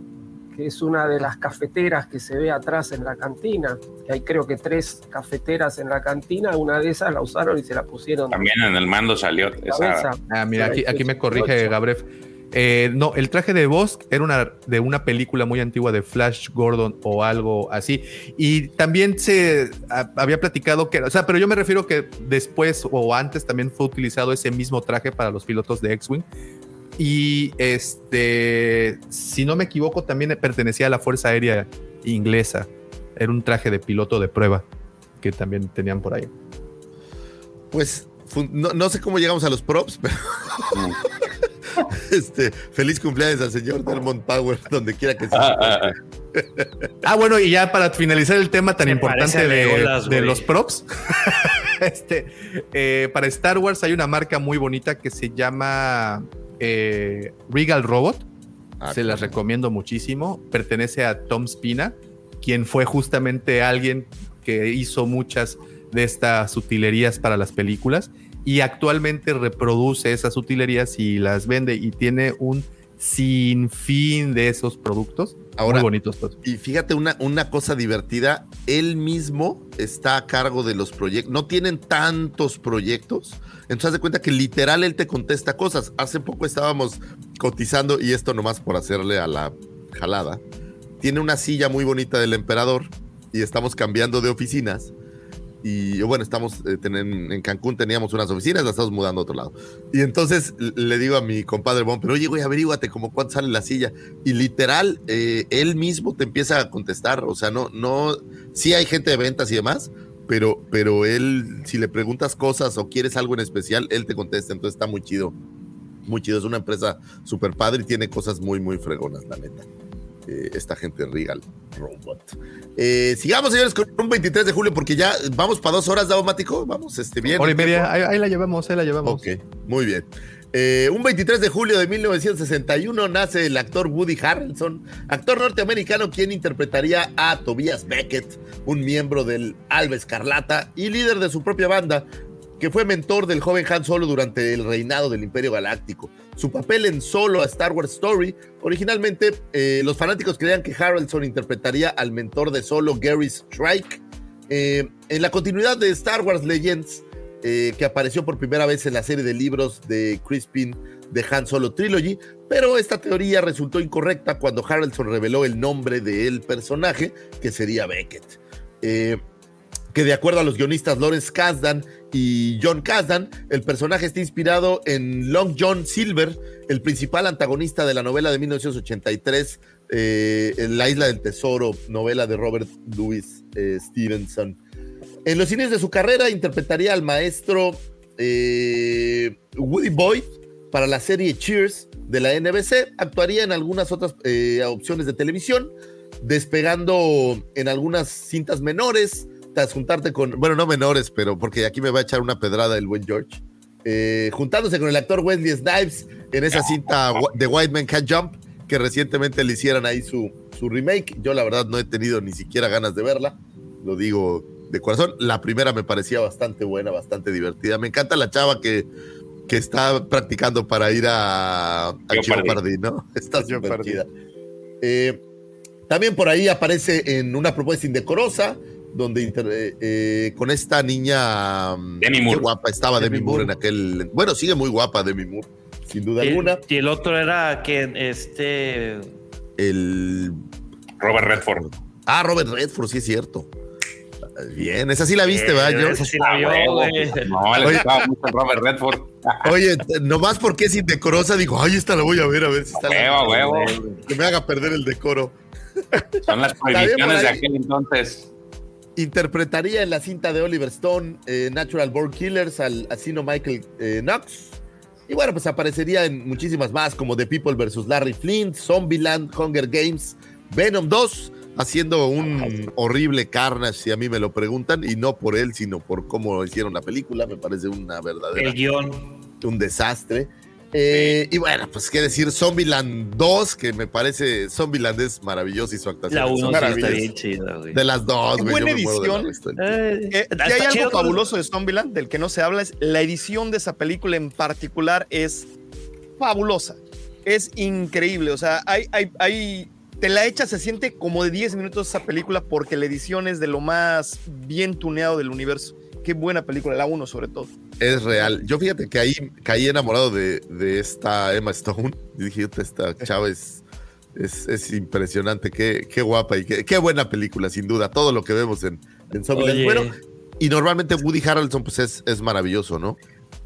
que es una de las cafeteras que se ve atrás en la cantina. Que hay creo que tres cafeteras en la cantina, una de esas la usaron y se la pusieron. También en el mando salió esa. Ah, mira, aquí, aquí me corrige 88. Gabref. Eh, no, el traje de Bosk era una, de una película muy antigua de Flash Gordon o algo así. Y también se a- había platicado que, o sea, pero yo me refiero que después o antes también fue utilizado ese mismo traje para los pilotos de X-Wing. Y este, si no me equivoco, también pertenecía a la Fuerza Aérea Inglesa. Era un traje de piloto de prueba que también tenían por ahí. Pues no sé cómo llegamos a los props, pero <laughs> este, feliz cumpleaños al señor Delmont Power, <laughs> donde quiera que Ah, ah, sea. ah. Ah, bueno, y ya para finalizar el tema tan importante de, Legolas, de güey. los props, <laughs> este, eh, para Star Wars hay una marca muy bonita que se llama eh, Regal Robot, Ah, se las claro. recomiendo muchísimo. Pertenece a Tom Spina, quien fue justamente alguien que hizo muchas de estas utilerías para las películas y actualmente reproduce esas utilerías y las vende y tiene un sinfín de esos productos. Ahora- muy bonitos. pues. Y fíjate una, una cosa divertida, él mismo está a cargo de los proyectos, no tienen tantos proyectos, entonces haz de cuenta que literal él te contesta cosas. Hace poco estábamos cotizando, y esto nomás por hacerle a la jalada, tiene una silla muy bonita del emperador y estamos cambiando de oficinas. Y bueno, estamos eh, tenen- en Cancún, teníamos unas oficinas, las estamos mudando a otro lado. Y entonces le digo a mi compadre Bon, pero oye, güey, averíguate como cuánto sale la silla. Y literal, eh, él mismo te empieza a contestar. O sea, no, no, sí hay gente de ventas y demás, pero, pero él, si le preguntas cosas o quieres algo en especial, él te contesta. Entonces está muy chido. Muy chido. Es una empresa súper padre y tiene cosas muy, muy fregonas, la neta. Eh, esta gente Regal Robot. Eh, sigamos, señores, con un 23 de julio, porque ya vamos para dos horas, Daumático. Vamos, este, bien. Hora y media, ahí, ahí la llevamos, ahí la llevamos. Ok, muy bien. Eh, un 23 de julio de 1961 nace el actor Woody Harrelson, actor norteamericano quien interpretaría a Tobias Beckett, un miembro del Alba Escarlata y líder de su propia banda, que fue mentor del joven Han Solo durante el reinado del Imperio Galáctico. Su papel en Solo a Star Wars Story, originalmente eh, los fanáticos creían que Harrelson interpretaría al mentor de Solo, Gary Strike. Eh, en la continuidad de Star Wars Legends, eh, que apareció por primera vez en la serie de libros de Crispin de Han Solo Trilogy, pero esta teoría resultó incorrecta cuando Harrelson reveló el nombre del personaje, que sería Beckett. Que de acuerdo a los guionistas Lawrence Kasdan y John Kasdan, el personaje está inspirado en Long John Silver, el principal antagonista de la novela de 1983, eh, en La Isla del Tesoro, novela de Robert Louis eh, Stevenson. En los inicios de su carrera interpretaría al maestro eh, Woody Boyd para la serie Cheers de la NBC. Actuaría en algunas otras opciones de televisión, despegando en algunas cintas menores, juntarte con, bueno, no menores, pero porque aquí me va a echar una pedrada el buen George. Eh, juntándose con el actor Wesley Snipes en esa cinta The White Man Can't Jump, que recientemente le hicieron ahí su, su remake. Yo la verdad no he tenido ni siquiera ganas de verla, lo digo de corazón. La primera me parecía bastante buena, bastante divertida. Me encanta la chava que, que está practicando para ir a, a Jeopardy. ¿no? <laughs> Está. Eh, también por ahí aparece en una propuesta indecorosa, donde inter- eh, eh, con esta niña mm, Demi qué Moore. guapa estaba Demi, Demi Moore. Moore. en aquel. Bueno, sigue muy guapa Demi Moore, sin duda Y, alguna. y el otro era que este. El Robert Redford. ah Robert Redford, sí es cierto. Bien, esa sí la viste, ¿verdad? Yo- ese sí la Ah, vio, huevo. güey. No, le Oye. gustaba mucho Robert Redford. Oye, nomás porque es indecorosa, digo, ay, esta la voy a ver, a ver si está la- Huevo, huevo. que me haga perder el decoro. Son las prohibiciones de aquel entonces. Interpretaría en la cinta de Oliver Stone, eh, Natural Born Killers, al asino Michael eh, Knox. Y bueno, pues aparecería en muchísimas más, como The People vs. Larry Flint, Zombieland, Hunger Games, Venom 2, haciendo un horrible Carnage, si a mí me lo preguntan, y no por él, sino por cómo hicieron la película. Me parece una verdadera El guion. un desastre. Eh, y bueno, pues qué decir, Zombieland 2, que me parece, Zombieland es maravilloso y su actuación. La es 1 sí está maravillosa. bien chida, güey. De las dos, güey. buena edición. Eh, Eh, si hay algo chido, fabuloso de Zombieland del que no se habla es la edición de esa película en particular es fabulosa. Es increíble. O sea, hay, hay, hay, te la echa, se siente como de 10 minutos esa película porque la edición es de lo más bien tuneado del universo. Qué buena película, la 1 sobre todo. Es real. Yo fíjate que ahí caí enamorado de, de esta Emma Stone. <laughs> Y dije, "Puta, esta chava es, es, es impresionante. Qué, qué guapa y qué, qué buena película, sin duda. Todo lo que vemos en, en Zombieland. Bueno, y normalmente Woody Harrelson pues es, es maravilloso, ¿no?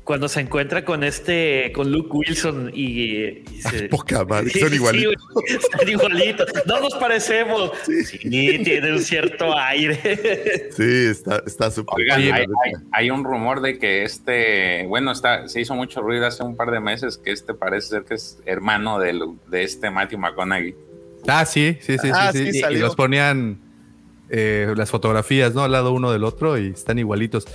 Cuando se encuentra con este, con Luke Wilson y, y se- <laughs> Poca madre, Sí, son sí, igualitos. güey, son igualitos. No nos parecemos. Sí, tiene un cierto aire. Sí, está está súper. Oigan, bien, hay, un rumor de que este, bueno, está, se hizo mucho ruido hace un par de meses que este parece ser que es hermano del- de este Matthew McConaughey. Ah, sí, sí, sí, Ah, sí. sí, sí. Y- los ponían eh, las fotografías, ¿no? Al lado uno del otro y están igualitos.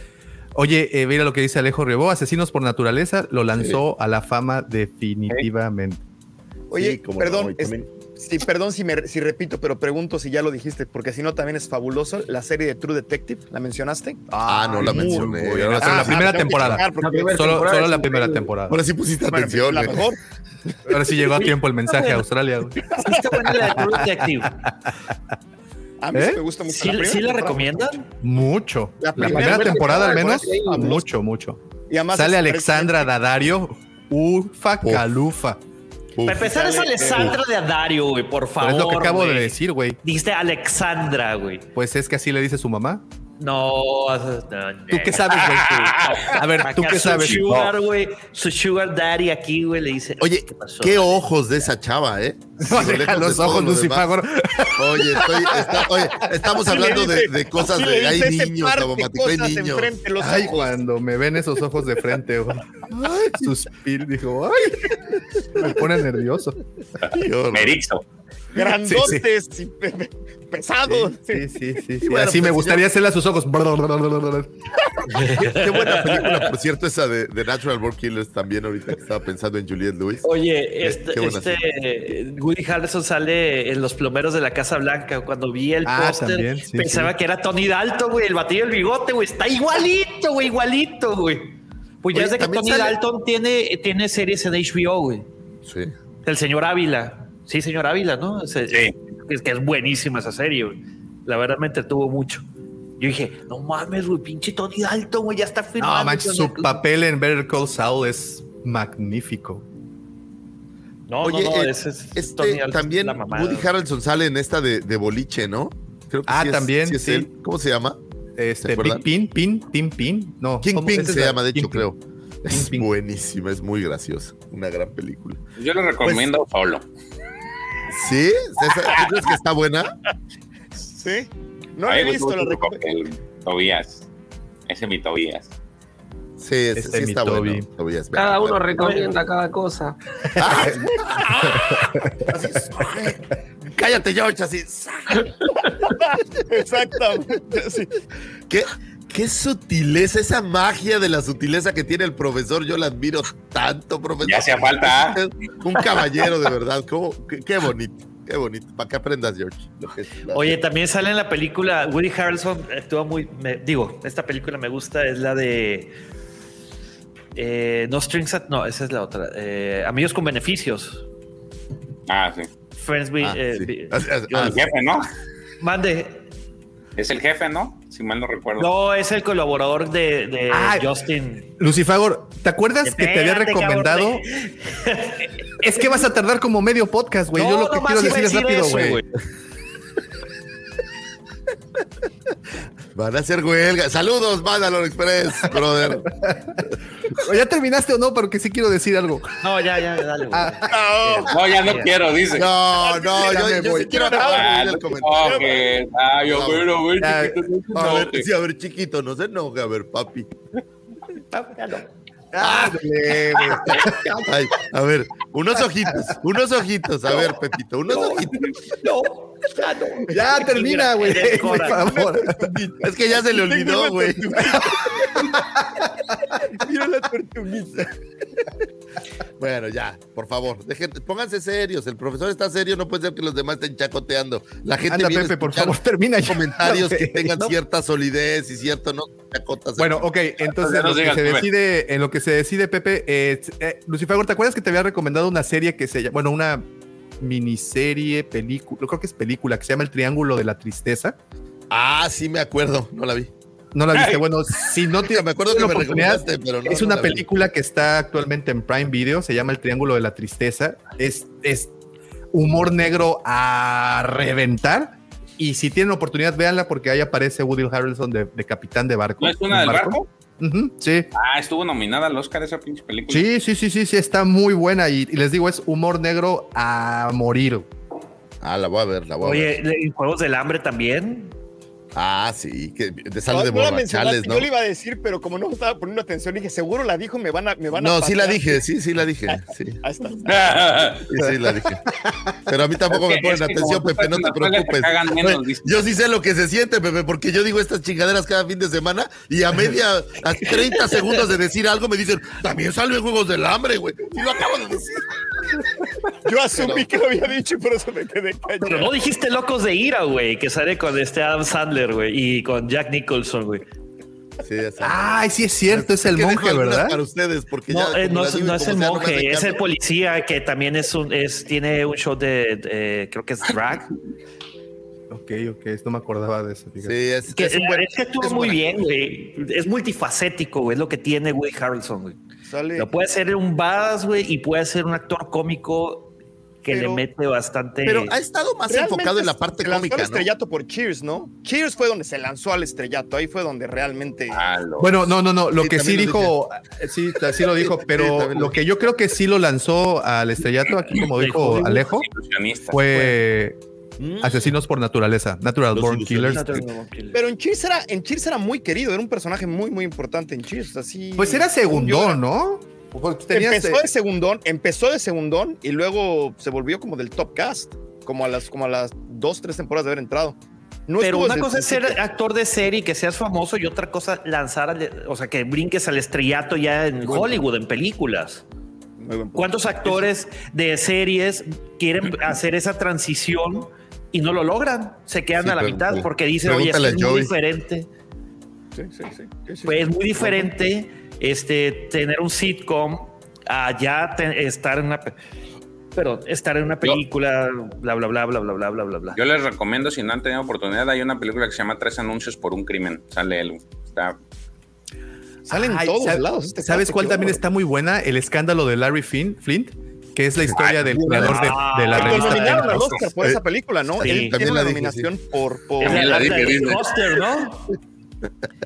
Oye, eh, mira lo que dice Alejo Rebó, Asesinos por Naturaleza lo lanzó a la fama definitivamente. Oye, Sí, perdón, no, es- sí, perdón si, me, si repito, pero pregunto si ya lo dijiste, porque si no también es fabuloso. La serie de True Detective, ¿la mencionaste? Ah, no la muy mencioné. Ah, la primera temporada. La primera Solo, temporada solo es la primera temporada. ahora sí pusiste Bueno, atención. la güey. mejor. Ahora sí llegó a tiempo el mensaje a <laughs> Australia. güey. Sí está buena la de True Detective. A mí ¿Eh? sí me gusta mucho. ¿Sí, primera ¿sí la temporada. recomiendan? Mucho. La La primera temporada al menos, mucho, mucho. Y además Sale Alexandra Daddario, ufa Uf. calufa. Uf. Para empezar es sale, Alessandra de Adario, güey, por Pero favor. es lo que acabo de decir, güey. Dijiste Alexandra, güey. Pues es que así le dice su mamá. No, no, no. ¿Tú qué sabes, güey? A ver, ¿tú qué su sabes? Sugar, güey, su sugar daddy aquí, güey, le dice. Oye, pasó? qué ojos de esa chava, ¿eh? No, deja de los todo ojos, demás. Oye, estoy, está- oye, estamos Así hablando de, dice- de cosas de. Hay niños, par de Tabomático, hay niños. Ay, ojos. cuando me ven esos ojos de frente, güey. Ay, suspiro, dijo, ay, me pone nervioso. Merizo. Grandotes y pe- pe- pesados. Sí, sí, sí. sí. bueno, Así me pues, gustaría hacerle a sus ojos. Qué, <laughs> qué buena película, por cierto, esa de, de Natural Born Killers también, ahorita que estaba pensando en Juliette Lewis. Oye, este, este Woody Harrelson sale en Los Plomeros de la Casa Blanca. Cuando vi el Ah, póster, sí, pensaba sí. que era Tony Dalton, güey. El batillo del bigote, güey. Está igualito, güey, igualito, güey. Pues ya Oye, es de que Tony sale- Dalton tiene, tiene series en HBO, güey. Sí. El señor Ávila. Sí, señor Ávila, ¿no? Sí. Es que es buenísima esa serie, güey. La verdad me entretuvo mucho. Yo dije, no mames, güey, pinche Tony Dalton, güey, ya está firmando. No, su el- papel en Better Call Saul es magnífico. No, Oye, no, no, eh, ese es este, Tony Dalton, también la mamada. Woody Harrelson sale en esta de, de boliche, ¿no? Creo que Ah, sí es- también, sí es sí. él. ¿Cómo se llama? ¿Se Este? Big Pin, Pin, Tim Pin. No, Esa es se la- llama, de hecho, creo. Es buenísima, es muy graciosa. Una gran película. Yo le recomiendo solo. ¿Sí? ¿Esa- ¿Tú crees que está buena? Sí. No la he visto, tu recomiendo. Tobías. Ese es mi Tobías. Sí, sí, Este sí es mi está Toby. bueno. Tobías, Cada uno vean. recomienda cada cosa. <laughs> Cállate, George, así. <laughs> Exactamente. sí. ¿Qué, qué sutileza, esa magia de la sutileza que tiene el profesor. Yo la admiro tanto, profesor. Ya hacía falta. <laughs> Un caballero, de verdad. ¿Cómo? Qué, qué bonito, qué bonito. Para que aprendas, George. lo que es la- Oye, también sale en la película Woody Harrelson actúa muy, me- digo, esta película me gusta, es la de eh, No Strings At- no, esa es la otra. eh, Amigos con beneficios. Ah, sí. Friends with, Ah, eh, sí. be- Ah, ah, ah, El jefe, ¿no? mande. Es el jefe, ¿no? Si mal no recuerdo. No, es el colaborador de, de Ah, Justin. Lucifagor, ¿te acuerdas que te había recomendado? <laughs> Es que vas a tardar como medio podcast, güey. Yo lo que quiero decir es rápido, güey. <laughs> Van a hacer huelga. Saludos, Mandalor Express, brother. <laughs> ¿Ya terminaste o no? Pero que sí quiero decir algo. No, ya, ya, dale, güey. Ah, No, ya no quiero, dice. No, no, Ya yo, me yo voy. sí quiero acabar Ah, el no comentario. Ah, yo, No, bueno, bueno, ya, chiquito, no A ver, sí, a ver, chiquito, no se enoje, a ver, papi. ándale, güey. Ay, a ver, unos ojitos, unos ojitos, a ver, Pepito, unos ojitos. No, ya no. Ya <laughs> termina, güey. Por favor. <laughs> Es que ya se le olvidó, güey. Mira la tortuguita. Bueno, ya, por favor, dejen, pónganse serios. El profesor está serio, no puede ser que los demás estén chacoteando. La gente Anda, viene Pepe, por favor, termina ya. comentarios que <laughs> tengan No. cierta solidez y cierto, no chacotas. Bueno, ok, entonces en lo, que se decide, en lo que se decide, Pepe, eh, eh, Lucifer, ¿te acuerdas que te había recomendado una serie que se llama, bueno, una miniserie, película, creo que es película, que se llama El Triángulo de la Tristeza? Ah, sí me acuerdo, no la vi. No la viste, Ay. bueno, si no tienes <laughs> Me acuerdo que la me oportunidad, recomendaste, pero no. es no una vi. película que está actualmente en Prime Video, se llama El Triángulo de la Tristeza. Es, es humor negro a reventar. Y si tienen oportunidad, véanla porque ahí aparece Woody Harrelson de, de capitán de barco. ¿No es una ¿Un del barco? Sí. Ah, estuvo nominada al Oscar esa pinche película. Sí, sí, sí, sí, sí, está muy buena. Y, y les digo, es humor negro a morir. Ah, la voy a ver, la voy a ver. Oye, Juegos del Hambre también. Ah, sí, que te sale No, de no borrachales, mencionaste, ¿no? Yo le iba a decir, pero como no estaba poniendo atención, dije, seguro la dijo, me van a. Me van a No, sí la dije, sí, sí la dije. Sí, Ahí está. sí, sí la dije. Pero a mí tampoco <laughs> Es me ponen atención, Pepe, no te preocupes. menos. Yo sí sé lo que se siente, Pepe, porque yo digo estas chingaderas cada fin de semana y a media, a 30 segundos de decir algo me dicen, también salen Juegos del Hambre, güey. Y lo acabo de decir. Yo asumí que lo había dicho y por eso me quedé callado. Pero no dijiste Locos de Ira, güey, que sale con este Adam Sandler, güey, y con Jack Nicholson, güey. Sí. Ay, sí es cierto, es el monje, ¿verdad? Para ustedes, porque No, ya. eh, no, es, digo no es el sea, monje, es el policía que también es un, es, tiene un show de, de- creo que es drag. Ok, ok, no me acordaba de eso. Sí, es, Que, es un buen. es que actúa es un muy bien, güey. Es multifacético, güey. Es lo que tiene, güey, Harrelson, güey. Sale. Lo puede ser un badass, güey, y puede ser un actor cómico que Pero- le mete bastante. Pero ha estado más enfocado en la parte se lanzó cómica, al ¿no? estrellato por Cheers, ¿no? Cheers fue donde se lanzó al estrellato. Ahí fue donde realmente. Ah, lo- Bueno, no, no, no. Lo Sí, que sí lo dijo, sí, sí lo dijo, <laughs> pero lo que yo creo que sí lo lanzó al estrellato, aquí como dijo. Alejo, fue Mm. Asesinos por Naturaleza, Natural Los Born Killers. Pero en Cheers era, en Cheers era muy querido, era un personaje muy, muy importante en Cheers. Así, Pues era segundón, ¿no? Empezó eh, de segundón, empezó de segundón y luego se volvió como del top cast, como a las, como a las dos, tres temporadas de haber entrado. No Pero una cosa es ser actor de serie, que seas famoso, y otra cosa lanzar, al- o sea, que brinques al estrellato ya en Hollywood, en películas. Muy buen punto. ¿Cuántos actores de series quieren <clears throat> hacer esa transición y no lo logran? Se quedan Sí, a la mitad porque dicen, oye, es, muy diferente. Sí, sí, sí, sí, sí. Pues es muy diferente este, tener un sitcom a ya te- estar en una... pe- Pero estar en una película, bla, bla, bla, bla, bla, bla, bla, bla, bla. Yo les recomiendo, si no han tenido oportunidad, hay una película que se llama Tres Anuncios por un Crimen. Sale él. Está Salen ay, todos ¿sab- lados. este ¿Sabes cuál también está muy buena? El escándalo de Larry Finn, Flint, que es la historia del creador de, de la Que lo revista. nominaron al Time. Oscar por esa película, ¿no? Sí, Él también tiene la dije, nominación por, por Es de También la dije, de. Foster, ¿no?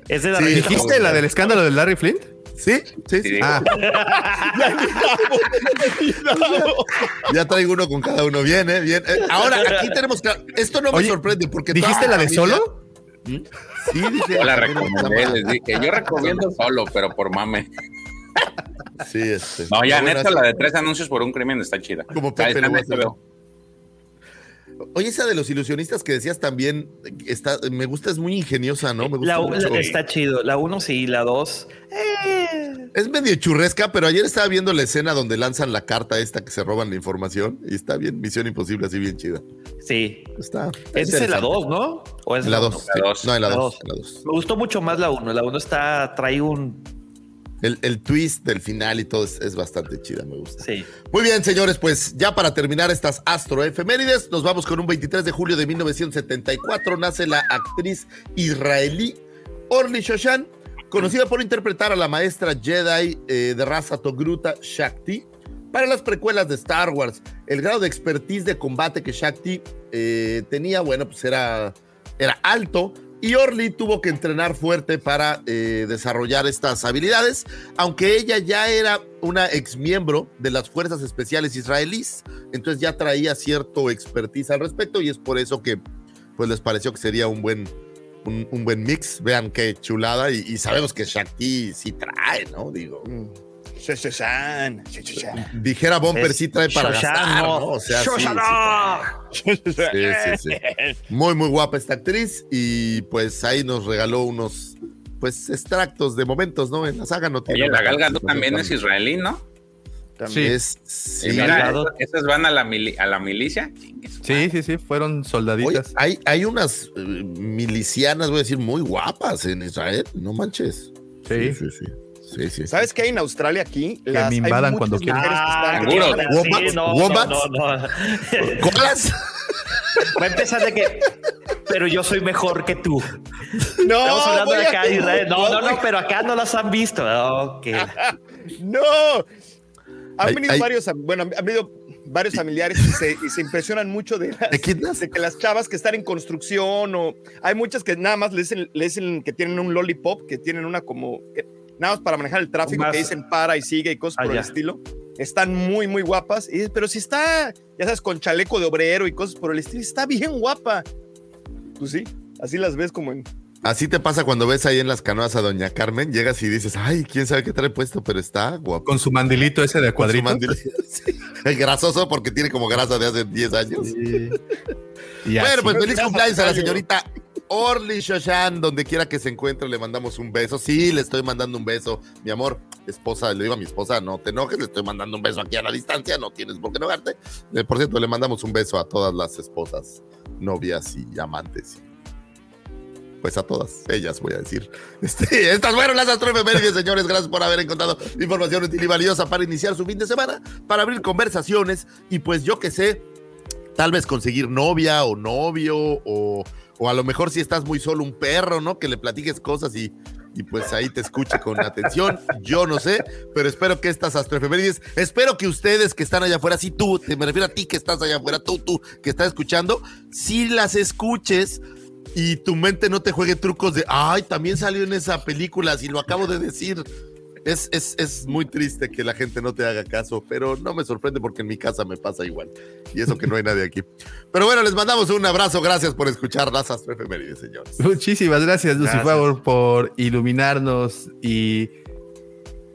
Es de la Sí, revista ¿Dijiste la del escándalo de Larry Flint? Sí, sí, sí. Ah, <laughs> Ya traigo uno con cada uno. Bien, ¿eh? Bien. Eh, ahora, aquí tenemos que. Esto no me sorprende porque. ¿Dijiste la de solo? Sí, dije. Yo la recomendé, les dije. Yo recomiendo solo, pero por mame. Sí, este. No, ya, neta, la de tres anuncios por un crimen está chida. Como Está- Pepe está lo. Oye, esa de los ilusionistas que decías también, está, me gusta, es muy ingeniosa, ¿no? Me gusta La, mucho. la- está chido. La 1 sí, la 2. Es medio churresca, pero ayer estaba viendo la escena donde lanzan la carta esta que se roban la información y está bien, Misión Imposible, así bien chida. sí. Está. Esa es la 2, ¿no? ¿O es la uno? 2. La dos. No, en la La 2. dos. Me gustó mucho más la 1. La 1 está, trae un. El, el twist del final y todo es, es bastante chida, me gusta. Sí. Muy bien, señores, pues ya para terminar estas astroefemérides, nos vamos con un 23 de julio de 1974. Nace la actriz israelí Orly Shoshan, conocida por interpretar a la maestra Jedi eh, de raza Togruta Shakti. Para las precuelas de Star Wars, el grado de expertise de combate que Shakti eh, tenía, bueno, pues era, era alto. Y Orly tuvo que entrenar fuerte para eh, desarrollar estas habilidades, aunque ella ya era una ex miembro de las Fuerzas Especiales Israelíes, entonces ya traía cierto expertise al respecto y es por eso que pues les pareció que sería un buen, un, buen mix. Vean qué chulada y, sabemos que Shakti sí trae, ¿no? Digo, Shoshan, Shoshan. dijera Bomper Es sí trae para Shoshan, gastar, no. ¿no? O sea, sí, sí, Shoshana. Sí, sí, sí. Muy, muy guapa esta actriz y pues ahí nos regaló unos pues extractos de momentos, ¿no? En la saga no tiene. Oye, la una Gal Gadot participación también es israelí, ¿no? Sí. Es, sí. Mira, esas- van a la, mili- a la milicia. Sí, sí, sí, fueron Oye, soldaditas. hay, hay unas eh, milicianas, voy a decir, muy guapas en Israel, no manches. Sí. sí, sí. sí, sí. ¿Sabes qué hay en Australia aquí? Que me invadan cuando quieran. Ah, Seguros. sí, no, wombats. no, no, no. ¿Colas? Va a empezar de que. Pero yo soy mejor que tú. No, Estamos hablando de acá, Israel. No, no, no, pero acá no las han visto. Ok. <laughs> No. Han venido hay- varios, bueno, han venido varios familiares y se, y se impresionan mucho de, las- de que las chavas que están en construcción o hay muchas que nada más le dicen, le dicen que tienen un lollipop, que tienen una como, que- nada más para manejar el tráfico, Más- que dicen para y sigue y cosas por el estilo. Están muy, muy guapas, y- pero si está, ya sabes, con chaleco de obrero y cosas por el estilo, está bien guapa. Pues sí, así las ves como en... Así te pasa cuando ves ahí en las canoas a Doña Carmen, llegas y dices, ay, quién sabe qué trae puesto, pero está guapo. Con su mandilito ese de Con su cuadrito. <laughs> Sí. El grasoso porque tiene como grasa de hace 10 años. Sí. Y Bueno, así. pues feliz cumpleaños a la señorita Orly Shoshan, donde quiera que se encuentre, le mandamos un beso. Sí, le estoy mandando un beso, mi amor. esposa, le digo a mi esposa, no te enojes, le estoy mandando un beso aquí a la distancia, no tienes por qué enojarte. Eh, por cierto, le mandamos un beso a todas las esposas, novias y amantes. Pues a todas ellas, voy a decir. Este, estas fueron las astroefemérides, señores. Gracias por haber encontrado información útil y valiosa para iniciar su fin de semana, para abrir conversaciones y pues yo que sé, tal vez conseguir novia o novio o, o a lo mejor si estás muy solo un perro, ¿no? Que le platiques cosas y, y pues ahí te escuche con atención. Yo no sé, pero espero que estas astroefemérides, espero que ustedes que están allá afuera, sí tú, te me refiero a ti que estás allá afuera, tú, tú, que estás escuchando, si las escuches y tu mente no te juegue trucos de, ay, también salió en esa película, si lo acabo de decir. Es, es, es, muy triste que la gente no te haga caso, pero no me sorprende porque en mi casa me pasa igual. Y eso que no hay nadie aquí. Pero bueno, les mandamos un abrazo. Gracias por escuchar las efemérides, señores. Muchísimas gracias, Lucy Favor, por iluminarnos y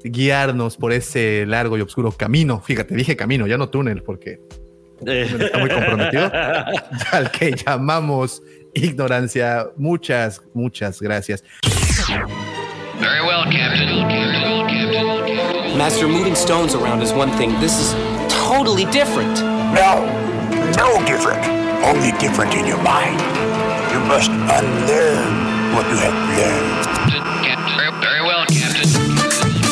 guiarnos por ese largo y oscuro camino. Fíjate, dije camino, ya no túnel, porque está muy comprometido. <laughs> al que llamamos ignorancia. Muchas, muchas gracias. Very well, Captain. Master, moving stones around is one thing. This is totally different. No, no different. Only different in your mind. You must unlearn what you have learned. Very well, Captain.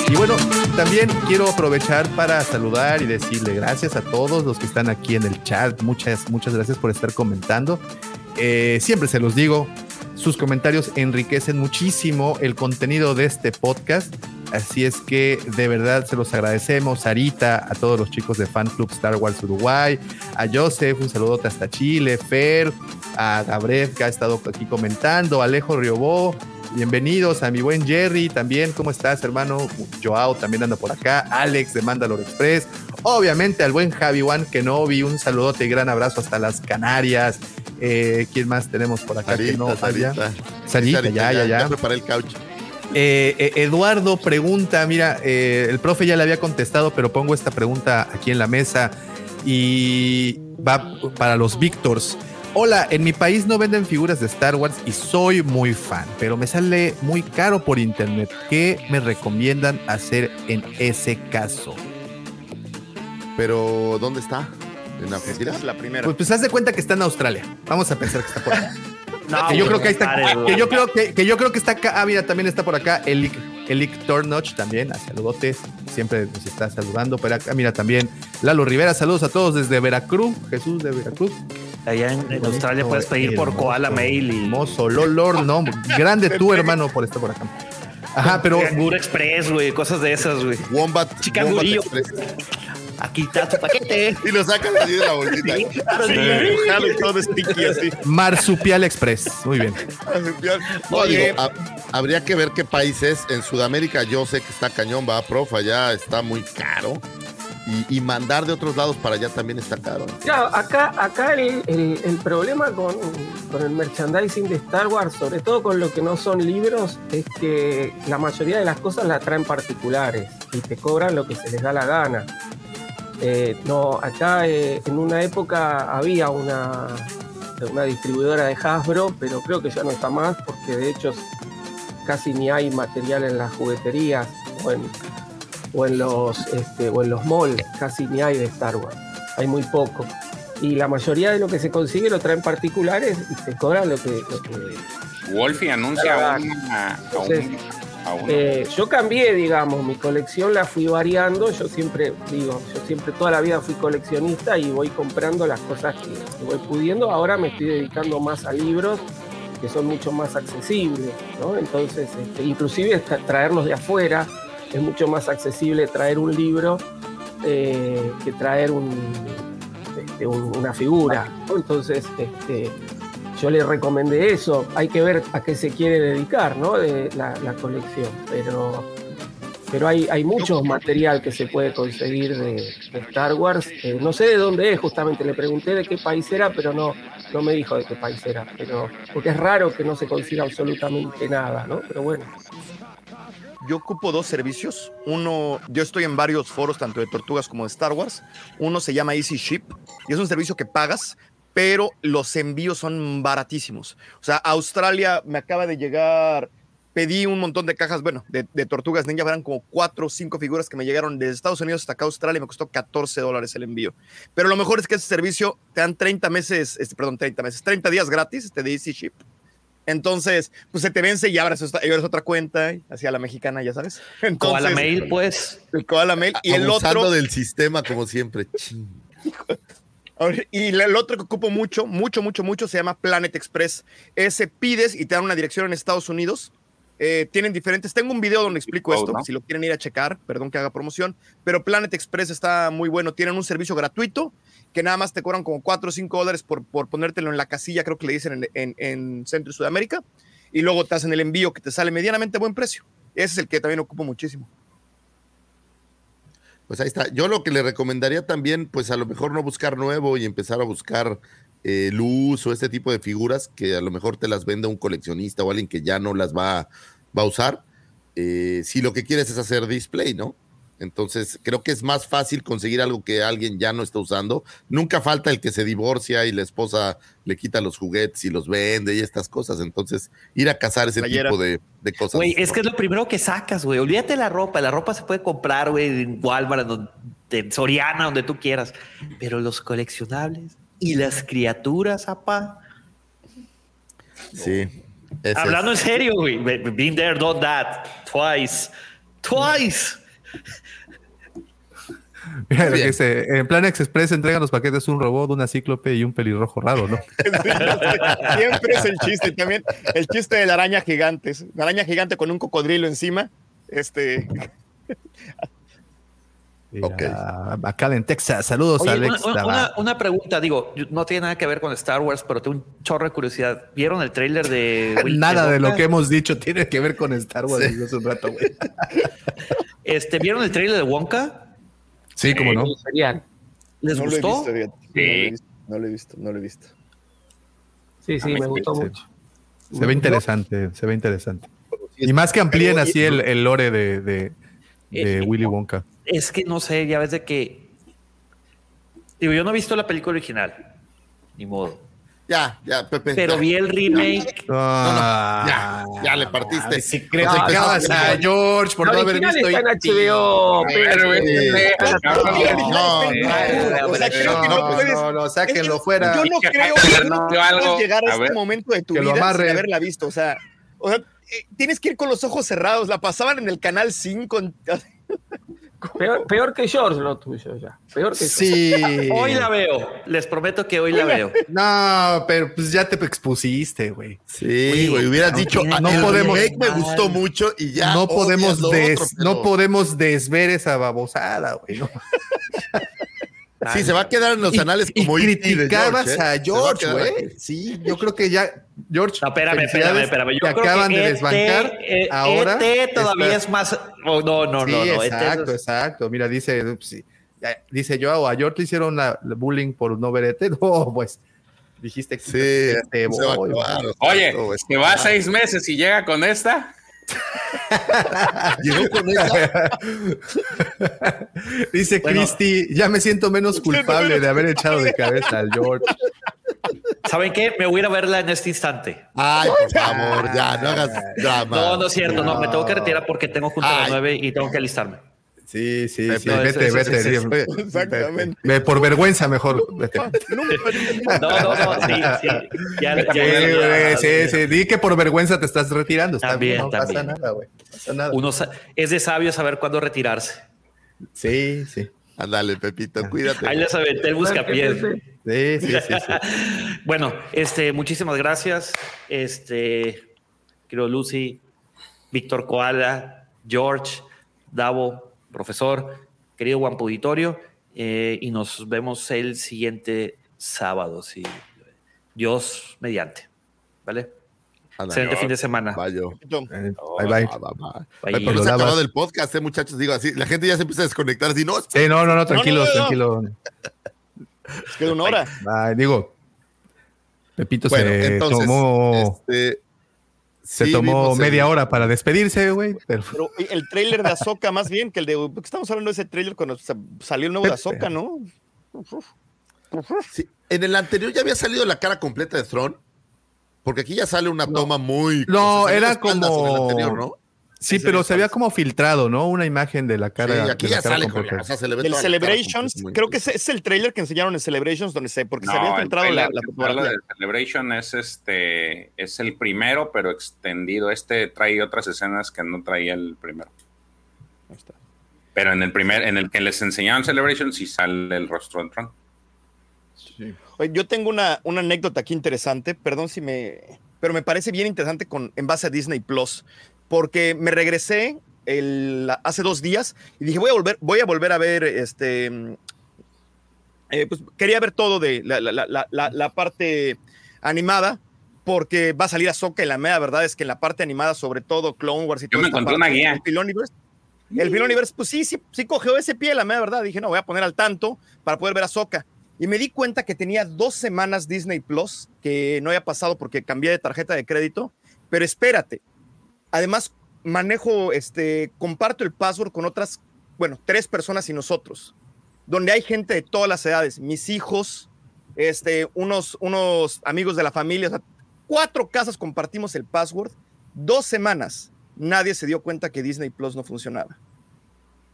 Y bueno, también quiero aprovechar para saludar y decirle gracias a todos los que están aquí en el chat. Muchas, muchas gracias por estar comentando. Eh, siempre se los digo, sus comentarios enriquecen muchísimo el contenido de este podcast. Así es que de verdad se los agradecemos. Sarita, a todos los chicos de Fan Club Star Wars Uruguay, a Joseph, un saludote hasta Chile, Fer, a Gabriel que ha estado aquí comentando, Alejo Riobó. Bienvenidos a mi buen Jerry también. ¿Cómo estás, hermano? Joao también anda por acá. Alex de Mandalore Express. Obviamente al buen Javi One Kenobi. Un saludote y gran abrazo hasta las Canarias. Eh, ¿Quién más tenemos por acá? Sarita, que no, Sarita. Sarita, ya, ya, ya. Ya preparé el couch. Eh, eh, Eduardo pregunta, mira, el profe ya le había contestado, pero pongo esta pregunta aquí en la mesa y va para los Victors. Hola, en mi país no venden figuras de Star Wars y soy muy fan, pero me sale muy caro por internet. ¿Qué me recomiendan hacer en ese caso? Pero, ¿dónde está? ¿En Argentina? Es la primera. Pues, pues haz de cuenta que está en Australia. Vamos a pensar que está por acá. <laughs> No, que yo creo que ahí está. Que yo creo que, que yo creo que está acá. Ah, mira, también está por acá Elic, Elic Tornoch también. A saludotes. Siempre nos está saludando. Pero acá, mira, también Lalo Rivera. Saludos a todos desde Veracruz. Jesús de Veracruz. Allá en, en Australia puedes pedir por Koala Mail y. Hermoso, Lolor, no. Grande tú, hermano, por estar por acá. Ajá, pero. Cangur Express, güey, cosas de esas, güey. Wombat, Chicangurillo. Wombat Express. Aquí está tu paquete. Y lo sacan así de la bolsita. Sí, claro, sí. Dibujado y todo sticky así. Marsupial Express. Muy bien. No, Oye. digo, ha- habría que ver qué país es. En Sudamérica yo sé que está cañón, va, prof, allá está muy caro. Y, y mandar de otros lados para allá también está caro. Claro, acá, acá el, el- el problema con, con el merchandising de Star Wars, sobre todo con lo que no son libros, es que la mayoría de las cosas las traen particulares y te cobran lo que se les da la gana. Eh, no, acá eh, en una época había una, una distribuidora de Hasbro, pero creo que ya no está más porque de hecho casi ni hay material en las jugueterías o en, o en los este, o en los malls, casi ni hay de Star Wars. Hay muy poco. Y la mayoría de lo que se consigue lo traen particulares y te cobran lo que, lo que Wolfie anuncia una, Entonces. Eh, yo cambié, digamos, mi colección la fui variando. Yo siempre, digo, yo siempre toda la vida fui coleccionista y voy comprando las cosas que, voy pudiendo. Ahora me estoy dedicando más a libros que son mucho más accesibles, ¿no? Entonces, este, inclusive tra- traerlos de afuera es mucho más accesible traer un libro eh, que traer un, este, un- una figura. Entonces, este, yo le recomendé eso. Hay que ver a qué se quiere dedicar, ¿no? De la, colección. Pero, pero hay, hay mucho material que se puede conseguir de, de Star Wars. Eh, no sé de dónde es, justamente. Le pregunté de qué país era, pero no, no me dijo de qué país era. Pero, porque es raro que no se consiga absolutamente nada, ¿no? Pero bueno. Yo ocupo dos servicios. Uno, yo estoy en varios foros, tanto de tortugas como de Star Wars. Uno se llama Easy Ship y es un servicio que pagas, pero los envíos son baratísimos. O sea, Australia me acaba de llegar pedí un montón de cajas, bueno, de, de tortugas ninja, eran como cuatro o cinco figuras que me llegaron desde Estados Unidos hasta acá a Australia y me costó 14 dólares el envío. Pero lo mejor es que ese servicio te dan 30 meses, este, perdón, 30 meses, 30 días gratis, este de Easy Ship. Entonces, pues se te vence y abres, esta- y abres otra cuenta, hacia la mexicana, ya sabes. Entonces, Koala Mail, pues. El Koala Mail. Y el Abusando otro, del sistema, como siempre. Y el otro que ocupo mucho, mucho, mucho, mucho se llama Planet Express. Ese pides y te dan una dirección en Estados Unidos. Eh, tienen diferentes. Tengo un video donde explico esto, si lo quieren ir a checar, perdón que haga promoción. Pero Planet Express está muy bueno. Tienen un servicio gratuito que nada más te cobran como 4 o 5 dólares por, por ponértelo en la casilla, creo que le dicen en, en- en Centro y Sudamérica. Y luego te hacen el envío que te sale medianamente a buen precio. Ese es el que también ocupo muchísimo. Pues ahí está. Yo lo que le recomendaría también, pues a lo mejor no buscar nuevo y empezar a buscar eh, luz o este tipo de figuras que a lo mejor te las venda un coleccionista o alguien que ya no las va, va a usar. Eh, si lo que quieres es hacer display, ¿no? Entonces, creo que es más fácil conseguir algo que alguien ya no está usando. Nunca falta el que se divorcia y la esposa le quita los juguetes y los vende y estas cosas. Entonces, ir a cazar ese Playera. tipo de, de cosas. Güey, es que es lo primero que sacas, güey. Olvídate de la ropa. La ropa se puede comprar, güey, en Walmart, en Soriana, donde tú quieras. Pero los coleccionables y las criaturas, apá. Sí. ese Hablando es. en serio, güey. Been there, done that. Twice. Twice. <laughs> Mira lo que Bien. dice, en Plan Express entregan los paquetes un robot, una cíclope y un pelirrojo raro, ¿no? <laughs> Siempre es el chiste. También el chiste de la araña gigante. La araña gigante con un cocodrilo encima. Este. Ok. Mira, Acá en Texas. Saludos, Oye, Alex. una, una- una- una pregunta, digo, no tiene nada que ver con Star Wars, pero tengo un chorro de curiosidad. ¿Vieron el tráiler de <laughs> Will- Nada de lo que hemos dicho tiene que ver con Star Wars Sí. digo, hace un rato, güey. Este, ¿Vieron el tráiler de Wonka? Sí, como no. El serial. ¿Les no Lo he gustó? visto, fíjate. No lo he visto, no lo he visto, no lo he visto. Sí, sí, me sí, gustó sí. mucho. Se ve interesante, se ve interesante. Y más que amplíen así el, el lore de, de, de Eh, Willy Wonka. Es que no sé, ya ves de que. Digo, yo no he visto la película original, ni modo. Ya, ya, Pepe. Pero ya. vi el remake. Ah, Ya, ya le partiste. Si criticabas empezamos- a George por no haber visto está en. HBO. Pero, este, No, O sea, creo que no No, no, no, sáquenlo que fuera. Yo no Que- creo que que no no puedas llegar a, este momento de tu Que vida sin haberla visto. O sea, o sea, eh, tienes que ir con los ojos cerrados. La pasaban en el canal 5. Peor, peor que George lo tuyo ya. Peor que Sí. <laughs> Hoy la veo. Les prometo que hoy la veo. No, pero pues ya te expusiste, güey. Sí, güey, hubieras no dicho, "Ah, no el podemos- remake me gustó mucho y ya. no podemos des- otro, pero- no podemos desver esa babosada, güey. ¿no? <laughs> Sí, se va a quedar en los Y- anales y, como E.T. de criticabas George, ¿eh? a George, güey. Sí, yo creo que ya George. No, espérame, espérame, espérame. Yo te creo acaban que de ET, desbancar. eh, ahora ET todavía es más. oh, no, no, sí, no, no. ET exacto, es- exacto. Mira, dice, dice yo, a George le hicieron la, la bullying por no ver ET. <laughs> No, pues dijiste que Sí, te se va a voy, acabar, Oye, se va seis meses y llega con esta. <laughs> Llegó con esa. Dice Bueno. Christy, ya me siento menos culpable de haber echado de cabeza al George. ¿Saben qué? Me voy a ir a verla en este instante. Ay, por favor, ya, no hagas drama. No, no es cierto. No, me tengo que retirar porque tengo junta a las Ay. nueve y tengo que alistarme. Sí, sí, sí. No, vete, eso- eso- vete. eso- sí, Exactamente. por vergüenza, mejor. Vete. No, no, no. Sí, sí. Ya, ya, Sí, ya- ya- sí, sí. Di que por vergüenza te estás retirando. Está También, bien, no también. pasa nada, güey. No pasa nada. Uno sa- es de sabio saber cuándo retirarse. Sí, sí. Ándale, Pepito, cuídate. Ahí les aventé el buscapiés. Sí, sí, sí, sí. <laughs> Bueno, este, muchísimas gracias. Este, querido Lucy, Víctor Koala, George, Davo, profesor, querido Juan Puditorio, eh, y nos vemos el siguiente sábado, si Dios mediante. ¿Vale? Excelente fin de semana. Vaya. Eh, Bye, bye. Bye. Ay, pero Lo no se ha lavas. acabado el podcast, eh, muchachos. Digo así, la gente ya se empieza a desconectar. Así, no, Sí, no, no, no, tranquilo, no, no. tranquilo. Es que una hora. Digo, Pepito bueno, se entonces, tomó, este, se sí tomó el- media hora para despedirse, güey. Pero Pero el trailer de Azoka, más bien que el de. ¿por qué estamos hablando de ese trailer cuando sa- salió el nuevo de Azoka, no? Sí, en el anterior ya había salido la cara completa de Throne, Porque aquí ya sale una toma muy. No, era espalda sobre el como. anterior, ¿no? Sí, pero se veía como filtrado, ¿no? Una imagen de la cara. Sí, aquí de la ya cara sale con- o sea, se le ve Del toda la cara Celebrations, creo que ese es el trailer que enseñaron en Celebrations, donde se, porque se había el filtrado la, trailer la fotografía. de Celebration es este es el primero, pero extendido. Este trae otras escenas que no traía el primero. Pero en el primer, en el que les enseñaron Celebration, sí sale el rostro de Tron. Oye, yo tengo una, una anécdota aquí interesante, perdón si me... Pero me parece bien interesante con, en base a Disney Plus, porque me regresé el, hace dos días y dije, voy a volver, voy a, volver a ver este... eh, pues quería ver todo de la, la- la- la- la- la parte animada, porque va a salir Ahsoka y la mera verdad es que en la parte animada, sobre todo Clone Wars y Yo me encontré una guía. el Filoniverse, el Filoniverse, pues sí, sí, sí cogió ese pie, la mera verdad. Dije, no, voy a poner al tanto para poder ver a Soca. Y me di cuenta que tenía dos semanas Disney Plus que no había pasado porque cambié de tarjeta de crédito. Pero espérate, además manejo, este, comparto el password con otras, bueno, tres personas y nosotros, donde hay gente de todas las edades, mis hijos, este, unos, unos amigos de la familia, o sea, cuatro casas compartimos el password, dos semanas, nadie se dio cuenta que Disney Plus no funcionaba.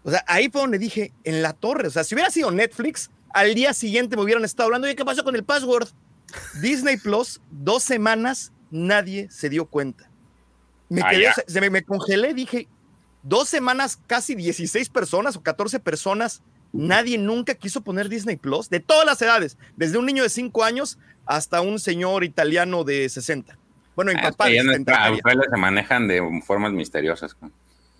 O sea, ahí fue donde dije, en la torre, o sea, si hubiera sido Netflix, al día siguiente me hubieran estado hablando, oye, ¿qué pasó con el password? Disney Plus, dos semanas, nadie se dio cuenta. Me Ah, quedé, se, me, me congelé, dije, dos semanas, casi 16 personas o 14 personas, nadie nunca quiso poner Disney Plus, de todas las edades, desde un niño de 5 años hasta un señor italiano de 60. Bueno, Ah, papá es que en 70 nuestra- ya. Australia se manejan de formas misteriosas.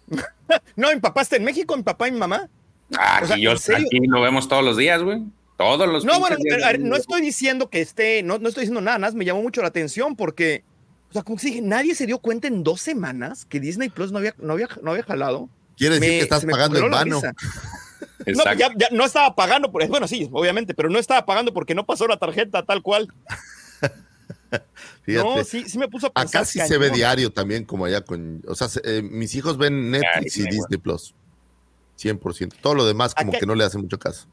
<laughs> No, mi papá está en México, mi papá y mi mamá. Ah, O sea, aquí, yo, ¿en aquí lo vemos todos los días, güey. Todos los No, bueno, días no estoy diciendo que esté, no, no estoy diciendo nada, nada me llamó mucho la atención porque, o sea, como que dije, nadie se dio cuenta en dos semanas que Disney Plus no había, no había, no había jalado. Quiere decir Me- que estás pagando en vano. <laughs> No, Exacto. ya, ya no estaba pagando, por, bueno, sí, obviamente, pero no estaba pagando porque no pasó la tarjeta tal cual. <laughs> Fíjate. No, sí, sí me puso a pensar. Acá sí se ve diario también, como allá con. O sea, se- eh, mis hijos ven Netflix y Disney, Plus. 100%. Todo lo demás, como Acá- que no le hace mucho caso.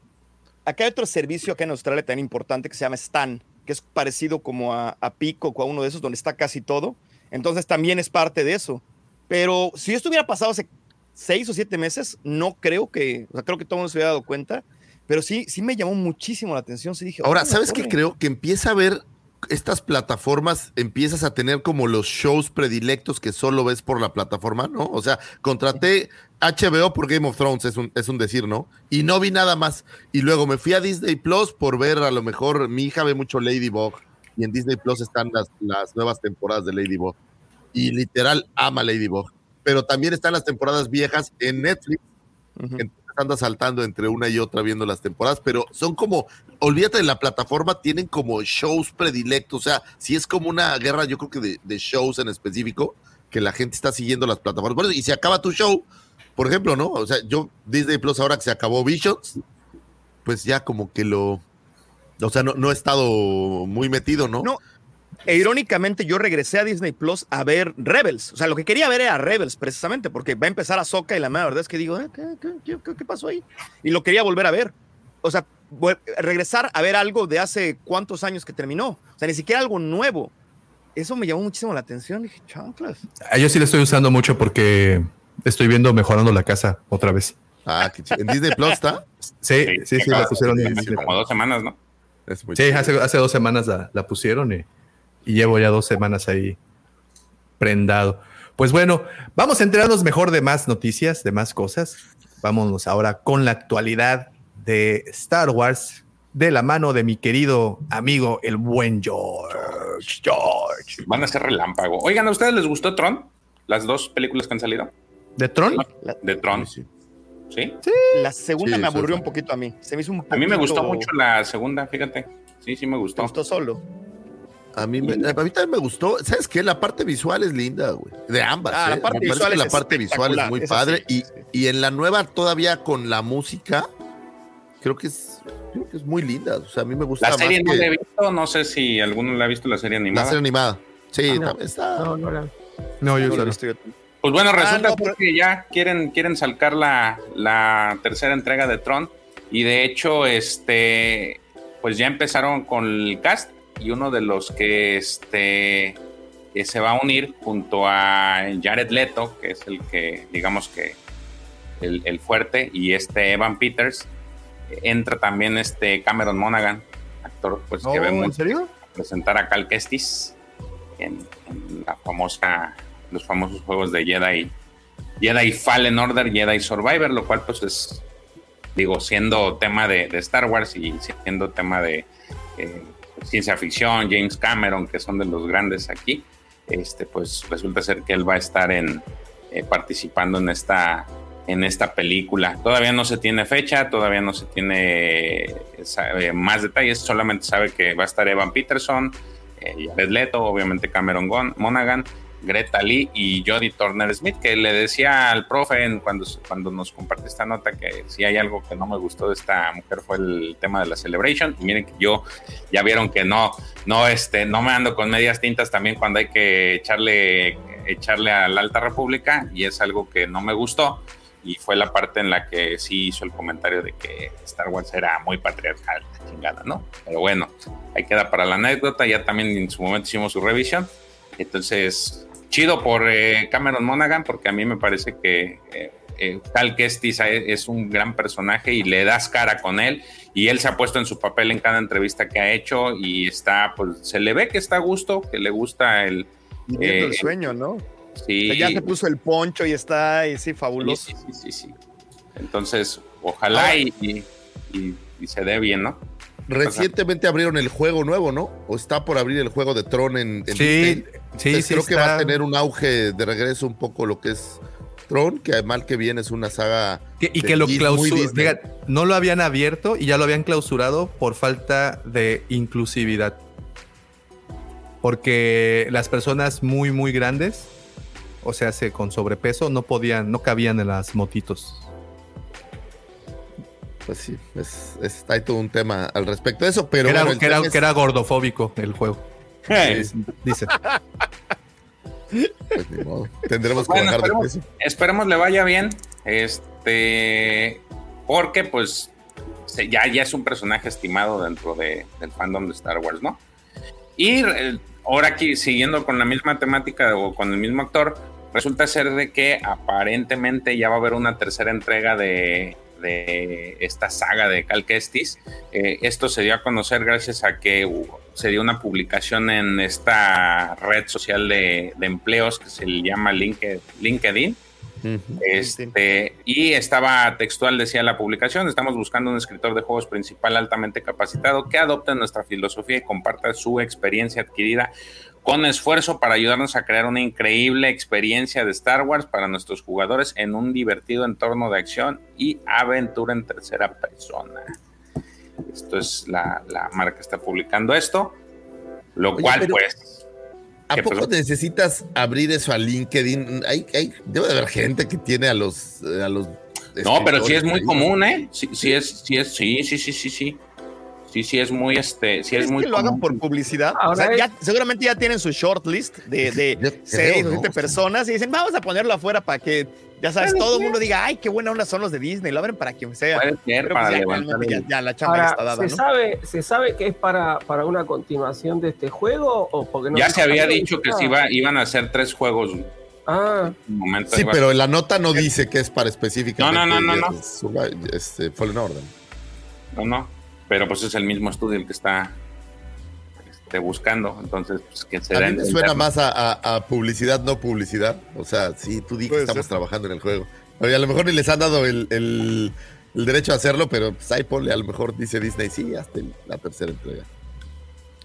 Acá hay otro servicio acá en Australia tan importante que se llama Stan, que es parecido como a, a Pico o a uno de esos donde está casi todo. Entonces también es parte de eso. Pero si esto hubiera pasado hace seis o siete meses, no creo que, o sea, creo que todo el mundo se hubiera dado cuenta. Pero sí, sí me llamó muchísimo la atención. Sí dije, Ahora, "Oh, la ¿sabes qué torre". creo? Que empieza a ver estas plataformas, empiezas a tener como los shows predilectos que solo ves por la plataforma, ¿no? O sea, contraté HBO por Game of Thrones, es un, es un decir, ¿no? Y no vi nada más. Y luego me fui a Disney Plus por ver, a lo mejor, mi hija ve mucho Ladybug y en Disney Plus están las, las nuevas temporadas de Ladybug. Y literal ama Ladybug. Pero también están las temporadas viejas en Netflix. Entonces anda saltando entre una y otra viendo las temporadas, pero son como, olvídate de la plataforma, tienen como shows predilectos, o sea, si es como una guerra, yo creo que de, de shows en específico, que la gente está siguiendo las plataformas. Bueno, y se acaba tu show, por ejemplo, ¿no? O sea, yo, Disney Plus, ahora que se acabó Visions, pues ya como que lo, o sea, no, no he estado muy metido, ¿no? No, e irónicamente yo regresé a Disney Plus a ver Rebels. O sea, lo que quería ver era Rebels precisamente, porque va a empezar a Soca y la mera verdad es que digo, "Eh, ¿qué, qué- qué- qué- qué pasó ahí? Y lo quería volver a ver. O sea, regresar a ver algo de hace cuántos años que terminó. O sea, ni siquiera algo nuevo. Eso me llamó muchísimo la atención. Dije, chanclas. Ah, Yo sí la estoy usando mucho porque estoy viendo mejorando la casa otra vez. Ah, qué chido. ¿En Disney Plus está? Sí, sí, sí, la pusieron Hace Disney. como dos semanas, ¿no? Sí, hace, hace dos semanas la, la pusieron y, y llevo ya dos semanas ahí prendado. Pues bueno, vamos a enterarnos mejor de más noticias, de más cosas. Vámonos ahora con la actualidad de Star Wars de la mano de mi querido amigo, el buen George. George. Van a ser relámpago. Oigan, ¿a ustedes les gustó Tron? Las dos películas que han salido ¿De Tron? de Tron. Sí, ¿Sí? La segunda Sí, me aburrió un poquito a mí. Se me hizo un A mí me gustó poquito- mucho la segunda, fíjate. Sí, sí me ¿Te gustó. gustó solo? A mí, me- a mí también me gustó. ¿Sabes qué? La parte visual es linda, güey. De ambas. Ah, la ¿eh? parte Me visual que la es parte visual es muy padre. y, y en la nueva, todavía con la música, creo que es, creo que es muy linda. O sea, a mí me gusta La más serie no que la he visto, no sé si alguno la ha visto la serie la animada. serie animada. Sí, No. también está. No, no la. No, yo No yo. Pues bueno, resulta no, pues pero- que ya quieren, quieren sacar la, la tercera entrega de Tron. Y de hecho, este, pues ya empezaron con el cast. Y uno de los que este, se va a unir junto a Jared Leto, que es el que, digamos que, el, el fuerte, y este Evan Peters. Entra también este Cameron Monaghan, actor pues, que vemos ¿en serio? presentar a Cal Kestis en, en la famosa, los famosos juegos de Jedi, Jedi Fallen Order, Jedi Survivor, lo cual pues es, digo, siendo tema de, de Star Wars y siendo tema de eh, ciencia ficción, James Cameron, que son de los grandes aquí, este, pues resulta ser que él va a estar en, eh, participando en esta, en esta película. Todavía no se tiene fecha, todavía no se tiene eh, más detalles, solamente sabe que va a estar Evan Peterson, eh, Jared Leto, obviamente Cameron Monaghan, Greta Lee y Jodie Turner Smith, que le decía al profe en- cuando, cuando nos compartió esta nota que si hay algo que no me gustó de esta mujer fue el tema de la celebration. Y miren que yo ya vieron que no, no, este, no me ando con medias tintas también cuando hay que echarle, echarle a la Alta República, y es algo que no me gustó. Y fue la parte en la que sí hizo el comentario de que Star Wars era muy patriarcal, chingada, ¿no? Pero bueno, ahí queda para la anécdota. Ya también en su momento hicimos su revisión. Entonces, chido por eh, Cameron Monaghan, porque a mí me parece que eh, eh, Cal Kestis es un gran personaje y le das cara con él. Y él se ha puesto en su papel en cada entrevista que ha hecho y está, pues se le ve que está a gusto, que le gusta el. Eh, el sueño, ¿no? Sí. O sea, ya se puso el poncho y está, y sí, fabuloso. Sí, sí, sí, sí. Entonces, ojalá y- y se dé bien, ¿no? Recientemente abrieron el juego nuevo, ¿no? O está por abrir el juego de Tron en, en Sí, Disney. sí, Entonces, sí Creo que va a tener un auge de regreso un poco lo que es Tron, que mal que bien es una saga. Que- y que lo clausuran. No lo habían abierto y ya lo habían clausurado por falta de inclusividad. Porque las personas muy, muy grandes, o sea, se- con sobrepeso, no podían, no cabían en las motitos. Pues sí, es, es- hay todo un tema al respecto de eso, pero era, bueno, que, era, tema es- que era gordofóbico el juego. Dice. pues, ni modo. Tendremos que Bueno, bajar de esperemos, peso. esperemos le vaya bien. Este, porque pues se- ya, ya es un personaje estimado dentro de- del fandom de Star Wars, ¿no? Y eh, ahora aquí, siguiendo con la misma temática o con el mismo actor, resulta ser de que aparentemente ya va a haber una tercera entrega de, de esta saga de Cal Kestis. Eh, esto se dio a conocer gracias a que se dio una publicación en esta red social de, de empleos que se le llama Linke- LinkedIn. Este, y estaba textual, decía la publicación, estamos buscando un escritor de juegos principal altamente capacitado que adopte nuestra filosofía y comparta su experiencia adquirida con esfuerzo para ayudarnos a crear una increíble experiencia de Star Wars para nuestros jugadores en un divertido entorno de acción y aventura en tercera persona. Esto es la, la marca que está publicando esto, lo Oye, cual pues... ¿A ¿Qué poco pasó? necesitas abrir eso a LinkedIn? Hay, hay, debe de haber gente que tiene a los. eh, A los No, pero sí es muy ahí. común, ¿eh? Sí, sí es, sí es, sí, sí, sí, sí, sí. Sí, sí es muy, este, sí es ¿Crees muy que lo hagan por publicidad? Ahora o sea, es- ya- seguramente ya tienen su shortlist de, de seis o ¿no? siete personas y dicen, vamos a ponerlo afuera para que, ya sabes, todo el mundo diga, ay, qué buena onda son los de Disney, lo abren para quien sea. Puede ser Pero pues para ya, levantar realmente el- ya, ya la chamba ya está dada, ¿se, ¿no? sabe, ¿se sabe que es para, para una continuación de este juego? O porque no ya se había dicho que se iba, iban a hacer tres juegos. Ah, momento Sí, pero la nota no dice que es para específicamente. No, no, no, no, no. Survi- Este, Fallen Order. No, no. Pero pues es el mismo estudio el que está este, buscando. Entonces, pues que se A mí me suena más a, a- a publicidad, no publicidad. O sea, sí, tú di que estamos ser. trabajando en el juego. Oye, a lo mejor ni les han dado el, el- el derecho a hacerlo, pero pues ahí ponle, a lo mejor dice Disney, sí, hasta el- la tercera entrega.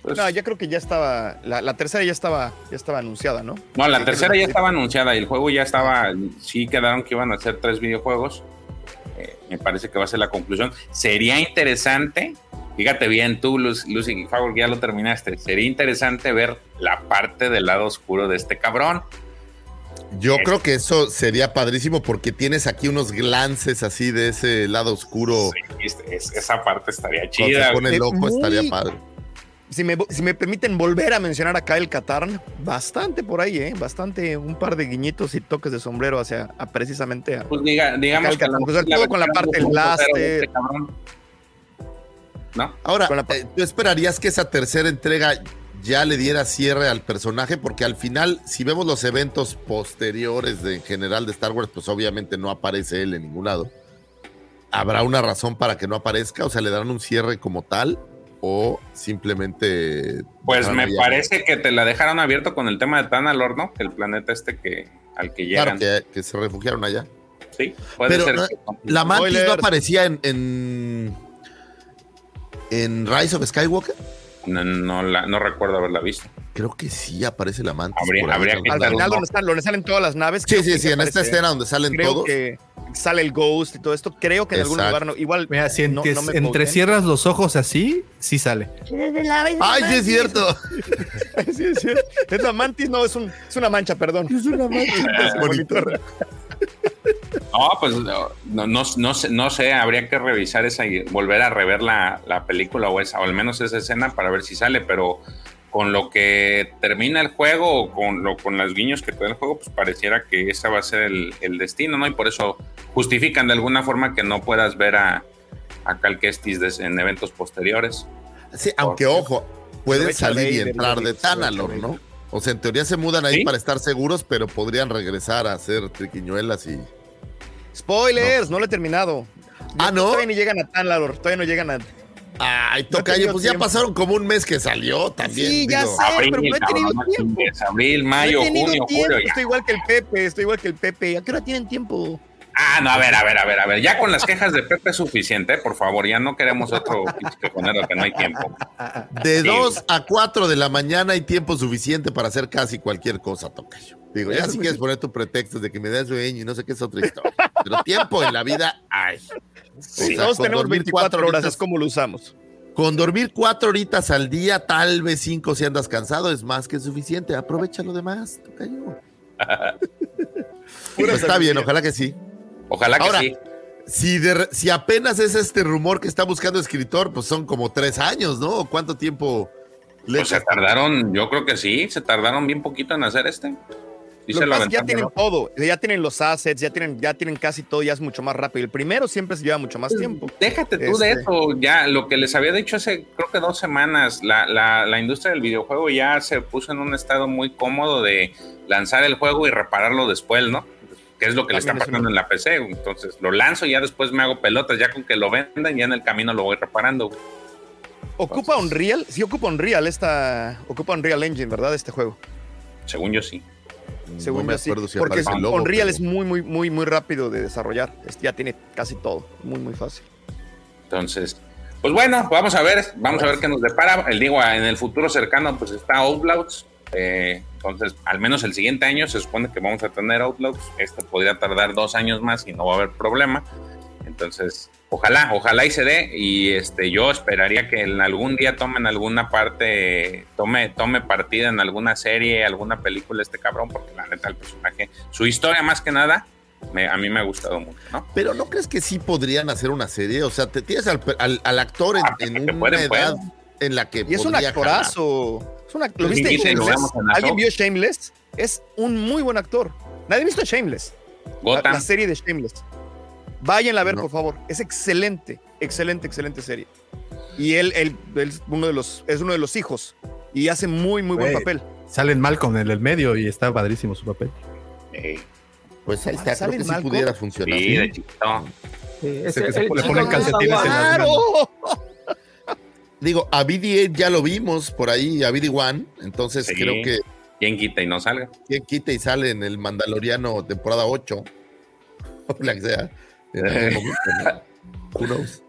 pues, No, ya creo que ya estaba, la, la tercera ya estaba, ya estaba anunciada, ¿no? No, la Sí, tercera ya estaba anunciada y el juego ya estaba. Sí quedaron que iban a hacer tres videojuegos. Eh, me parece que va a ser la conclusión. Sería interesante, fíjate bien tú, Luz- Lucy Favor, que ya lo terminaste. Sería interesante ver la parte del lado oscuro de este cabrón. Yo Es- creo que eso sería padrísimo porque tienes aquí unos glances así de ese lado oscuro. Sí, es- es- esa parte estaría Cuando chida. se pone loco, muy- estaría padre. Si me, si me permiten volver a mencionar a Kyle Katarn, bastante por ahí, ¿eh? Bastante, un par de guiñitos y toques de sombrero hacia a precisamente a, Pues diga- digamos sobre mejor todo con la parte del 2.0 de blaster. este. ¿No? Ahora, la- eh, ¿tú esperarías que esa tercera entrega ya le diera cierre al personaje, porque al final, si vemos los eventos posteriores de, en general de Star Wars, pues obviamente no aparece él en ningún lado. ¿Habrá una razón para que no aparezca? O sea, ¿le darán un cierre como tal? ¿O simplemente... Pues me parece que te la dejaron abierto con el tema de Tanalor, ¿no? El planeta este que al que Claro, llegan. que, que se refugiaron allá. Sí, puede Pero ser. no- que- la mantis no aparecía en, en, en Rise of Skywalker. No, no, la- no recuerdo haberla visto. Creo que sí aparece la mantis. Habría- ahí. habría que Al final, donde, están, donde salen todas las naves. Sí, sí, sí, en esta escena donde salen Creo todos. que sale el Ghost y todo esto. Creo que en algún lugar no. Igual. Mira, si no- no me entrecierras los ojos así, sí sale. ¡Ay, sí es cierto! <laughs> Sí, es cierto. Es la mantis, no, es, un, es una mancha, perdón. Es una mancha. <laughs> No, pues no, no, no, no sé, no sé, habría que revisar esa y volver a rever la, la película o esa, o al menos esa escena para ver si sale, pero con lo que termina el juego o con, lo, con los guiños que te da el juego, pues pareciera que ese va a ser el, el destino, ¿no? Y por eso justifican de alguna forma que no puedas ver a, a Cal Kestis des- en eventos posteriores. Sí, aunque ojo, pueden salir y entrar de Tanalor, ¿no? O sea, en teoría se mudan ahí Sí. para estar seguros, pero podrían regresar a hacer triquiñuelas y. Spoilers, no. lo he terminado. Ah, ¿no? Todavía no llegan a Tanlador, todavía no llegan a. Ay, No tocayo, tenido pues ya pasaron como un mes que salió también. Sí, ya digo. sé. pero no he tenido no tiempo. abril, No mayo, he tenido junio, tiempo. julio, ya. Estoy igual que el Pepe, estoy igual que el Pepe. ¿A qué hora tienen tiempo? Ah, no, a ver, a ver, a ver, a ver. Ya con las quejas de Pepe es suficiente, ¿eh? por favor. Ya no queremos otro <laughs> pinche quejonero que no hay tiempo. De Sí. 2 a 4 de la mañana hay tiempo suficiente para hacer casi cualquier cosa, Tocayo. Digo, ya si quieres poner tu pretexto de que me das sueño y no sé qué es otra historia. Pero tiempo en la vida hay. O sea, Todos tenemos dormir 24 cuatro horas, horitas- es como lo usamos. Con dormir cuatro horitas al día, tal vez cinco si andas cansado, es más que suficiente. Aprovecha lo demás, Tocayo. <laughs> Pues está bien, ojalá que sí. Ojalá que sí. Si, de re- si apenas es este rumor que está buscando escritor, pues son como tres años, ¿no? ¿O ¿Cuánto tiempo le Pues se tardaron, yo creo que sí, se tardaron bien poquito en hacer este. Lo se que lo pasa es que ya tienen todo, ya tienen los assets, ya tienen, ya tienen casi todo, ya es mucho más rápido. El primero siempre se lleva mucho más tiempo. Déjate tú de Este- eso, ya lo que les había dicho hace creo que dos semanas, la, la, la industria del videojuego ya se puso en un estado muy cómodo de lanzar el juego y repararlo después, ¿no? Que es lo que le está es pasando en la PC. Entonces lo lanzo y ya después me hago pelotas, ya con que lo vendan, ya en el camino lo voy reparando. güey. Ocupa Unreal, sí ocupa Unreal esta, ocupa Unreal Engine, ¿verdad? Este juego. Según yo sí. Según no me yo sí, acuerdo si porque logo, Unreal pero- es muy, muy, muy, muy rápido de desarrollar. Es- ya tiene casi todo, muy, muy fácil. Entonces, pues bueno, vamos a ver, vamos a ver qué nos depara. El digo, en el futuro cercano, pues está Outlaws. Eh, entonces, al menos el siguiente año se supone que vamos a tener Outlaws. Esto podría tardar dos años más y no va a haber problema. Entonces, ojalá, ojalá y se dé. Y este, yo esperaría que en algún día tomen alguna parte, tome, tome partida en alguna serie, alguna película este cabrón, porque la neta el personaje, su historia más que nada, me- a mí me ha gustado mucho, ¿no? Pero ¿no crees que sí podrían hacer una serie? O sea, te tienes al, al- al actor en, Ah, en que una pueden, edad pueden. En la que Y es un actorazo. Es un ¿Lo Sí, viste en sí, lo Shameless? la ¿Alguien vio Shameless? Es un muy buen actor. Nadie ha visto Shameless. La, la serie de Shameless. Váyanla a ver, No. por favor. Es excelente, excelente, excelente serie. Y él, él, él es, uno de los, es uno de los hijos. Y hace muy, muy buen Güey. papel. Salen Malcolm en el medio y está padrísimo su papel. Eh, Pues ahí está, ¿Sale creo que sí Malcolm? pudiera funcionar. sí, de chiquito. Sí, Ese ese- que se el le ponen calcetines en guapo. ¡Claro! Digo, a BD-8 ya lo vimos por ahí, a BD-1, entonces Sí. creo que ¿Quién quita y no salga? quien quita y sale en el Mandaloriano temporada 8, <laughs> o la que sea. <laughs> Who knows?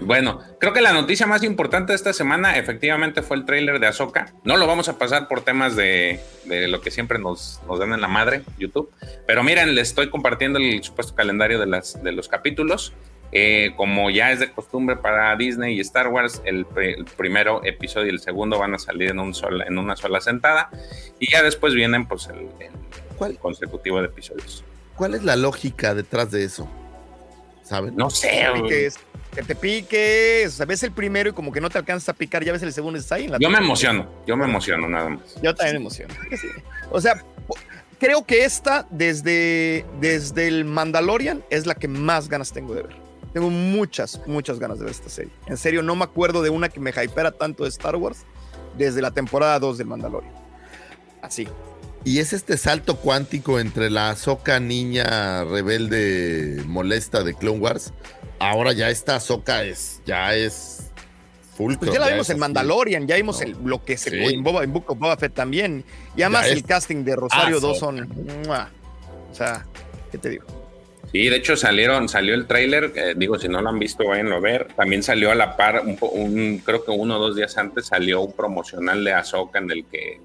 Bueno, creo que la noticia más importante de esta semana efectivamente fue el tráiler de Ahsoka. No lo vamos a pasar por temas de, de lo que siempre nos, nos dan en la madre, YouTube. Pero miren, les estoy compartiendo el supuesto calendario de, las, de los capítulos. Eh, como ya es de costumbre para Disney y Star Wars, el, pre- el primero episodio y el segundo van a salir en, un sola- en una sola sentada. Y ya después vienen pues el, el ¿Cuál, consecutivo de episodios. ¿Cuál es la lógica detrás de eso? ¿Saben? No sé, güey. Piques, que te piques. O sea, ves el primero y como que no te alcanzas a picar, ya ves el segundo y está ahí. En la yo me emociono, yo me emociono nada más. Yo también me emociono. Sí. O sea, creo que esta, desde, desde el Mandalorian, es la que más ganas tengo de ver. Tengo muchas, muchas ganas de ver esta serie. En serio, no me acuerdo de una que me hypera tanto de Star Wars desde la temporada 2 del Mandalorian. Así. Y es este salto cuántico entre la Soca niña rebelde molesta de Clone Wars. Ahora ya esta Soca es, ya es full. Pues ya la vimos en Mandalorian, ya vimos el, lo que se Sí. en, Boba, en Book of Boba Fett también. Y además Ya el casting de Rosario 2 Ahsoka. son. ¡mua! O sea, ¿qué te digo? Sí, de hecho salieron, salió el tráiler, eh, digo, si no lo han visto, váyanlo a ver. También salió a la par, un, creo que uno o dos días antes salió un promocional de Ahsoka en el que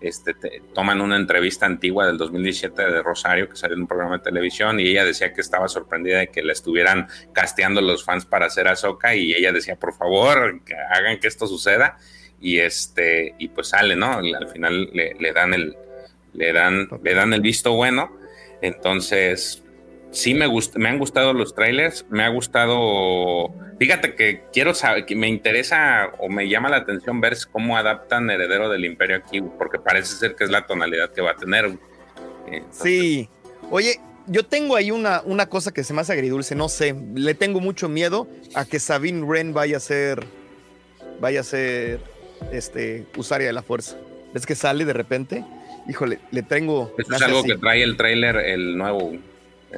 este, te- toman una entrevista antigua del 2017 de Rosario que salió en un programa de televisión y ella decía que estaba sorprendida de que la estuvieran casteando los fans para hacer Ahsoka y ella decía, por favor, hagan que esto suceda y este y pues sale, ¿no? Al final le dan el le dan le dan el visto bueno. Entonces, sí me gust me han gustado los trailers, me ha gustado, fíjate que quiero saber, que me interesa o me llama la atención ver cómo adaptan Heredero del Imperio aquí, porque parece ser que es la tonalidad que va a tener. Sí. Oye, yo tengo ahí una, una cosa que se me hace agridulce, no sé. Le tengo mucho miedo a que Sabine Wren vaya a ser. Vaya a ser. Este. Usaria de la fuerza. ¿Ves que sale de repente? Híjole, le tengo. Eso es algo así. que trae el trailer, el nuevo.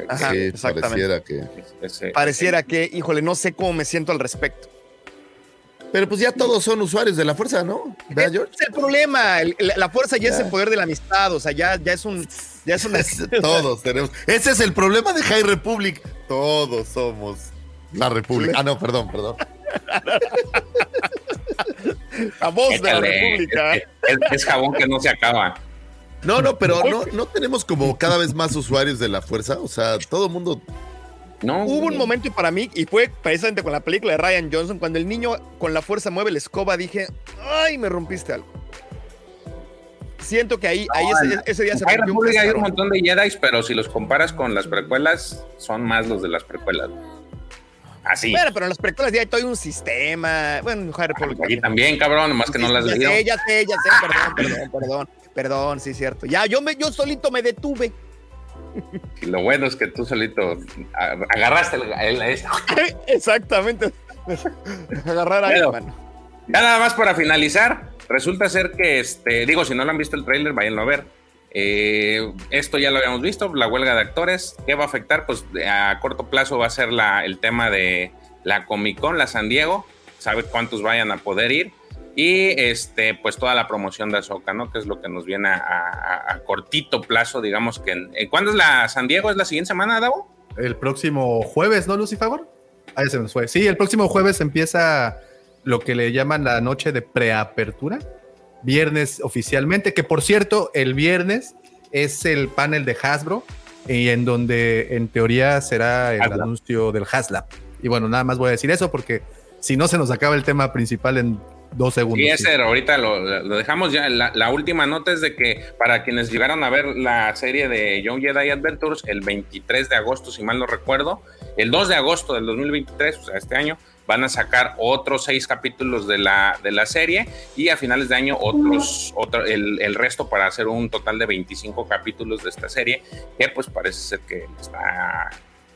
Ajá, Sí, exactamente. pareciera que. ese- Pareciera que, híjole, no sé cómo me siento al respecto. Pero pues ya todos son usuarios de la fuerza, ¿no? ¿Verdad, George? Es el problema. el- la, la fuerza ya, es el poder de la amistad. O sea, ya, ya es un. Ya es una. <laughs> Todos tenemos. Ese es el problema de High Republic. Todos somos la República. Ah, no, perdón, perdón. La voz de la República. Es, es- es jabón que no se acaba. No, no, pero no, <laughs> no tenemos como cada vez más usuarios de la fuerza. O sea, todo el mundo. No. Hubo un momento para mí, y fue precisamente con la película de Ryan Johnson, cuando el niño con la fuerza mueve la escoba, dije, ay, me rompiste algo. Siento que ahí, ahí ese, ese día se rompió un hay un montón de Jedi, pero si los comparas con las precuelas, son más los de las precuelas. Así. Bueno, pero en las películas ya hay todo un sistema. Bueno, en High Republic Aquí también, cabrón, nomás que no las ya leído. sé, ya sé, ya sé, perdón, perdón, perdón, perdón, sí, cierto. Ya, yo, me, yo solito me detuve. Y lo bueno es que tú solito agarraste el, el-. <laughs> Exactamente. Agarrar ahí, Bueno, mano. Ya nada más para finalizar, resulta ser que, este, digo, si no lo han visto el tráiler, váyanlo a ver. Eh, esto ya lo habíamos visto, la huelga de actores. ¿Qué va a afectar? Pues a corto plazo va a ser la, el tema de la Comic Con, la San Diego. Sabe cuántos vayan a poder ir. Y este, pues toda la promoción de Azoka, ¿no? Que es lo que nos viene a, cortito plazo, digamos que. eh, ¿Cuándo es la San Diego? ¿Es la siguiente semana, Davo? El próximo jueves, ¿no, Lucifer? Ahí se nos fue. Sí, el próximo jueves empieza lo que le llaman la noche de preapertura. Viernes oficialmente, que por cierto, el viernes es el panel de Hasbro y en donde en teoría será el Haslab. anuncio del Haslab. Y bueno, nada más voy a decir eso porque si no se nos acaba el tema principal en dos segundos. Sí, ese ahorita lo, lo dejamos ya. La, la última nota es de que para quienes llegaron a ver la serie de Young Jedi Adventures el 23 de agosto, si mal no recuerdo, el 2 de agosto del 2023, o sea, este año, van a sacar otros seis capítulos de la, de la serie y a finales de año otros, otro, el, el resto para hacer un total de 25 capítulos de esta serie, que pues parece ser que está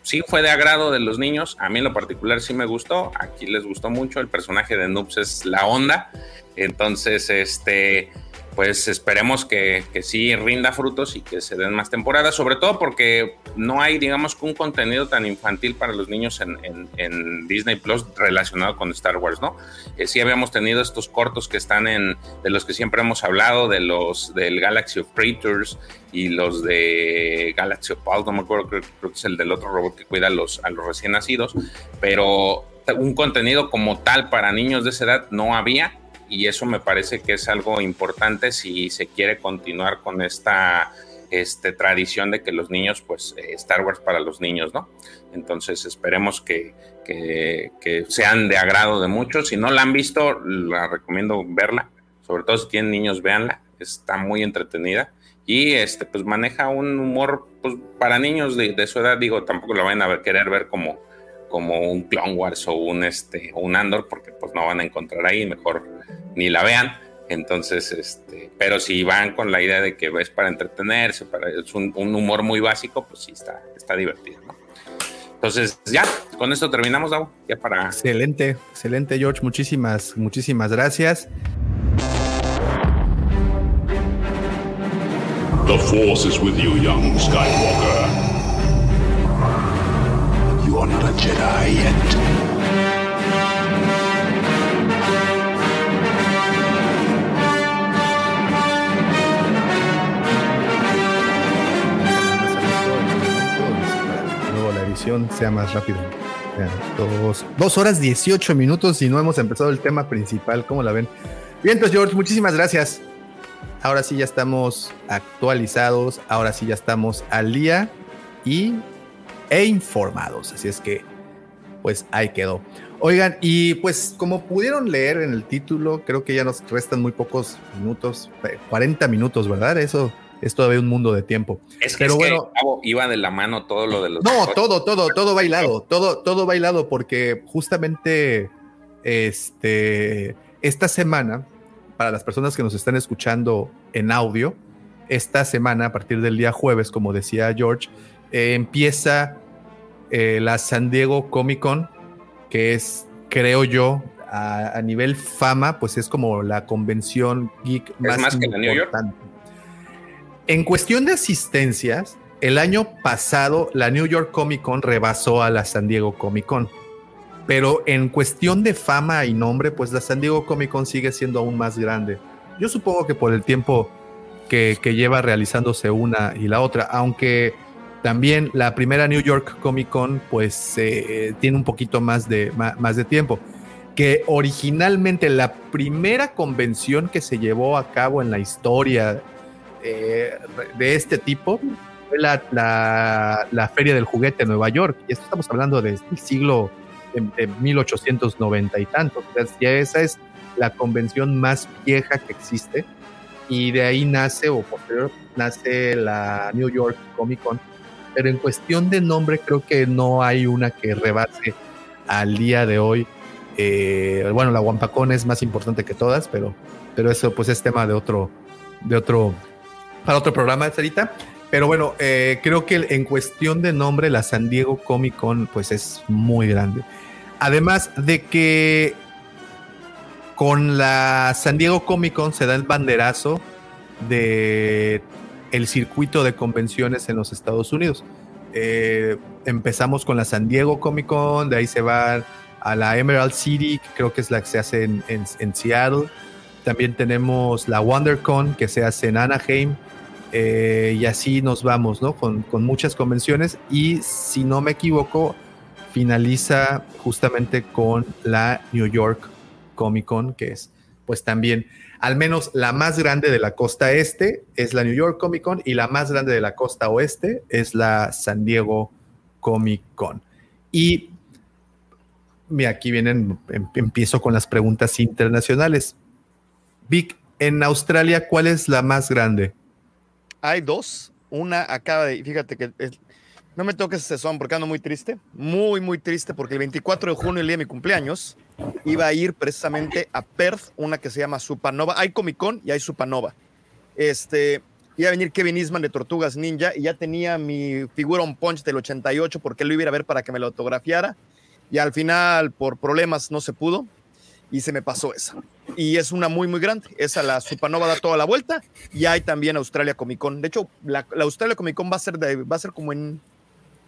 sí fue de agrado de los niños. A mí en lo particular sí me gustó. Aquí les gustó mucho. El personaje de Noobs es la onda. Entonces, este, pues esperemos que, que sí rinda frutos y que se den más temporadas. Sobre todo porque no hay, digamos, un contenido tan infantil para los niños en, en- Disney Plus relacionado con Star Wars, ¿no? Eh, sí habíamos tenido estos cortos que están en, de los que siempre hemos hablado, de los del Galaxy of Creatures y los de Galaxy of no me acuerdo, creo, creo que es el del otro robot que cuida a los, a los recién nacidos, pero un contenido como tal para niños de esa edad no había y eso me parece que es algo importante si se quiere continuar con esta este, tradición de que los niños, pues eh, Star Wars para los niños, ¿no? Entonces esperemos que, que, que sean de agrado de muchos. Si no la han visto, la recomiendo verla, sobre todo si tienen niños, véanla, está muy entretenida y este pues maneja un humor pues, para niños de, de su edad, digo, tampoco lo van a querer ver como, como un Clone Wars o un, este, o un Andor, porque pues no van a encontrar ahí, mejor ni la vean. Entonces, este, pero si van con la idea de que es para entretenerse, para, es un, humor muy básico, pues sí está, está divertido. Entonces, ya, con esto terminamos, Davo. Ya para. Excelente, excelente, George. Muchísimas, muchísimas gracias. The force is with you, young Skywalker. Not a Jedi sea más rápido. Vean, Dos, dos horas 18 minutos y no hemos empezado el tema principal. ¿Cómo la ven? Bien, entonces, George, muchísimas gracias. Ahora sí ya estamos actualizados, ahora sí ya estamos al día y e informados. Así es que, pues ahí quedó. Oigan, y pues como pudieron leer en el título, creo que ya nos restan muy pocos minutos, eh, 40 minutos, ¿verdad? Eso es todavía un mundo de tiempo. Es que, Pero es que, bueno, Gabo, iba de la mano todo lo de los. no, todo, todo, todo bailado, todo, todo bailado, porque justamente este, esta semana, para las personas que nos están escuchando en audio, esta semana, a partir del día jueves, como decía George, eh, empieza eh, la San Diego Comic Con, que es, creo yo, a, a nivel fama, pues es como la convención geek más, más que la New York? importante. En cuestión de asistencias, el año pasado la New York Comic Con rebasó a la San Diego Comic Con. Pero en cuestión de fama y nombre, pues la San Diego Comic Con sigue siendo aún más grande. Yo supongo que por el tiempo que, que lleva realizándose una y la otra, aunque también la primera New York Comic Con pues eh, tiene un poquito más de, más de tiempo. Que originalmente la primera convención que se llevó a cabo en la historia eh, de este tipo fue la, la- Feria del Juguete en Nueva York. Y esto estamos hablando del siglo de, de 1890 y tantos. O sea, ya esa es la convención más vieja que existe. Y de ahí nace, o posterior, nace la New York Comic Con. Pero en cuestión de nombre, creo que no hay una que rebase al día de hoy. Eh, bueno, la Wampacón es más importante que todas, pero, pero eso pues es tema de otro, de otro, para otro programa, Sarita. Pero bueno, eh, creo que en cuestión de nombre, la San Diego Comic Con pues es muy grande. Además de que con la San Diego Comic Con se da el banderazo de el circuito de convenciones en los Estados Unidos. Eh, empezamos con la San Diego Comic Con, de ahí se va a la Emerald City, que creo que es la que se hace en, en- Seattle. También tenemos la WonderCon, que se hace en Anaheim. eh, y así nos vamos, ¿no? Con, con muchas convenciones. Y si no me equivoco, finaliza justamente con la New York Comic Con, que es pues también al menos la más grande de la costa este es la New York Comic Con y la más grande de la costa oeste es la San Diego Comic Con. Y aquí vienen, em- empiezo con las preguntas internacionales. Vic, en Australia, ¿cuál es la más grande? Hay dos. Una acaba de. Fíjate que. no me toques ese son porque ando muy triste. Muy, muy triste porque el 24 de junio, el día de mi cumpleaños, iba a ir precisamente a Perth, una que se llama Supernova. Hay Comic Con y hay Supernova. Este. Iba a venir Kevin Eastman de Tortugas Ninja y ya tenía mi figura on punch del 88 porque lo iba a ver para que me lo autografiara. Y al final, por problemas, no se pudo y se me pasó esa. Y es una muy, muy grande. Esa, la Supernova da toda la vuelta. Y hay también Australia Comic Con. De hecho, la, la Australia Comic Con va a ser, va a ser como en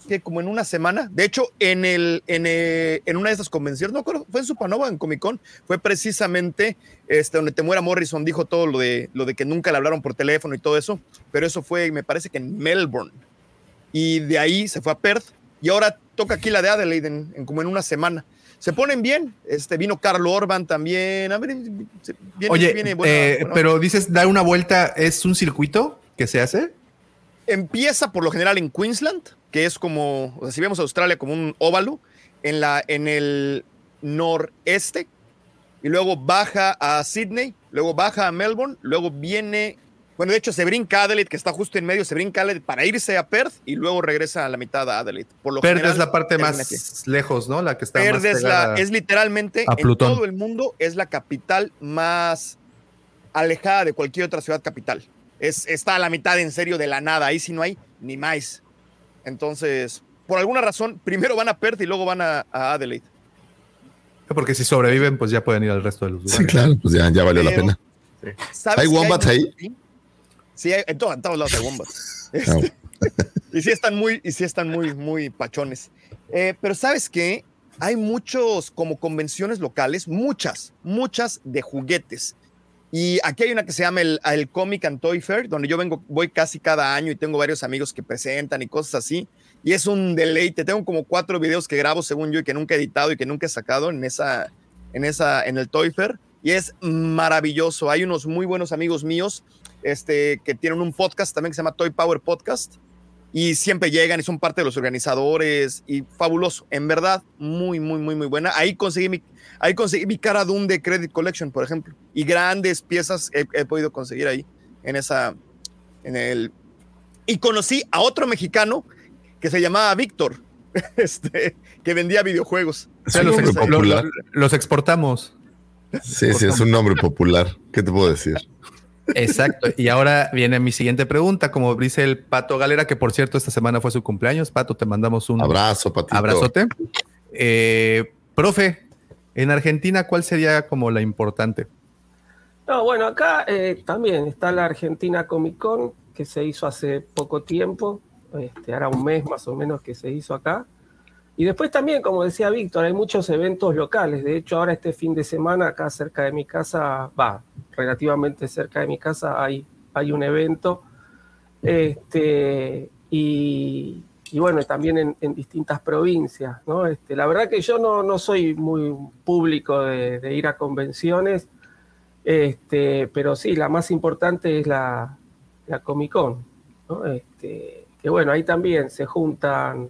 ¿qué? como en una semana. De hecho, en, el, en, eh, en una de esas convenciones, no creo, fue en Supernova, en Comic Con, fue precisamente este, donde Temuera Morrison dijo todo lo de, lo de que nunca le hablaron por teléfono y todo eso. Pero eso fue, me parece que en Melbourne. Y de ahí se fue a Perth. Y ahora toca aquí la de Adelaide en, en como en una semana. Se ponen bien. Este, vino Carlo Orban también. A ver, viene, Oye, viene buena- eh, buena- pero dices dar una vuelta, ¿es un circuito que se hace? empieza por lo general en Queensland, que es como, o sea, si vemos a Australia como un óvalo, en, la, en el noreste, y luego baja a Sydney, luego baja a Melbourne, luego viene, bueno, de hecho se brinca Adelaide, que está justo en medio, se brinca Adelaide para irse a Perth y luego regresa a la mitad a Adelaide. Por lo Perth general, es la parte más aquí. lejos, ¿no? La que está Perth más es, la, es literalmente a en todo el mundo es la capital más alejada de cualquier otra ciudad capital. Es, está a la mitad en serio de la nada, ahí sí no hay ni más. Entonces, por alguna razón, primero van a Perth y luego van a, a Adelaide. Porque si sobreviven, pues ya pueden ir al resto de los lugares. Sí, claro, pues ya, ya valió la pena. ¿Sabes ¿Hay si wombats ahí? Sí, hay- en, to- en todos lados hay bombas. <laughs> Este, <laughs> y sí están muy, y sí están muy, muy pachones. Eh, pero sabes qué? Hay muchos como convenciones locales, muchas, muchas de juguetes. Y aquí hay una que se llama el, el Comic and Toy Fair, donde yo vengo, voy casi cada año y tengo varios amigos que presentan y cosas así. Y es un deleite. Tengo como cuatro videos que grabo según yo y que nunca he editado y que nunca he sacado en esa, en esa, en el Toy Fair. Y es maravilloso. Hay unos muy buenos amigos míos este, que tienen un podcast también que se llama Toy Power Podcast. Y siempre llegan y son parte de los organizadores. Y fabuloso. En verdad, muy, muy, muy, muy buena. Ahí conseguí mi, ahí conseguí mi cara Doom de Credit Collection, por ejemplo. Y grandes piezas he, he podido conseguir ahí, en esa, en el... Y conocí a otro mexicano que se llamaba Víctor, <laughs> este, que vendía videojuegos. O sea, los, un ex- nombre lo- popular. lo- los exportamos. Sí, sí, es un nombre popular. ¿Qué te puedo decir? Exacto. Y ahora viene mi siguiente pregunta, como dice el Pato Galera, que por cierto esta semana fue su cumpleaños. Pato, te mandamos un Abrazo, Patito. abrazote. Eh, profe, en Argentina, ¿cuál sería como la importante? No, bueno, acá eh, también está la Argentina Comic Con, que se hizo hace poco tiempo, este, ahora un mes más o menos que se hizo acá. Y después también, como decía Víctor, hay muchos eventos locales. De hecho, ahora este fin de semana, acá cerca de mi casa, va, relativamente cerca de mi casa, hay, hay un evento. Este, y, y bueno, también en, distintas provincias, ¿no? Este, la verdad que yo no, no soy muy público de, de ir a convenciones, este, pero sí, la más importante es la, la Comic Con, ¿no? Este, que bueno, ahí también se juntan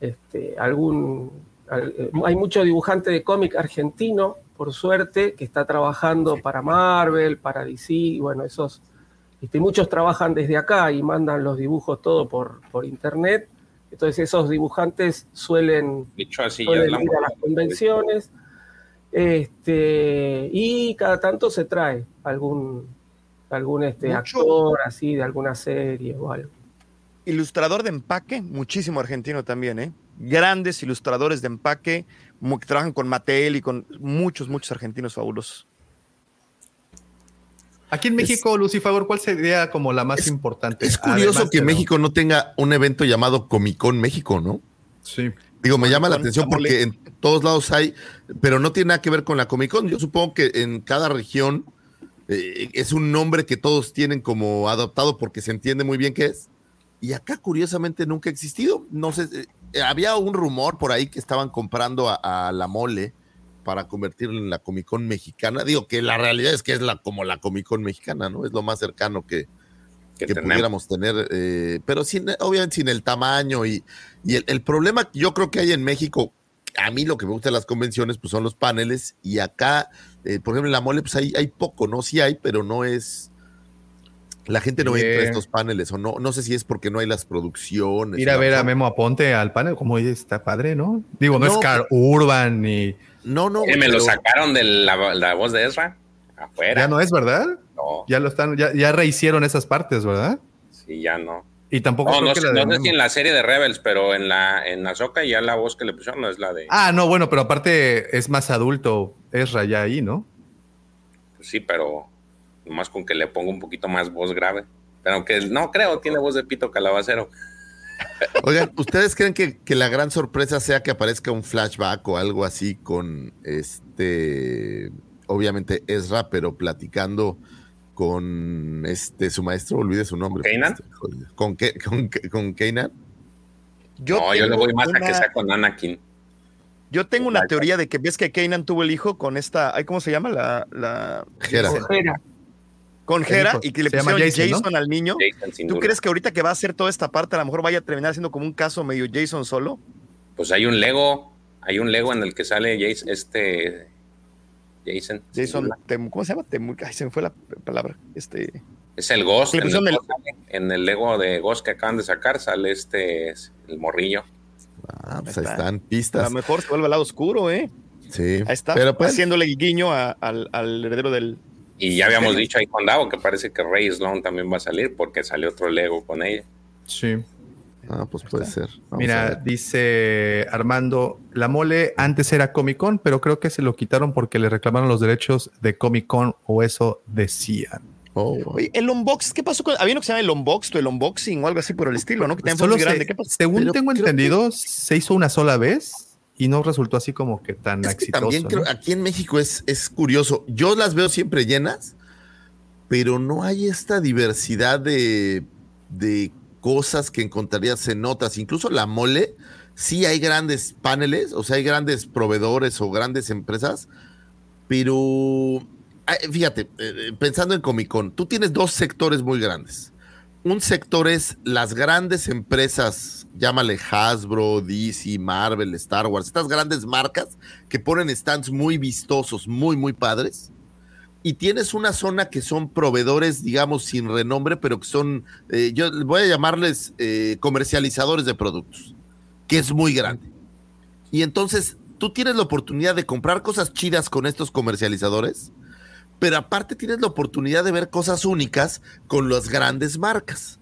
este, algún, al- eh, hay mucho dibujante de cómic argentino, por suerte, que está trabajando para Marvel, para DC, y bueno, esos, este, muchos trabajan desde acá y mandan los dibujos todo por, por internet, entonces esos dibujantes suelen así, ir a las convenciones este, y cada tanto se trae algún, algún este, Mucho. actor así de alguna serie o algo. Ilustrador de empaque, muchísimo argentino también, ¿eh? Grandes ilustradores de empaque que trabajan con Mattel y con muchos, muchos argentinos fabulosos. Aquí en México, Lucifer, ¿cuál sería como la más importante? Es curioso Además que México no tenga un evento llamado Comic Con México, ¿no? Sí. Digo, me llama la atención porque en todos lados hay, pero no tiene nada que ver con la Comic Con. Yo supongo que en cada región eh, es un nombre que todos tienen como adoptado porque se entiende muy bien qué es. Y acá, curiosamente, nunca ha existido. No sé, eh, había un rumor por ahí que estaban comprando a, a la mole para convertirla en la Comic Con mexicana. Digo que la realidad es que es la, como la Comic Con mexicana, ¿no? Es lo más cercano que, que pudiéramos tener, eh, pero sin, obviamente sin el tamaño y, y el, el problema que yo creo que hay en México, a mí lo que me gusta de las convenciones pues son los paneles y acá, eh, por ejemplo en la mole pues hay, hay poco, no sí hay, pero no es, la gente no entra a estos paneles o no, no sé si es porque no hay las producciones. Ir a ver a Memo Aponte al panel, como oye, está padre, ¿no? Digo, no, es No, Carl Urban ni. No, no. Eh, me lo sacaron de la, la voz de Ezra. Afuera. Ya no es, ¿verdad? No, Ya lo están, ya, ya rehicieron esas partes, ¿verdad? sí, ya no. Y tampoco No, creo no, que sé- la de no sé si en la serie de Rebels, pero en la en Ahsoka ya la voz que le pusieron no es la de. Ah, no, bueno, pero aparte es más adulto Ezra ya ahí, ¿no? Pues sí, pero nomás con que le ponga un poquito más voz grave. Pero aunque no creo, tiene voz de pito calabacero. <laughs> Oigan, ¿ustedes creen que, que la gran sorpresa sea que aparezca un flashback o algo así con este, obviamente Ezra, pero platicando con este su maestro, olvide su nombre. ¿Kanan? Este, joder, ¿Con, qué, con, con Kanan? Yo no, yo le voy más a que sea con Anakin. Yo tengo una teoría de que ves que Kanan tuvo el hijo con esta, ay, ¿cómo se llama? La, la. Ojera. Con Hera y que le pusieron Jason, Jason, ¿no? al niño. Jason, ¿Tú duda. crees que ahorita que va a hacer toda esta parte, a lo mejor vaya a terminar siendo como un caso medio Jason solo? Pues hay un Lego, hay un Lego en el que sale Jason, este Jason. Jason, ¿cómo se llama? Temu- ay, se me fue la palabra. Este, Es el Ghost. En pues el, el- en el Lego de Ghost que acaban de sacar sale este el morrillo. Ah, pues Ahí ahí está. están a pistas. lo mejor se vuelve al lado oscuro, ¿eh? Sí. Ahí está, Pero pues, haciéndole guiño a- al, al heredero del... Y ya habíamos dicho ahí con Davo que parece que Rey Sloan también va a salir porque salió otro Lego con ella. Sí. ah, pues puede ser. Vamos Mira, dice Armando, la mole antes era Comic Con, pero creo que se lo quitaron porque le reclamaron los derechos de Comic Con o eso decían. Oye, el unbox, ¿qué pasó con? Había uno que se llama el unbox el unboxing o algo así por el estilo, ¿no? Que también fue Solo se- grande. ¿Qué pasó? según Pero tengo que- entendido, se hizo una sola vez y no resultó así como que tan Es que exitoso. también creo, ¿no? aquí en México es, es curioso. Yo las veo siempre llenas, pero no hay esta diversidad de, de cosas que encontrarías en otras. Incluso la mole, sí hay grandes paneles, o sea, hay grandes proveedores o grandes empresas, pero fíjate, eh, pensando en Comic Con, tú tienes dos sectores muy grandes. Un sector es las grandes empresas, llámale Hasbro, DC, Marvel, Star Wars, estas grandes marcas que ponen stands muy vistosos, muy, muy padres. Y tienes una zona que son proveedores, digamos, sin renombre, pero que son, eh, yo voy a llamarles eh, comercializadores de productos, que es muy grande. Y entonces tú tienes la oportunidad de comprar cosas chidas con estos comercializadores, pero aparte tienes la oportunidad de ver cosas únicas con las grandes marcas.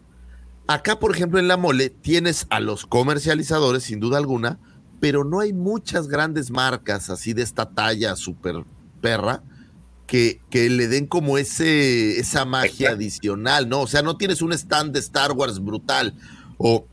Acá, por ejemplo, en la mole tienes a los comercializadores, sin duda alguna, pero no hay muchas grandes marcas así de esta talla super perra que, que le den como ese, esa magia adicional, ¿no? O sea, no tienes un stand de Star Wars brutal o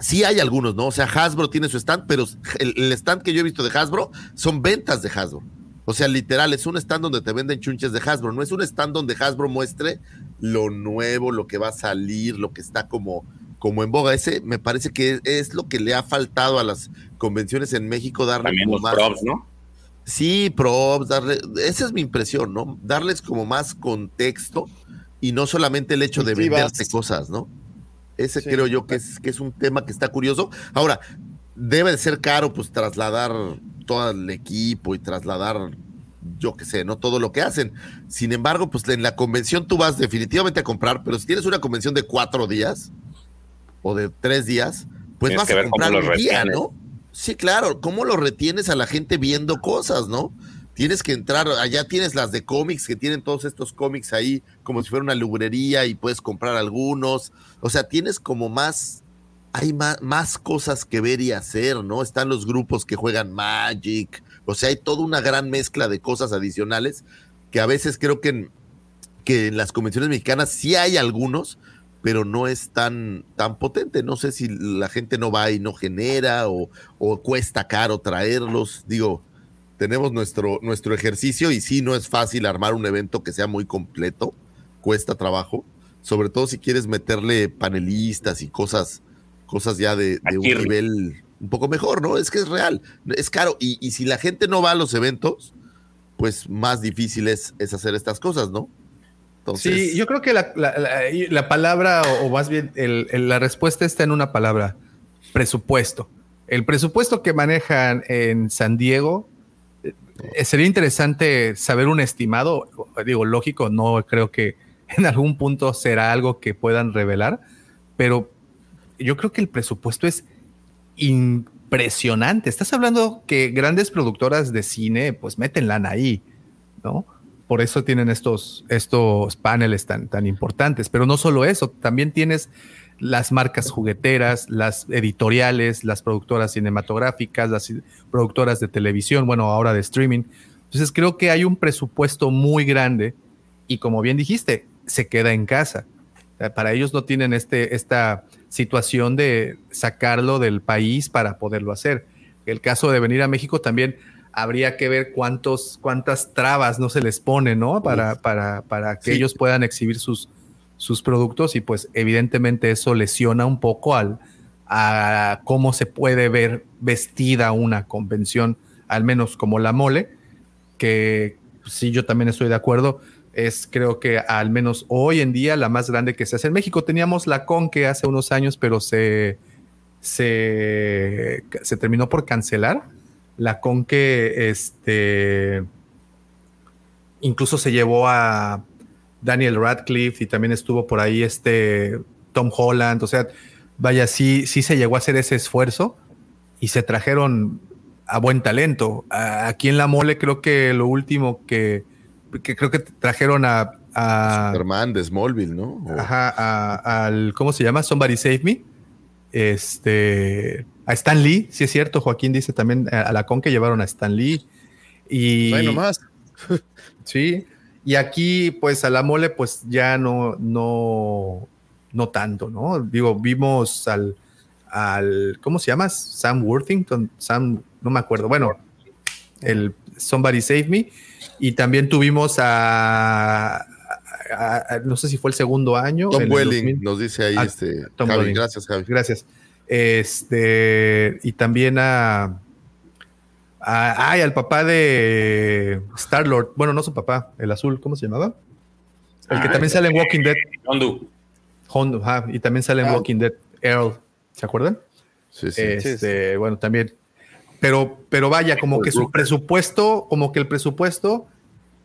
sí hay algunos, ¿no? O sea, Hasbro tiene su stand, pero el, el stand que yo he visto de Hasbro son ventas de Hasbro. O sea, literal, es un stand donde te venden chunches de Hasbro, no es un stand donde Hasbro muestre lo nuevo, lo que va a salir, lo que está como, como en boga. Ese me parece que es lo que le ha faltado a las convenciones en México, darle También como los más- props, ¿no? Sí, props, darle, esa es mi impresión, ¿no? Darles como más contexto y no solamente el hecho de Exclusivas. venderte cosas, ¿no? Ese Sí. creo yo que es, que es un tema que está curioso. Ahora, debe de ser caro pues trasladar todo el equipo y trasladar, yo qué sé, ¿no? Todo lo que hacen. Sin embargo, pues en la convención tú vas definitivamente a comprar, pero si tienes una convención de cuatro días o de tres días, pues Tienes vas a comprar un día. ¿no? Sí, claro. ¿Cómo lo retienes a la gente viendo cosas, no? Tienes que entrar, allá tienes las de cómics que tienen todos estos cómics ahí como si fuera una librería y puedes comprar algunos. O sea, tienes como más, hay más, cosas que ver y hacer, ¿no? Están los grupos que juegan Magic. O sea, hay toda una gran mezcla de cosas adicionales que a veces creo que en, que en las convenciones mexicanas sí hay algunos, pero no es tan, tan potente. No sé si la gente no va y no genera o, o cuesta caro traerlos. Digo, tenemos nuestro, nuestro ejercicio y sí, no es fácil armar un evento que sea muy completo, cuesta trabajo, sobre todo si quieres meterle panelistas y cosas, cosas ya de, de un nivel un poco mejor, ¿no? Es que es real, es caro. Y, y si la gente no va a los eventos, pues más difícil es, es hacer estas cosas, ¿no? Entonces, Sí, yo creo que la, la- la- la palabra, o, o más bien el- el- la respuesta está en una palabra, presupuesto. El presupuesto que manejan en San Diego, eh, sería interesante saber un estimado, digo, lógico, no creo que en algún punto será algo que puedan revelar, pero yo creo que el presupuesto es impresionante. Estás hablando que grandes productoras de cine pues meten lana ahí, ¿no? Por eso tienen estos, estos paneles tan, tan importantes. Pero no solo eso, también tienes las marcas jugueteras, las editoriales, las productoras cinematográficas, las productoras de televisión, bueno, ahora de streaming. Entonces creo que hay un presupuesto muy grande y como bien dijiste, se queda en casa. Sea, Para ellos no tienen este, esta situación de sacarlo del país para poderlo hacer. El caso de venir a México también habría que ver cuántos, cuántas trabas no se les pone, ¿no? Para, para, para que Sí. ellos puedan exhibir sus, sus productos y pues evidentemente eso lesiona un poco al, a cómo se puede ver vestida una convención, al menos como la mole, que pues, sí, yo también estoy de acuerdo. Es creo que al menos hoy en día la más grande que se hace en México. Teníamos la con que hace unos años, pero se, se, se terminó por cancelar. La con que este, incluso se llevó a Daniel Radcliffe y también estuvo por ahí este Tom Holland. O sea, vaya, sí, sí se llegó a hacer ese esfuerzo y se trajeron a buen talento. Aquí en la mole creo que lo último que, que creo que trajeron a, a Superman de Smallville, ¿no? O- ajá, a- al ¿cómo se llama? Somebody Save Me. Este a Stan Lee, sí es cierto, Joaquín dice también a, a la con que llevaron a Stan Lee y No hay nomás. <laughs> Sí, Y aquí, pues, a la mole, pues ya no, no, no tanto, ¿no? Digo, vimos al, al, ¿cómo se llama? Sam Worthington, Sam, no me acuerdo, bueno, el Somebody Save Me. Y también tuvimos a, a- a- no sé si fue el segundo año. Tom Welling 2000. nos dice ahí Ah, este. Tom Javi, gracias, Javi. Gracias. Este, y también a, a- ay, al papá de Star Lord. Bueno, no su papá, el azul, ¿cómo se llamaba? El que Ah, también sale en Walking Dead. Hondu. Hondo, ajá, y también sale en Ah. Walking Dead. Earl, ¿se acuerdan? Sí, sí. Este, bueno, también. Pero, pero vaya, como que su presupuesto, como que el presupuesto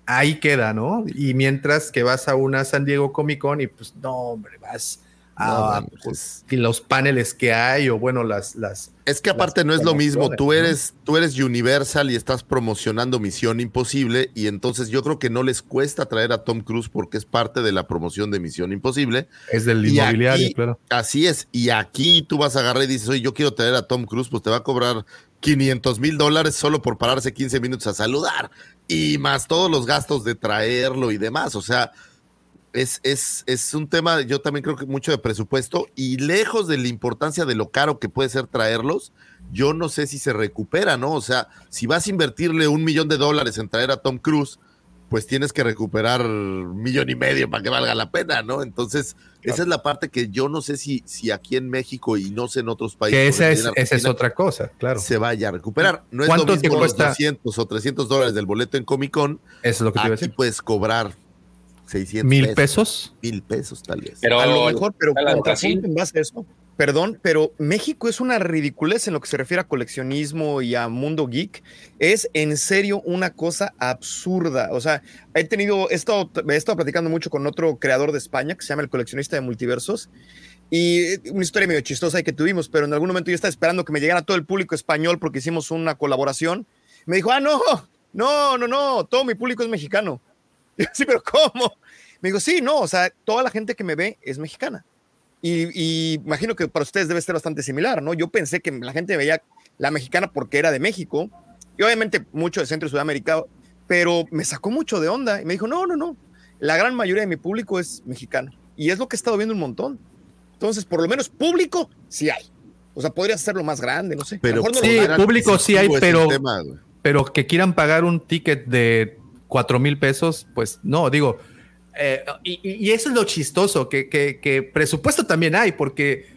ahí queda, ¿no? Y mientras que vas a una San Diego Comic Con y pues no, hombre, vas a pues, y los paneles que hay o bueno, las, las Es que aparte no es lo mismo, tú eres, tú eres Universal y estás promocionando Misión Imposible y entonces yo creo que no les cuesta traer a Tom Cruise porque es parte de la promoción de Misión Imposible. es del Y inmobiliario, aquí- claro. Así es, y aquí tú vas a agarrar y dices, oye, yo quiero traer a Tom Cruise, pues te va a cobrar 500 mil dólares solo por pararse 15 minutos a saludar y más todos los gastos de traerlo y demás, o sea, es, es, es un tema, yo también creo que mucho de presupuesto y lejos de la importancia de lo caro que puede ser traerlos, yo no sé si se recupera, ¿no? O sea, si vas a invertirle un millón de dólares en traer a Tom Cruise, pues tienes que recuperar un millón y medio para que valga la pena, ¿no? Entonces, esa es la parte que yo no sé si, si aquí en México y no sé en otros países. Que esa es, esa es otra cosa, claro. Se vaya a recuperar. No es lo ¿Cuánto te mismo los cuesta? 200 o 300 dólares del boleto en Comic Con. Eso es lo que te iba a Aquí decir. puedes cobrar 600 ¿Mil pesos? Mil pesos, tal vez. Pero a lo mejor, pero en base a eso. Perdón, pero México es una ridiculez en lo que se refiere a coleccionismo y a mundo geek. Es en serio una cosa absurda. O sea, he tenido, he estado, he estado platicando mucho con otro creador de España que se llama el coleccionista de multiversos. Y eh, una historia medio chistosa que tuvimos, pero en algún momento yo estaba esperando que me llegara todo el público español porque hicimos una colaboración. Me dijo, ah, no, no, no, no, todo mi público es mexicano. Y <laughs> yo, sí, pero ¿cómo? Me dijo, sí, no, o sea, toda la gente que me ve es mexicana. Y, y imagino que para ustedes debe ser bastante similar, ¿no? Yo pensé que la gente veía la mexicana porque era de México y obviamente mucho de Centro y Sudamérica, pero me sacó mucho de onda y me dijo, no, no, no, la gran mayoría de mi público es mexicano. Y es lo que he estado viendo un montón. Entonces, por lo menos público sí hay. O sea, podría hacerlo más grande, no sé. Pero no Sí, público sí hay, pero, tema, pero que quieran pagar un ticket de cuatro mil pesos, pues no, digo, eh, y, eso es lo chistoso, que, que- que presupuesto también hay, porque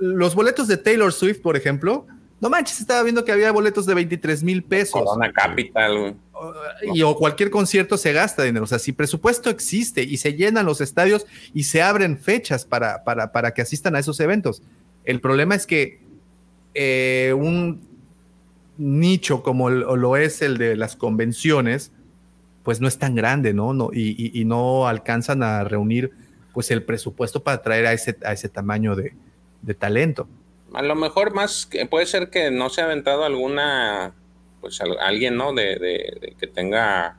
los boletos de Taylor Swift, por ejemplo, no manches, estaba viendo que había boletos de 23 mil pesos. Corona Capital. Y o cualquier concierto se gasta dinero. O sea, si presupuesto existe y se llenan los estadios y se abren fechas para, para, para que asistan a esos eventos. El problema es que eh, un nicho como el- lo es el de las convenciones, pues no es tan grande, ¿no? no y, y- y no alcanzan a reunir pues el presupuesto para traer a ese, a ese tamaño de, de talento. A lo mejor más que puede ser que no se ha aventado alguna, pues al- alguien, ¿no? De, de- de que tenga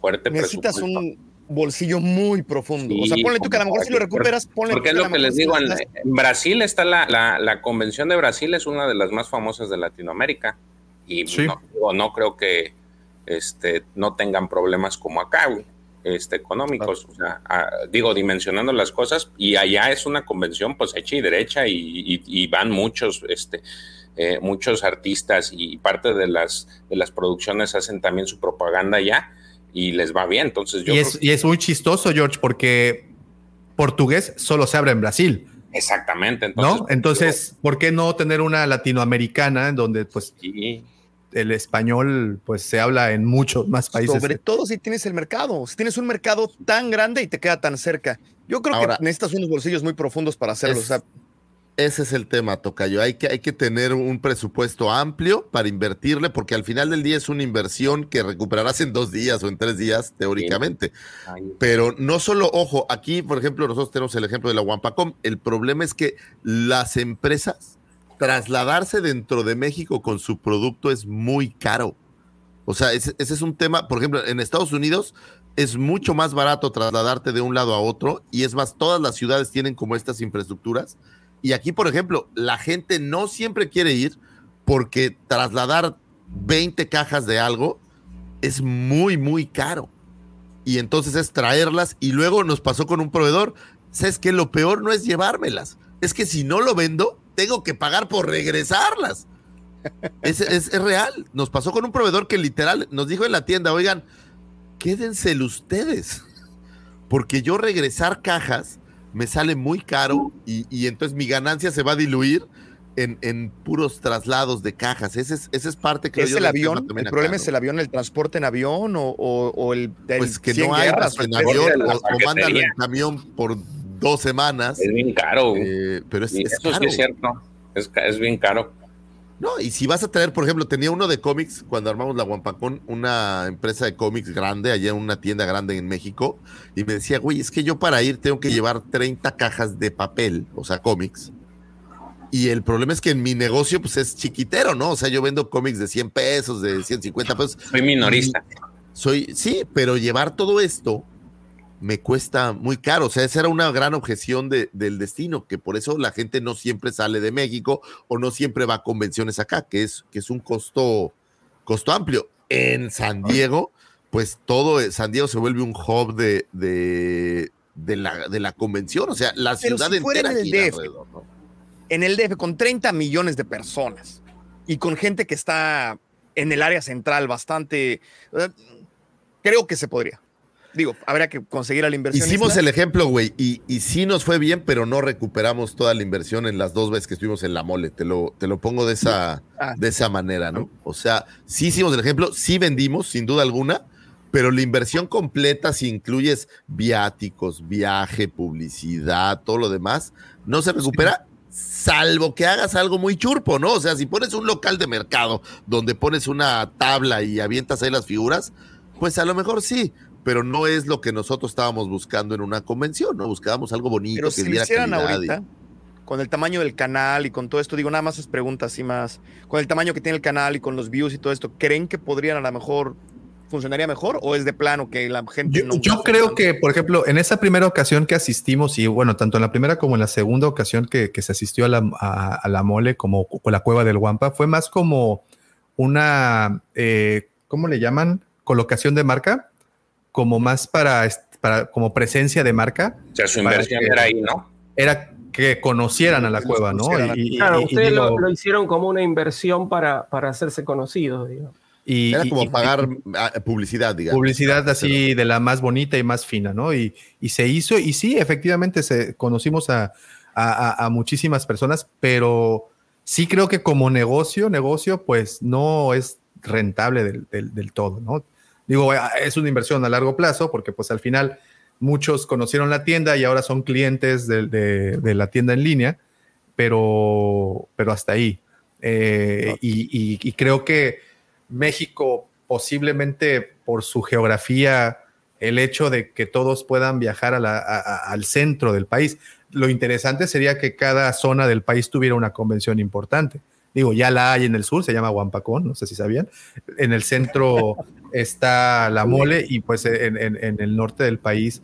fuerte Necesitas presupuesto. un bolsillo muy profundo. o sea, ponle tú que a lo mejor si lo recuperas, ponle Porque es que lo que les digo, en, Brasil está la, la, la convención de Brasil, es una de las más famosas de Latinoamérica. Y Sí. no, digo, no creo que este, no tengan problemas como acá, güey, este, económicos. O sea, ah, digo, dimensionando las cosas. Y allá es una convención, pues, hecha y derecha, y, y- y van muchos, este, eh, muchos artistas y parte de las, de las producciones hacen también su propaganda allá y les va bien. Entonces, yo Y creo es, y es muy chistoso, George, porque portugués solo se habla en Brasil. Exactamente. Entonces, ¿no? Entonces, ¿por qué no tener una latinoamericana en donde pues sí. El español pues se habla en muchos más países? Sobre todo si tienes el mercado, si tienes un mercado tan grande y te queda tan cerca. Yo creo Ahora- que necesitas unos bolsillos muy profundos para hacerlo. Es- o sea, Ese es el tema, Tocayo. Hay que, hay que tener un presupuesto amplio para invertirle, porque al final del día es una inversión que recuperarás en dos días o en tres días, teóricamente. Pero no solo, ojo, aquí, por ejemplo, nosotros tenemos el ejemplo de la Wampacom. El problema es que las empresas, trasladarse dentro de México con su producto es muy caro. O sea, ese, es un tema, por ejemplo, en Estados Unidos es mucho más barato trasladarte de un lado a otro y es más, todas las ciudades tienen como estas infraestructuras. Y aquí, por ejemplo, la gente no siempre quiere ir porque trasladar 20 cajas de algo es muy, muy caro. y entonces es traerlas y luego nos pasó con un proveedor. ¿Sabes que Lo peor no es llevármelas, es que si no lo vendo, tengo que pagar por regresarlas. Es, es, es real. Nos pasó con un proveedor que literal nos dijo en la tienda, oigan, quédenselo ustedes, porque yo regresar cajas me sale muy caro y, y entonces mi ganancia se va a diluir en, en puros traslados de cajas. Ese es, esa es parte que ¿Es el avión? ¿El problema es el avión, el transporte en avión o, o, o el, el Pues que 100 no hay guerras, en avión o, o mándalo en camión por dos semanas. Es bien caro. Eh, pero es, es eso caro. sí es cierto. Es, es bien caro. No, y si vas a traer, por ejemplo, tenía uno de cómics cuando armamos la Guampacón, una empresa de cómics grande, allá en una tienda grande en México, y me decía, güey, es que yo para ir tengo que llevar 30 cajas de papel, o sea, cómics. Y el problema es que en mi negocio, pues es chiquitero, ¿no? O sea, yo vendo cómics de 100 pesos, de 150 pesos. Soy minorista. Soy, sí, pero llevar todo esto me cuesta muy caro. O sea, esa era una gran objeción de- del destino, que por eso la gente no siempre sale de México o no siempre va a convenciones acá, que es, que es un costo, costo amplio. En San Diego, pues todo, eh, San Diego se vuelve un hub de, de, de la, de la convención. O sea, la Pero ciudad si fuera entera en el DF. alrededor, ¿no? en el DF con 30 millones de personas y con gente que está en el área central bastante, eh, creo que se podría. Digo, habría que conseguir la inversión. Hicimos el ejemplo, güey, y, y sí nos fue bien, pero no recuperamos toda la inversión en las dos veces que estuvimos en la mole. Te lo, te lo pongo de esa, Ah. de esa manera, ¿no? O sea, sí hicimos el ejemplo, sí vendimos, sin duda alguna, pero la inversión completa, si incluyes viáticos, viaje, publicidad, todo lo demás, no se recupera. Salvo que hagas algo muy churpo, ¿no? O sea, si pones un local de mercado donde pones una tabla y avientas ahí las figuras, pues a lo mejor sí, pero no es lo que nosotros estábamos buscando en una convención, ¿no? Buscábamos algo bonito Pero que si lo hicieran calidad y- ahorita, con el tamaño del canal y con todo esto, digo, nada más es preguntas así más, con el tamaño que tiene el canal y con los views y todo esto, ¿creen que podrían a lo mejor funcionaría mejor o es de plano que la gente Yo, no yo gusta creo tanto? que, por ejemplo, en esa primera ocasión que asistimos, y bueno, tanto en la primera como en la segunda ocasión que, que se asistió a la, a, a la mole, como con la cueva del Guampa, fue más como una, eh, ¿cómo le llaman? Colocación de marca, como más para, para como presencia de marca. O sea, su inversión que- era ahí, ¿no? Era que conocieran a la cueva, ¿no? Y, y- Claro, y- y ustedes lo, lo hicieron como una inversión para, para hacerse conocidos, digamos. y- Era y- como y- pagar ah, publicidad, digamos. publicidad así de la más bonita y más fina, ¿no? Y, y se hizo, y sí, efectivamente se, conocimos a, a- a- a muchísimas personas, pero sí creo que como negocio, negocio, pues no es rentable del, del- del todo, ¿no? Digo, eh, es una inversión a largo plazo, porque pues al final muchos conocieron la tienda y ahora son clientes de, de- la tienda en línea, pero, pero hasta ahí. Eh, y, y- creo que México posiblemente por su geografía, el hecho de que todos puedan viajar al centro del país. Lo interesante sería que cada zona del país tuviera una convención importante. Digo, ya la hay en el sur, se llama Huampacón, no sé si sabían. En el centro <laughs> está la mole y pues en, en- en el norte del país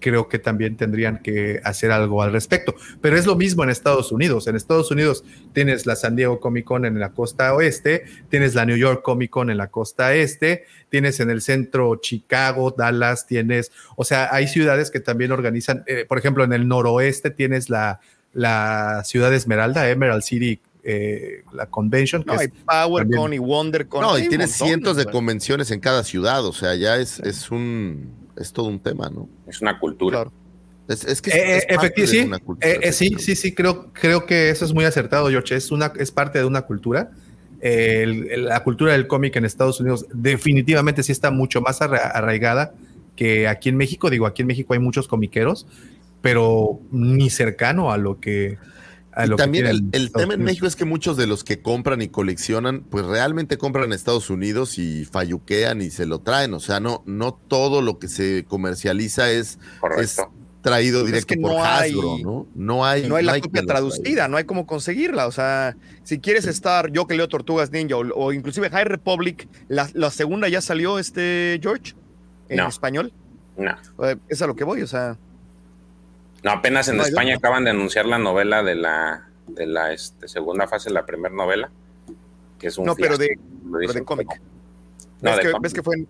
creo que también tendrían que hacer algo al respecto. Pero es lo mismo en Estados Unidos. En Estados Unidos tienes la San Diego Comic Con en la costa oeste, tienes la New York Comic Con en la costa este, tienes en el centro Chicago, Dallas, tienes, o sea, hay ciudades que también organizan, eh, por ejemplo, en el noroeste tienes la, la ciudad Esmeralda, Emerald City, eh, la convention. que No, es hay PowerCon también- y WonderCon. No, y montón, cientos de convenciones en cada ciudad, o sea, ya es, es un, es todo un tema, ¿no? Es una cultura. Claro. Es, es que Eh, es eh, efecti- de sí, una cultura, eh, eh, sí, sí, sí, creo, creo que eso es muy acertado, George. Es, una, es parte de una cultura. Eh, el- el- la cultura del cómic en Estados Unidos definitivamente sí está mucho más arra- arraigada que aquí en México. Digo, aquí en México hay muchos comiqueros, pero ni cercano a lo que... A Y lo que también el, tema en. México es que muchos de los que compran y coleccionan, pues realmente compran en Estados Unidos y falluquean y se lo traen. O sea, no, no todo lo que se comercializa es, traído Pues es directo que por no hay- Hasbro, ¿no? No hay, No hay la copia traducida, no hay cómo conseguirla. O sea, si quieres estar, yo que leo Tortugas Ninja o, o inclusive High Republic, la, la segunda ya salió este George en No. español. No. Eh, Es a lo que voy, o sea. No, apenas en No España acaban de anunciar la novela de la, de la este, segunda fase, la primera novela, que es un No, pero de, pero cómic. No, ¿Ves, de que, cómic. ves que fue en-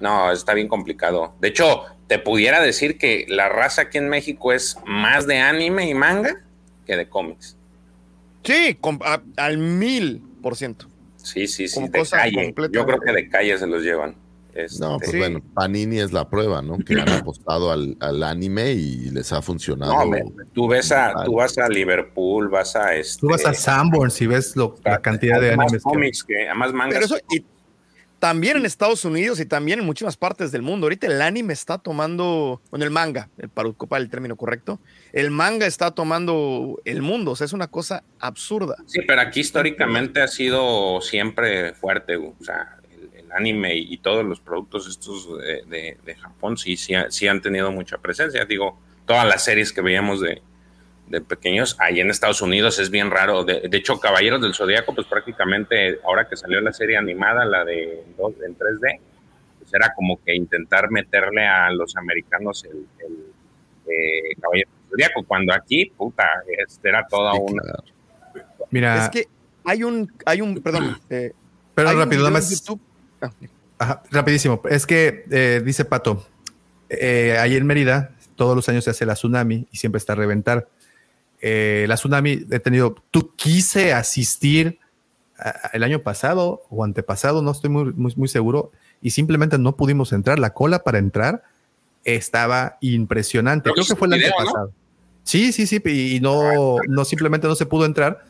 No, está bien complicado. De hecho, te pudiera decir que la raza aquí en México es más de anime y manga que de cómics. Sí, a- al mil por ciento. Sí, sí, sí, de calle. Yo creo que de calle se los llevan. Este, No, pues bueno, Panini es la prueba, ¿no? Que han apostado al, al anime y les ha funcionado. No, tú ves a, tú vas a Liverpool, vas a este. Tú vas a Sanborns y ves lo- la cantidad de hay más animes. que- cómics que, más mangas. Pero eso, y también en Estados Unidos y también en muchísimas partes del mundo. Ahorita el anime está tomando, bueno, el manga, el, para ocupar el término correcto, el manga está tomando el mundo. O sea, es una cosa absurda. Sí, pero aquí históricamente ha sido siempre fuerte, o sea, anime y, y todos los productos estos de, de- de Japón sí, sí, sí han tenido mucha presencia. Digo, todas las series que veíamos de, de pequeños, ahí en Estados Unidos es bien raro. De, de hecho, Caballeros del Zodíaco, pues prácticamente ahora que salió la serie animada, la de en 3D, pues era como que intentar meterle a los americanos el, el eh, Caballeros del Zodíaco, cuando aquí, puta, este era toda una... Mira, Es que hay un, hay un, perdón. eh, pero rápido, nada más. YouTube- Ah, Ajá, rapidísimo. Es que eh, dice Pato, eh, ahí en Mérida todos los años se hace la tsunami y siempre está a reventar. Eh, la tsunami he tenido, tú quise asistir a- el año pasado o antepasado, no estoy muy, muy, muy seguro, y simplemente no pudimos entrar. La cola para entrar estaba impresionante. Creo que fue el año pasado. Sí, sí, sí, y no, no simplemente no se pudo entrar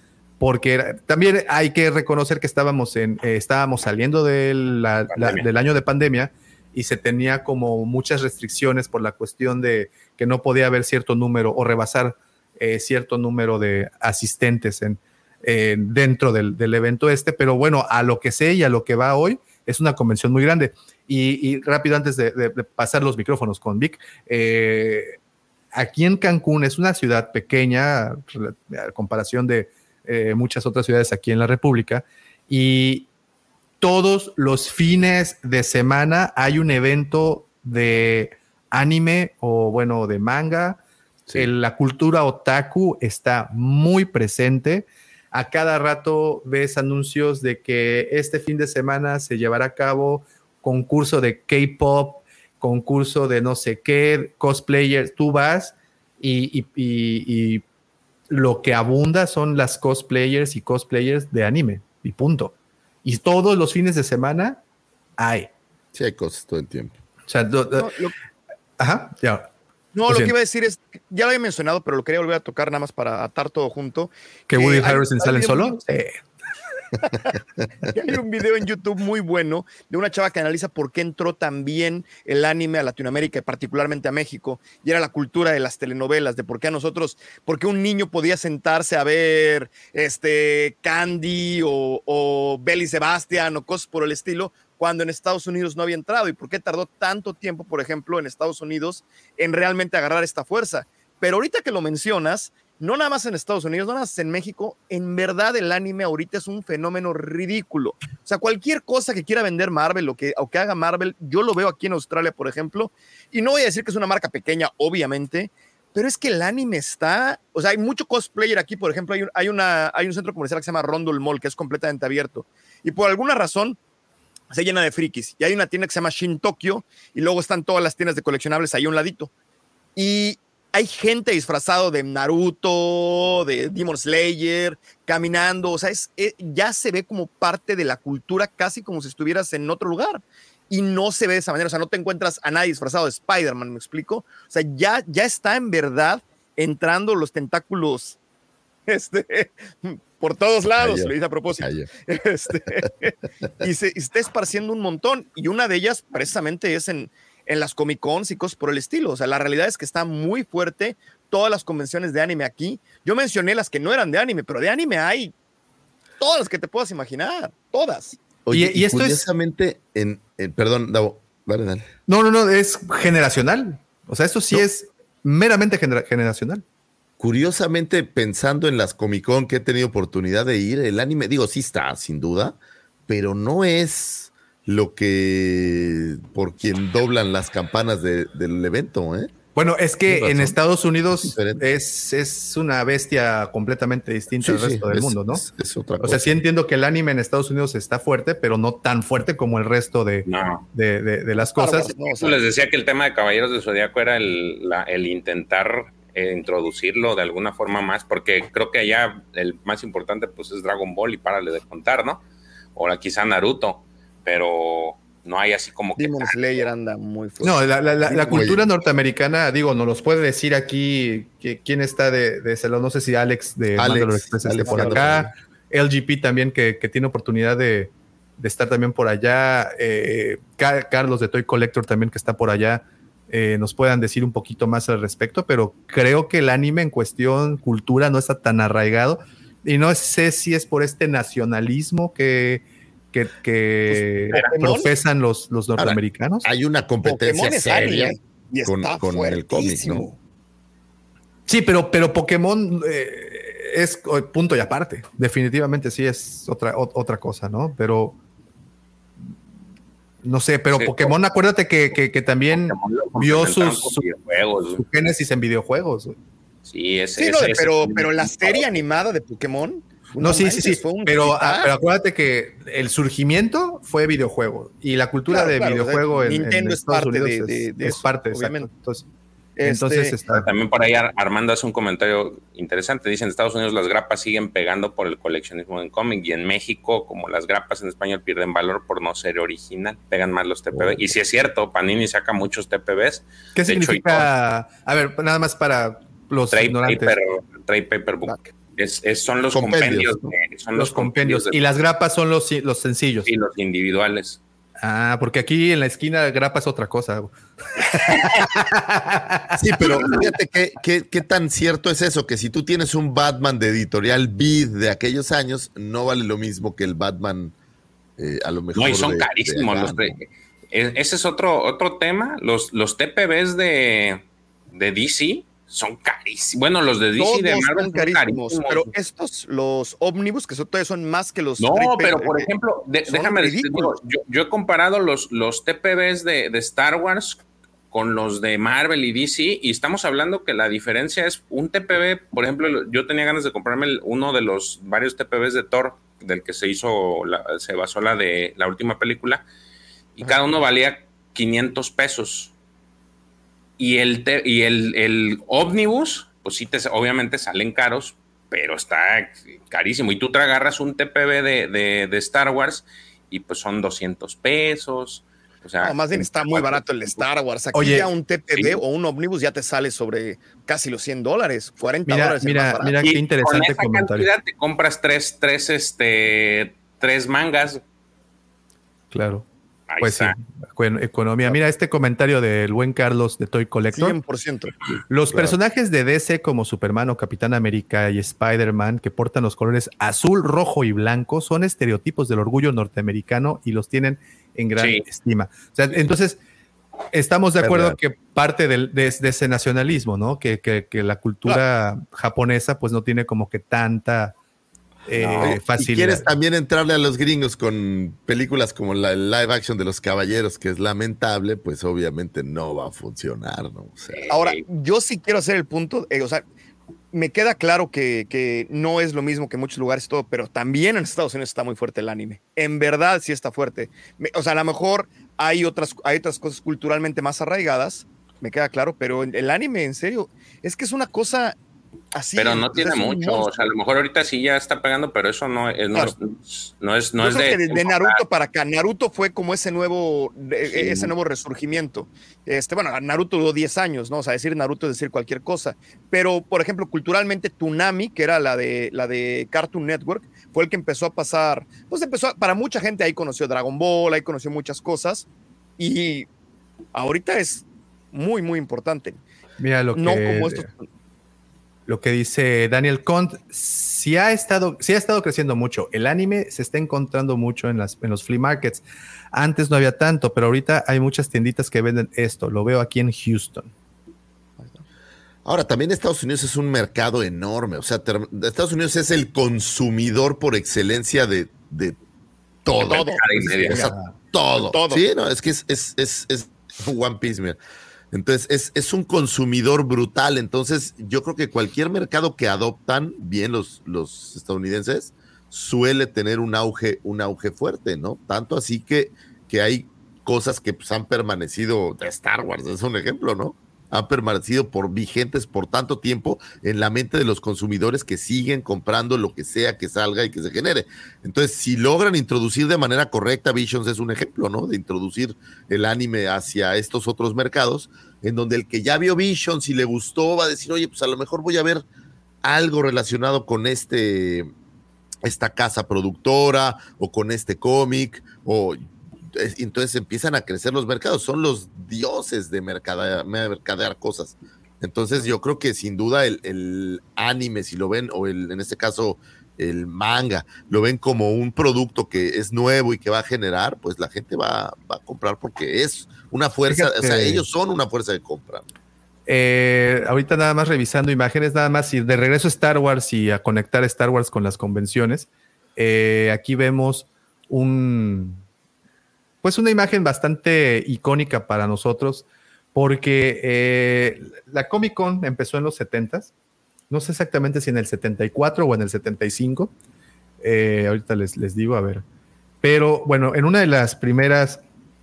porque era- también hay que reconocer que estábamos en, eh, estábamos saliendo del, la- la- Pandemia. del año de pandemia y se tenía como muchas restricciones por la cuestión de que no podía haber cierto número o rebasar eh, cierto número de asistentes en, en- dentro del, del evento este, pero bueno, a lo que sé y a lo que va hoy, es una convención muy grande. Y, y rápido, antes de, de- de pasar los micrófonos con Vic, eh, aquí en Cancún es una ciudad pequeña a comparación de eh, muchas otras ciudades aquí en la República y todos los fines de semana hay un evento de anime o bueno, de manga. El- la cultura otaku está muy presente. A cada rato ves anuncios de que este fin de semana se llevará a cabo concurso de K-pop, concurso de no sé qué, cosplayers. Tú vas y, y- y- y lo que abunda son las cosplayers y cosplayers de anime y punto. Y todos los fines de semana hay. Sí, hay cosas todo el tiempo. O sea, do- do- No, lo- ajá, ya. No, Lo lo que iba a decir es, ya lo había mencionado, pero lo quería volver a tocar nada más para atar todo junto. ¿Que Woody hay- Harrelson sale solo? Sí. <laughs> Hay un video en YouTube muy bueno de una chava que analiza por qué entró tan bien el anime a Latinoamérica y particularmente a México. Y era la cultura de las telenovelas, de por qué a nosotros, por qué un niño podía sentarse a ver este Candy o, o Belly Sebastian o cosas por el estilo, cuando en Estados Unidos no había entrado. Y por qué tardó tanto tiempo, por ejemplo, en Estados Unidos en realmente agarrar esta fuerza. Pero ahorita que lo mencionas, no nada más en Estados Unidos, no nada más en México, en verdad el anime ahorita es un fenómeno ridículo. O sea, cualquier cosa que quiera vender Marvel o que, o que haga Marvel, yo lo veo aquí en Australia, por ejemplo, y no voy a decir que es una marca pequeña, obviamente, pero es que el anime está, o sea, hay mucho cosplayer aquí, por ejemplo, hay un, hay una, hay un centro comercial que se llama Rondel Mall, que es completamente abierto, y por alguna razón se llena de frikis, y hay una tienda que se llama Shin Tokyo, y luego están todas las tiendas de coleccionables ahí a un ladito. Y hay gente disfrazado de Naruto, de Demon Slayer, caminando, o sea, es, eh, ya se ve como parte de la cultura, casi como si estuvieras en otro lugar. Y no se ve de esa manera, o sea, no te encuentras a nadie disfrazado de Spider-Man, ¿me explico? O sea, ya, ya está en verdad entrando los tentáculos <laughs> este, por todos lados, lo hice a propósito. <laughs> Este, y, se, y está esparciendo un montón. Y una de ellas precisamente es en, en las Comic Cons y cosas por el estilo. O sea, la realidad es que está muy fuerte todas las convenciones de anime aquí. Yo mencioné las que no eran de anime, pero de anime hay todas las que te puedas imaginar, todas. Oye, Y- y y, esto es- curiosamente, en, en- perdón, Davo, dale, dale. No, no, no, es generacional. O sea, esto sí No. es meramente genera- generacional. Curiosamente, pensando en las Comic Con que he tenido oportunidad de ir, el anime, digo, sí está, sin duda, pero no es lo que por quien doblan las campanas de- del evento, ¿eh? Bueno, es que en. Estados Unidos es, es una bestia completamente distinta Sí, al sí, resto del es- mundo, ¿no? es- es otra o sea, cosa. sí entiendo que el anime en Estados Unidos está fuerte, pero no tan fuerte como el resto de, No. de, de- de las cosas. No, o sea, les decía que el tema de Caballeros del Zodíaco era el, la- el intentar eh, introducirlo de alguna forma más, porque creo que allá el más importante pues es Dragon Ball y párale de contar, ¿no? O quizá Naruto, pero no hay así como que... Demon Slayer anda muy fuerte. No, la, la- la- la cultura norteamericana, digo, nos los puede decir aquí que, quién está de, de ese lado. No sé si Alex de Alex, esté Alex por acá. LGP también, que, que tiene oportunidad de, de estar también por allá. eh, Ca- Carlos de Toy Collector también, que está por allá. eh, nos puedan decir un poquito más al respecto, pero creo que el anime en cuestión cultura no está tan arraigado. Y no sé si es por este nacionalismo que, que, que Pues, profesan los, los norteamericanos. Hay una competencia seria y con, con el cómic. ¿no? Sí, pero, pero Pokémon eh, es eh, punto y aparte. Definitivamente sí es otra, o- otra cosa, ¿no? Pero no sé, pero Sí. Pokémon, acuérdate que, que- que también vio sus, su, génesis en videojuegos. Sí, ese, Sí, no, ese- pero, ese- pero la serie animada de Pokémon. No, sí, sí, sí. manches, fue un Pero, ah, pero acuérdate que el surgimiento fue videojuego y la cultura Claro, de claro, videojuego en, en Nintendo es Estados parte Unidos de- es, de- de es eso, parte, obviamente. Entonces, Este, entonces está. También por ahí Ar- Armando hace un comentario interesante. Dice, en Estados Unidos las grapas siguen pegando por el coleccionismo en cómic y en México, como las grapas en español pierden valor por no ser original, pegan más los TPB. Y si es cierto, Panini saca muchos TPBs. ¿Qué De hecho, significa? A ver, nada más para los Trade ignorantes. paper, trade paper book. Es, es- son los Compendios, compendios. de- son los compendios. de- Y las grapas son los, los sencillos. y los individuales. Ah, porque aquí en la esquina grapa es otra cosa. <laughs> Sí, pero fíjate qué, qué, qué tan cierto es eso, que si tú tienes un Batman de editorial Bid de aquellos años, no vale lo mismo que el Batman eh, a lo mejor. No, y son de- carísimos. de los e- ese es otro, otro tema. Los, los TPBs de, de DC son carísimos. Bueno, los de DC y de Marvel son son carísimos, carísimos. pero estos, los ómnibus, que son, todavía son más que los. No, pero por ejemplo, de- déjame decirte, ridículos. yo, yo he comparado los, los TPBs de, de Star Wars con los de Marvel y DC y estamos hablando que la diferencia es un TPB, por ejemplo, yo tenía ganas de comprarme el- uno de los varios TPBs de Thor del que se hizo, la- se basó la de la última película y cada uno valía 500 pesos. Y el, te- y el, el ómnibus, pues sí, te, obviamente salen caros, pero está carísimo. Y tú te agarras un TPB de, de- de Star Wars y pues son 200 pesos. O sea, No, más bien está muy barato el Star Wars. Aquí Oye, ya un TPB sí. o un ómnibus ya te sale sobre casi los 100 dólares, 40 Mira, dólares. mira, mira y qué interesante con esa comentario. cantidad te compras tres, tres, este, tres mangas. Claro. Ahí Pues sí, está. economía. Mira este comentario del buen Carlos de Toy Collector. 100%. Los Claro. personajes de DC como Superman o Capitán América y Spider-Man que portan los colores azul, rojo y blanco son estereotipos del orgullo norteamericano y los tienen en gran Sí. estima. O sea, entonces, estamos de acuerdo Verdad. que parte del- de, de ese nacionalismo, ¿no? Que, que- que la cultura japonesa pues no tiene como que tanta eh, Si facilidad. quieres también entrarle a los gringos con películas como la el live action de los caballeros, que es lamentable, pues obviamente no va a funcionar, ¿no? O sea, Ahora, yo sí quiero hacer el punto, eh, o sea, me queda claro que, que no es lo mismo que en muchos lugares y todo, pero también en Estados Unidos está muy fuerte el anime. En verdad sí está fuerte. Me- o sea, a lo mejor hay otras, hay otras cosas culturalmente más arraigadas, me queda claro, pero el anime, en serio, es que es una cosa así. pero no tiene mucho. O sea, a lo mejor ahorita sí ya está pegando, pero eso no, es- no, Claro. es, no es, no de. que de, de temporada. Naruto para acá, Naruto fue como ese nuevo, Sí. ese nuevo resurgimiento. Este, bueno, Naruto duró 10 años, ¿no? O sea, decir Naruto es decir cualquier cosa. Pero, por ejemplo, culturalmente, Toonami, que era la de, la de Cartoon Network, fue el que empezó a pasar, pues empezó, a- para mucha gente ahí conoció Dragon Ball, ahí conoció muchas cosas, y ahorita es muy, muy importante. Mira lo que, No como estos... lo que dice Daniel Cont, sí ha estado, sí ha estado creciendo mucho. El anime se está encontrando mucho en, las, en los flea markets. Antes no había tanto, pero ahorita hay muchas tienditas que venden esto. Lo veo aquí en Houston. Ahora, también Estados Unidos es un mercado enorme. O sea, Estados Unidos es el consumidor por excelencia de, de todo. todo. Cada y media. O sea, todo. Todo. Sí, no, es que es, es, es, es One Piece, mira. Entonces, es, es un consumidor brutal. Entonces, yo creo que cualquier mercado que adoptan bien los, los estadounidenses suele tener un auge, un auge fuerte, ¿no? Tanto así que, que hay cosas que pues, han permanecido de Star Wars, es un ejemplo, ¿no? Han permanecido por vigentes por tanto tiempo en la mente de los consumidores que siguen comprando lo que sea que salga y que se genere. Entonces, si logran introducir de manera correcta, Visions es un ejemplo, ¿no? De introducir el anime hacia estos otros mercados, en donde el que ya vio Visions y le gustó va a decir, oye, pues a lo mejor voy a ver algo relacionado con este esta casa productora o con este cómic o entonces empiezan a crecer los mercados, son los dioses de mercadear, mercadear cosas. Entonces yo creo que sin duda el, el anime, si lo ven, o el, en este caso el manga, lo ven como un producto que es nuevo y que va a generar, pues la gente va, va a comprar porque es una fuerza, o sea, ellos son una fuerza de compra. Eh, ahorita nada más revisando imágenes, nada más y de regreso a Star Wars y a conectar Star Wars con las convenciones. eh, aquí vemos un, pues una imagen bastante icónica para nosotros, porque eh, la Comic Con empezó en los 70s, no sé exactamente si en el 74 o en el 75, eh, ahorita les, les digo, a ver, pero bueno, en una de las primeras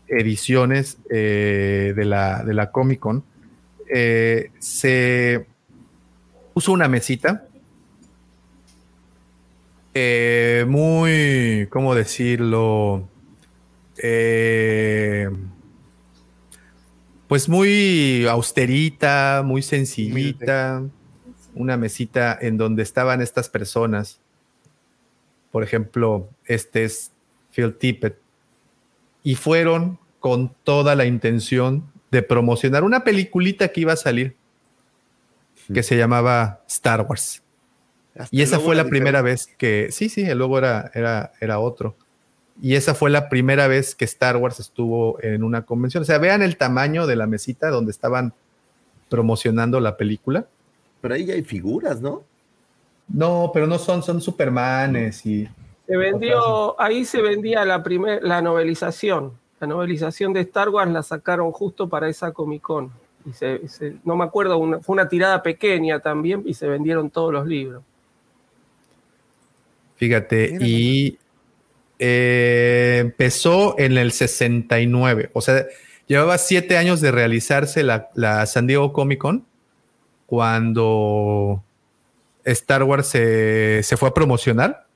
ediciones eh, de, la, de la Comic Con, se puso una mesita muy, ¿cómo decirlo? Eh, pues muy austerita, muy sencillita, una mesita en donde estaban estas personas. Por ejemplo, este es Phil Tippett. Y fueron con toda la intención de promocionar una peliculita que iba a salir, que se llamaba Star Wars. Hasta Y esa fue la primera vez que, sí, sí, el logo era, era, era otro. Y esa fue la primera vez que Star Wars estuvo en una convención. O sea, vean el tamaño de la mesita donde estaban promocionando la película. Pero ahí ya hay figuras, ¿no? No, pero no son, son Supermanes y... Se vendió, ahí se vendía la primer, la novelización. La novelización de Star Wars la sacaron justo para esa Comic Con. Y se- se- no me acuerdo, una- fue una tirada pequeña también y se vendieron todos los libros. Fíjate, y eh, empezó en el 69, o sea, llevaba siete años de realizarse la, la San Diego Comic Con cuando Star Wars se, se fue a promocionar.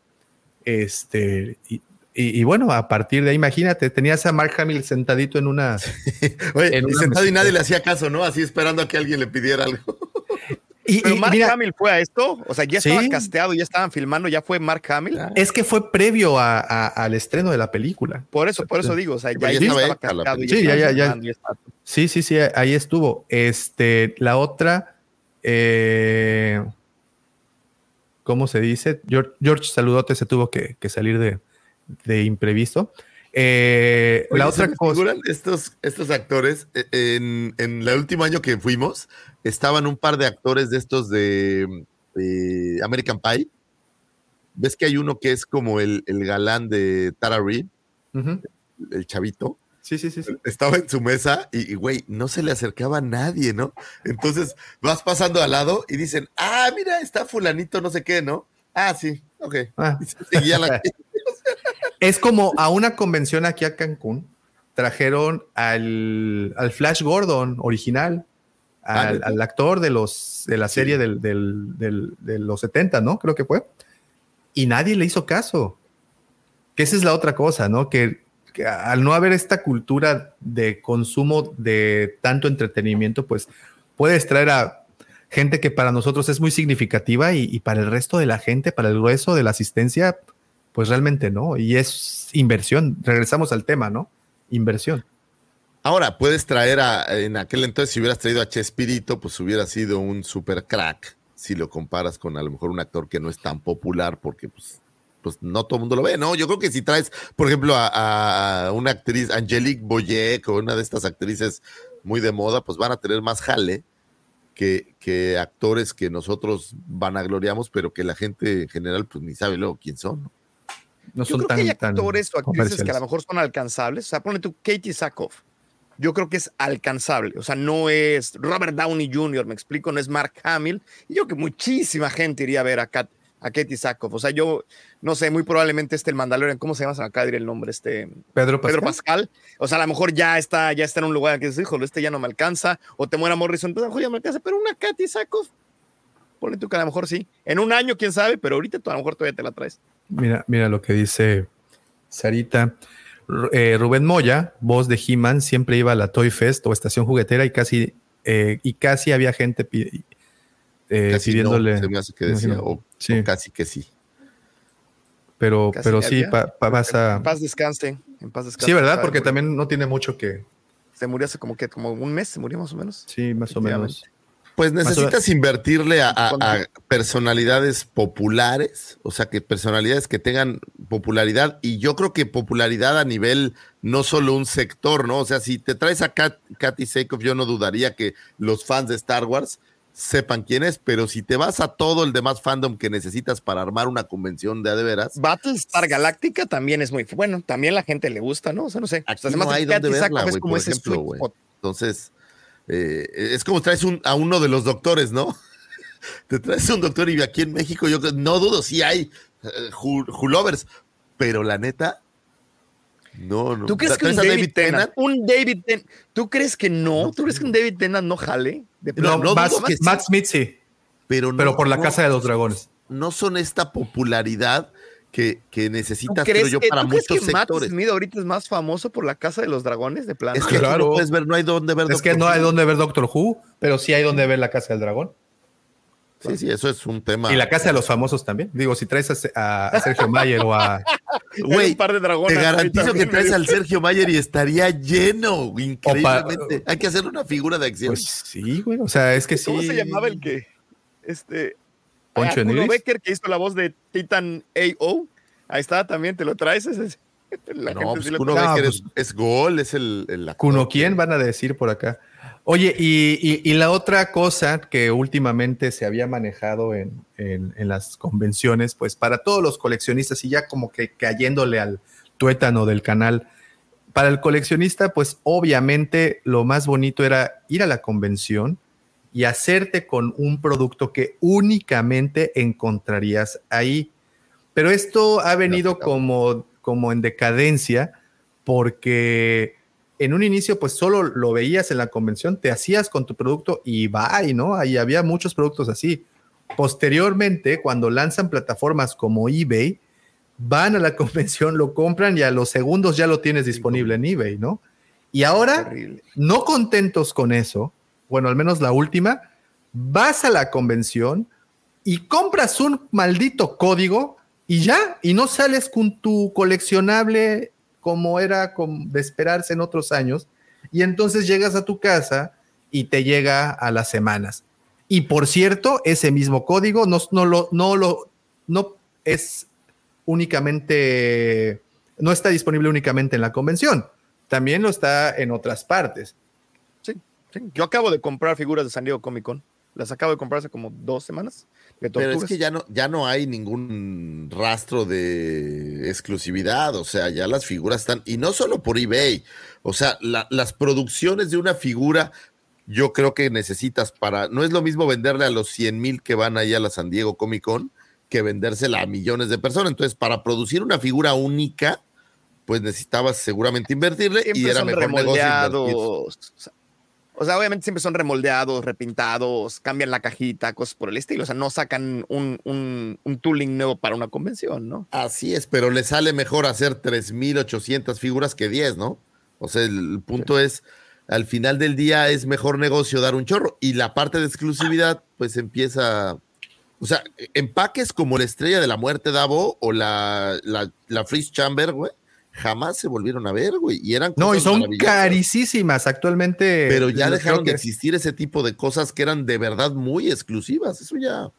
Este, y, y- y bueno, a partir de ahí, imagínate, tenías a Mark Hamill sentadito en una. <laughs> Oye, en una sentado y nadie le hacía caso, ¿no? Así esperando a que alguien le pidiera algo. Y, Pero y Mark mira, Hamill fue a esto, o sea, ya estaba Sí. casteado, ya estaban filmando, ya fue Mark Hamill. es que fue previo a- a- al estreno de la película. Por eso, por eso digo, o sea, ya, ya ya estaba casteado. película. Sí, ya, estaba ya, ya. Sí, sí, sí, ahí estuvo. Este, la otra, eh, ¿cómo se dice? George, George Saludote se tuvo que, que salir de, de imprevisto. Eh, Oye, la ¿se otra cosa, estos, estos actores, eh, en, en el último año que fuimos, estaban un par de actores de estos de, de American Pie. ¿Ves que hay uno que es como el, el galán de Tara Reid, el chavito? sí, sí, sí, sí. Estaba en su mesa y, güey, no se le acercaba a nadie, ¿no? Entonces vas pasando al lado y dicen, ah, mira, está fulanito, no sé qué, ¿no? Ah, sí, ok. Ah. Y seguía la- <laughs> Es como a una convención aquí a Cancún, trajeron al, al Flash Gordon original, al, Ah, al actor de, los, de la serie del, del- del- de los 70, ¿no? Creo que fue. Y nadie le hizo caso. Que esa es la otra cosa, ¿no? Que, que al no haber esta cultura de consumo de tanto entretenimiento, pues puedes traer a gente que para nosotros es muy significativa y, y para el resto de la gente, para el grueso de la asistencia, pues realmente no. Y es inversión. Regresamos al tema, ¿no? Inversión. Ahora, puedes traer a, en aquel entonces, si hubieras traído a Chespirito, pues hubiera sido un super crack, si lo comparas con a lo mejor un actor que no es tan popular, porque pues, pues no todo el mundo lo ve, ¿no? Yo creo que si traes, por ejemplo, a, una actriz, Angelique Boyek, o una de estas actrices muy de moda, pues van a tener más jale que, que actores que nosotros vanagloriamos, pero que la gente en general pues ni sabe luego quién son. ¿no? No Yo son creo tan, que hay actores o actrices que a lo mejor son alcanzables. O sea, ponle tú Katie Sackhoff. yo creo que es alcanzable. O sea, no es Robert Downey Jr., me explico, no es Mark Hamill. Y yo creo que muchísima gente iría a ver a, Kat, a Katie Sackhoff. O sea, yo no sé, muy probablemente este el Mandalorian, ¿cómo se llama? Se me acaba de ir el nombre, este Pedro Pascal. Pedro Pascal. O sea, a lo mejor ya está, ya está en un lugar que dices, híjole, este ya no me alcanza. O te muera Morrison, pues a lo mejor ya me alcanza. Pero una Katie Sackhoff, ponle tú que a lo mejor sí. En un año, quién sabe, pero ahorita tú a lo mejor todavía te la traes. Mira, mira lo que dice Sarita. Eh, Rubén Moya, voz de He-Man, siempre iba a la Toy Fest o estación juguetera y casi, eh, y casi había gente pi- eh, Casi no, pidiéndole. se me hace que decía, Imagino. o, Sí. o casi que sí. pero, Casi pero sí, pa- pa- vas a. En paz descanse. En paz descanse. Sí, ¿verdad? Porque también no tiene mucho que. Se murió hace como que como un mes, se murió más o menos. Sí, más o menos. Pues necesitas invertirle a, a- a personalidades populares, o sea, que personalidades que tengan popularidad, y yo creo que popularidad a nivel no solo un sector, ¿no? O sea, si te traes a Kat, Katy Sackhoff, yo no dudaría que los fans de Star Wars sepan quién es, pero si te vas a todo el demás fandom que necesitas para armar una convención de a de veras, Battlestar Galáctica también es muy bueno, también la gente le gusta, ¿no? O sea, no sé. aquí O sea, no hay Katy verla, por ejemplo. Entonces, eh, es como traes un- a uno de los doctores, ¿no? <laughs> Te traes un doctor y aquí en México yo creo- no dudo, sí hay eh, Hu- Hulovers, pero la neta, no, no. ¿Tú crees que un ¿Traes a David, Tennant, un David Tennant, ¿tú crees que no? ¿Tú crees que un David Tennant no jale? De No, que sí. Matt Smith sí, pero, no- pero por la no- Casa de los Dragones. No son esta popularidad que, que ¿Tú necesitas, creo crees, yo, que, para tú crees muchos que Matt sectores. Smith ahorita es más famoso por la Casa de los Dragones? De plano. Es que Claro. no puedes ver, no hay dónde ver. Es que no hay Who. donde ver Doctor Who, pero sí hay donde ver la Casa del Dragón. Sí, sí, eso es un tema. Y la Casa de los Famosos también. Digo, si traes a, Se- a- a Sergio Mayer o a. <laughs> Güey, un par de dragones Te garantizo que traes al Sergio Mayer y estaría lleno, increíblemente. Hay que hacer una figura de acción. Pues sí, güey. O sea, es que sí. ¿Cómo se llamaba el que? Este. Poncho ah, Enigris. Becker, que hizo la voz de Titan AO. Ahí está, también te lo traes. ese es- <laughs> la no, gente pues sí lo Kuno Becker pues- es, es gol, es el, el actor Kuno, que- ¿quién van a decir por acá? Oye, y, y- y la otra cosa que últimamente se había manejado en, en- en las convenciones, pues para todos los coleccionistas y ya como que cayéndole al tuétano del canal, para el coleccionista, pues obviamente lo más bonito era ir a la convención y hacerte con un producto que únicamente encontrarías ahí. Pero esto ha venido como, como en decadencia porque en un inicio pues solo lo veías en la convención, te hacías con tu producto y bye, ¿no? Ahí había muchos productos así. Posteriormente, cuando lanzan plataformas como eBay, van a la <laughs> convención, lo compran y a los segundos ya lo tienes disponible en eBay, ¿no? Y ahora, no contentos con eso, bueno, al menos la última, vas a la convención y compras un maldito código y ya, y no sales con tu coleccionable como era de esperarse en otros años, y entonces llegas a tu casa y te llega a las semanas. Y por cierto, ese mismo código no, no es únicamente, no está disponible únicamente en la convención, también lo está en otras partes. Sí. Yo acabo de comprar figuras de San Diego Comic Con. Las acabo de comprar hace como dos semanas. De Pero es que ya no, ya no hay ningún rastro de exclusividad, o sea, ya las figuras están, y no solo por eBay, o sea, la- las producciones de una figura, yo creo que necesitas para, no es lo mismo venderle a los 100 mil que van ahí a la San Diego Comic Con que vendérsela a millones de personas. Entonces, para producir una figura única, pues necesitabas seguramente invertirle y era mejor negocio. O sea, obviamente siempre son remoldeados, repintados, cambian la cajita, cosas por el estilo. O sea, no sacan un, un, un tooling nuevo para una convención, ¿no? Así es, pero le sale mejor hacer 3.800 figuras que 10, ¿no? O sea, el, el punto es, al final del día es mejor negocio dar un chorro y la parte de exclusividad pues empieza, o sea, empaques como la estrella de la muerte Davo o la, la, la Freeze Chamber, güey, jamás se volvieron a ver, güey, y eran No, y son carísimas actualmente. Pero ya dejaron de existir ese tipo de cosas que eran de verdad muy exclusivas, eso ya...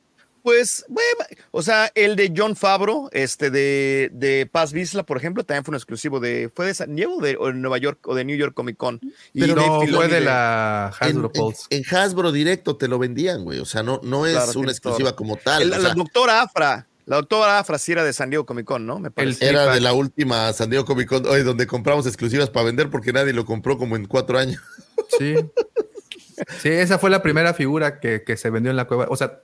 Pues, bueno, o sea, el de John Favreau, este de, de Paz Vizla, por ejemplo, también fue un exclusivo de, ¿fue de San Diego o de, o de Nueva York o de New York Comic Con? Y Pero no, Filoni fue de la En, Hasbro en- Pulse. en Hasbro directo te lo vendían, güey. O sea, no, no es Claro, una exclusiva todo. como tal. El- o la doctora Afra, La doctora Frasiera de San Diego Comic Con, ¿no? Me parece. Era de la última San Diego Comic Con, oye, donde compramos exclusivas para vender porque nadie lo compró como en cuatro años. Sí. Sí, esa fue la primera figura que, que se vendió en la cueva. O sea,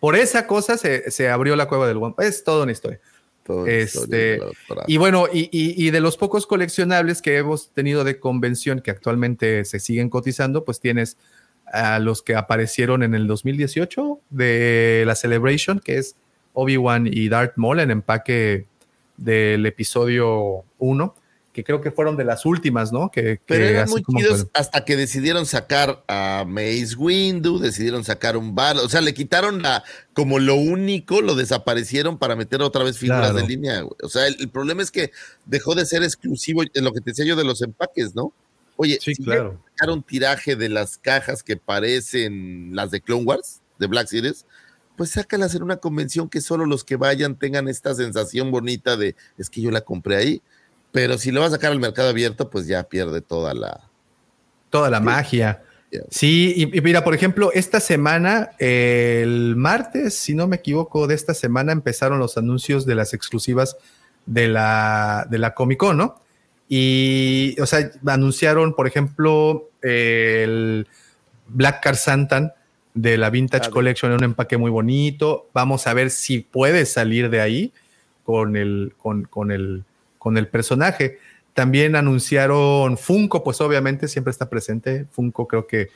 por esa cosa se, se abrió la cueva del One Es toda una historia. Todo Este, y bueno, y, y- y de los pocos coleccionables que hemos tenido de convención que actualmente se siguen cotizando, pues tienes a los que aparecieron en el 2018 de la Celebration, que es Obi-Wan y Darth Maul en empaque del episodio 1, que creo que fueron de las últimas, ¿no? Que, Pero que eran muy chidos hasta que decidieron sacar a Mace Windu, decidieron sacar un bar, o sea, le quitaron la, como lo único, lo desaparecieron para meter otra vez figuras Claro. de línea. güey. O sea, el, el problema es que dejó de ser exclusivo en lo que te decía yo de los empaques, ¿no? Oye, Sí, si claro. sacaron tiraje de las cajas que parecen las de Clone Wars, de Black Series, pues sácalas en una convención que solo los que vayan tengan esta sensación bonita de es que yo la compré ahí. Pero si lo vas a sacar al mercado abierto, pues ya pierde toda la. Toda la magia. Sí, y, y mira, por ejemplo, esta semana, eh, el martes, si no me equivoco, de esta semana empezaron los anuncios de las exclusivas de la, de la Comic Con, ¿no? Y, o sea, anunciaron, por ejemplo, el Black Car Santan de la Vintage Collection en un empaque muy bonito. Vamos a ver si puede salir de ahí con el, con, con el, con el personaje. También anunciaron Funko, pues obviamente siempre está presente. Funko creo que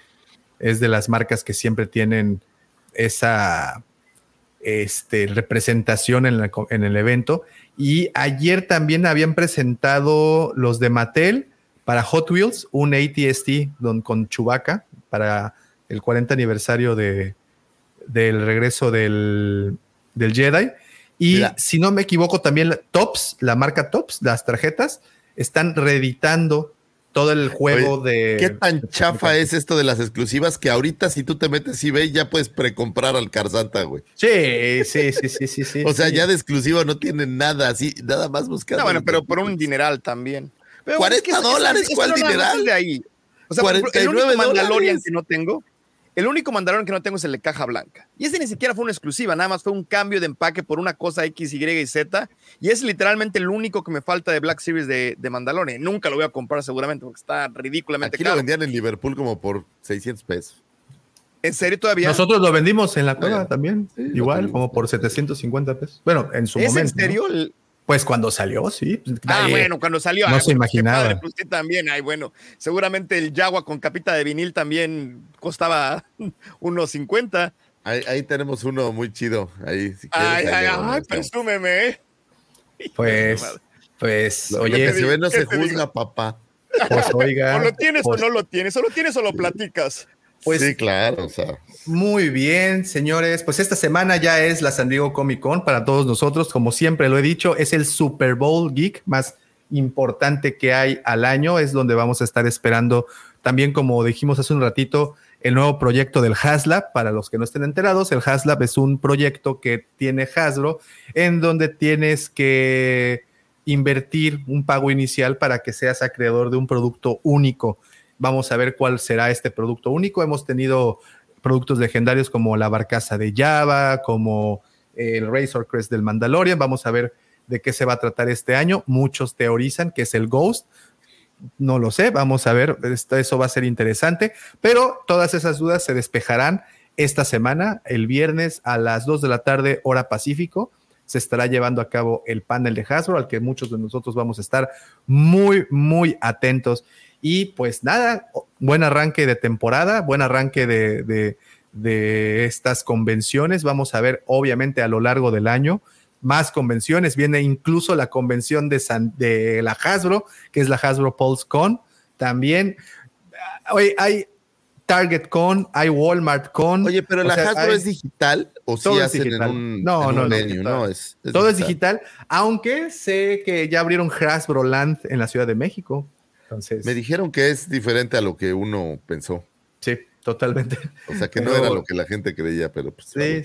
es de las marcas que siempre tienen esa este, representación en, la en el evento. Y ayer también habían presentado los de Mattel para Hot Wheels, un ATST don, con Chewbacca para el 40 aniversario de, del regreso del, del Jedi. Y si no me equivoco, también la- Tops, la marca Tops, las tarjetas, están reeditando todo el juego de. ¿Qué tan chafa es esto de las exclusivas que ahorita si tú te metes y eBay ya puedes precomprar al Car Santa, güey? Sí, sí, sí, sí, sí, sí. <laughs> O sea, sí. ya de exclusiva no tienen nada así, nada más buscando. No, bueno, pero por un dineral también. Pero, 40 es que es- es- dólares, es- es ¿cuál dineral? de ahí. O sea, por ejemplo, el 49 único Mandalorian dólares. que no tengo, el único Mandalorian que no tengo es el de caja blanca. Y ese ni siquiera fue una exclusiva, nada más fue un cambio de empaque por una cosa X, Y y Z. Y es literalmente el único que me falta de Black Series de, de Mandalorian. Nunca lo voy a comprar seguramente porque está ridículamente Aquí lo caro. vendían en Liverpool como por 600 pesos. ¿En serio todavía? Nosotros lo vendimos en la cueva Bueno, también, igual, como por 750 pesos. Bueno, en su ¿Es momento. en serio? ¿no? Pues cuando salió, sí. Ah, bueno, cuando salió. no ah, se pues, imaginaba. padre, pues sí, también. Ay, bueno, seguramente el Jaguar con capita de vinil también costaba <laughs> unos 50. Ahí, ahí tenemos uno muy chido. Ahí, si quieres, Ay, ahí ay, ay, presúmeme, ¿eh? <laughs> Pues, pues, Lo- lo oye, que se ve no ¿qué se digo? juzga, papá. pues oiga. <laughs> O lo tienes pues, o no lo tienes, o lo tienes o lo platicas. Pues sí, claro, o sea. Muy bien, señores. Pues esta semana ya es la San Diego Comic Con para todos nosotros. Como siempre lo he dicho, es el Super Bowl Geek más importante que hay al año. Es donde vamos a estar esperando también, como dijimos hace un ratito, el nuevo proyecto del HasLab. Para los que no estén enterados, el HasLab es un proyecto que tiene Hasbro en donde tienes que invertir un pago inicial para que seas acreedor de un producto único. Vamos a ver cuál será este producto único. Hemos tenido productos legendarios como la barcaza de Java, como el Razor Crest del Mandalorian. Vamos a ver de qué se va a tratar este año. Muchos teorizan que es el Ghost. No lo sé, vamos a ver, esto, eso va a ser interesante, pero todas esas dudas se despejarán esta semana, el viernes a las 2 de la tarde, hora Pacífico. Se estará llevando a cabo el panel de Hasbro, al que muchos de nosotros vamos a estar muy, muy atentos. Y pues nada, buen arranque de temporada, buen arranque de, de, de estas convenciones. Vamos a ver, obviamente, a lo largo del año más convenciones. Viene incluso la convención de, San, de la Hasbro, que es la Hasbro Pulse Con. También oye, hay Target Con, hay Walmart Con. Oye, pero la sea, Hasbro hay- es digital o si hacen digital. en un, No, en no, un no, venue? No, es, es Todo es digital, aunque sé que ya abrieron Hasbro Land en la Ciudad de México. Entonces, Me dijeron que es diferente a lo que uno pensó. sí, totalmente. O sea, que <laughs> no Pero- era lo que la gente creía, pero pues. Sí,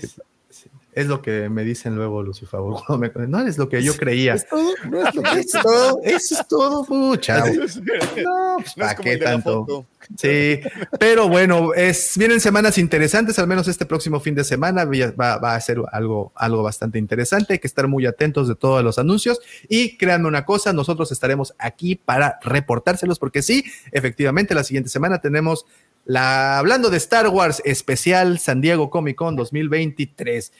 Es lo que me dicen luego, Lucifer. <laughs> me- No es lo que yo creía. ¿Es todo? No es lo que Es todo, eso es todo, pucha. <laughs> No, pues, No es ¿para como qué tanto? Sí, pero bueno, es, vienen semanas interesantes, al menos este próximo fin de semana va, va a ser algo, algo bastante interesante, hay que estar muy atentos de todos los anuncios y créanme una cosa, nosotros estaremos aquí para reportárselos porque sí, efectivamente la siguiente semana tenemos la, hablando de Star Wars especial San Diego Comic Con 2023.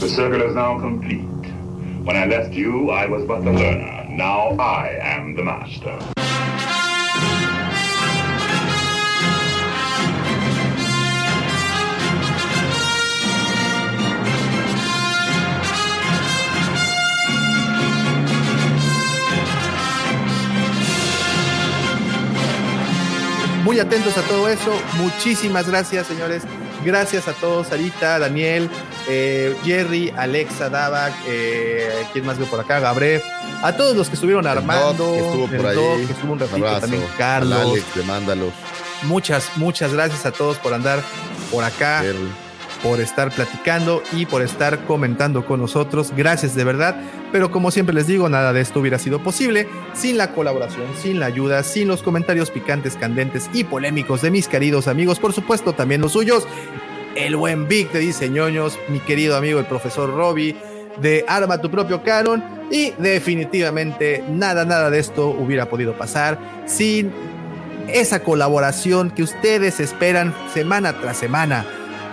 The circle is now complete. When I left you, I was but the learner. Now I am the master. Muy atentos a todo eso. Muchísimas gracias, señores. Gracias a todos, Sarita, Daniel, eh, Jerry, Alexa, Davac, eh, ¿quién más veo por acá? Gabriel. A todos los que estuvieron armando. Doc, que estuvo por el ahí. Doc, que estuvo un ratito Abrazo. también, Carlos. Alex, demándalos. Muchas, muchas gracias a todos por andar por acá, por estar platicando y por estar comentando con nosotros. Gracias de verdad. Pero como siempre les digo, nada de esto hubiera sido posible sin la colaboración, sin la ayuda, sin los comentarios picantes, candentes y polémicos de mis queridos amigos. Por supuesto, también los suyos. El buen Vic de Diseñoños, mi querido amigo el profesor Robbie de Arma tu propio canon y definitivamente nada, nada de esto hubiera podido pasar sin esa colaboración que ustedes esperan semana tras semana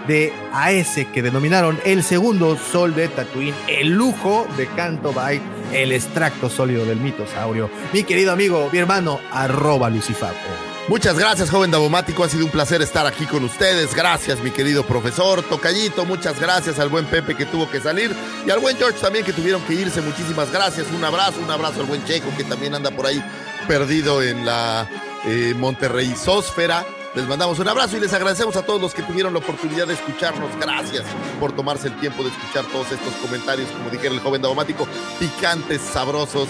de a ese que denominaron el segundo sol de Tatooine, el lujo de Canto Byte, el extracto sólido del mitosaurio. Mi querido amigo, mi hermano, arroba Lucifago. Muchas gracias, joven Davomático. Ha sido un placer estar aquí con ustedes. Gracias, mi querido profesor Tocayito. Muchas gracias al buen Pepe que tuvo que salir y al buen George también que tuvieron que irse. Muchísimas gracias. Un abrazo, un abrazo al buen Checo que también anda por ahí perdido en la eh, Monterrey Sósfera. Les mandamos un abrazo y les agradecemos a todos los que tuvieron la oportunidad de escucharnos. Gracias por tomarse el tiempo de escuchar todos estos comentarios, como dijera el joven Davomático, picantes, sabrosos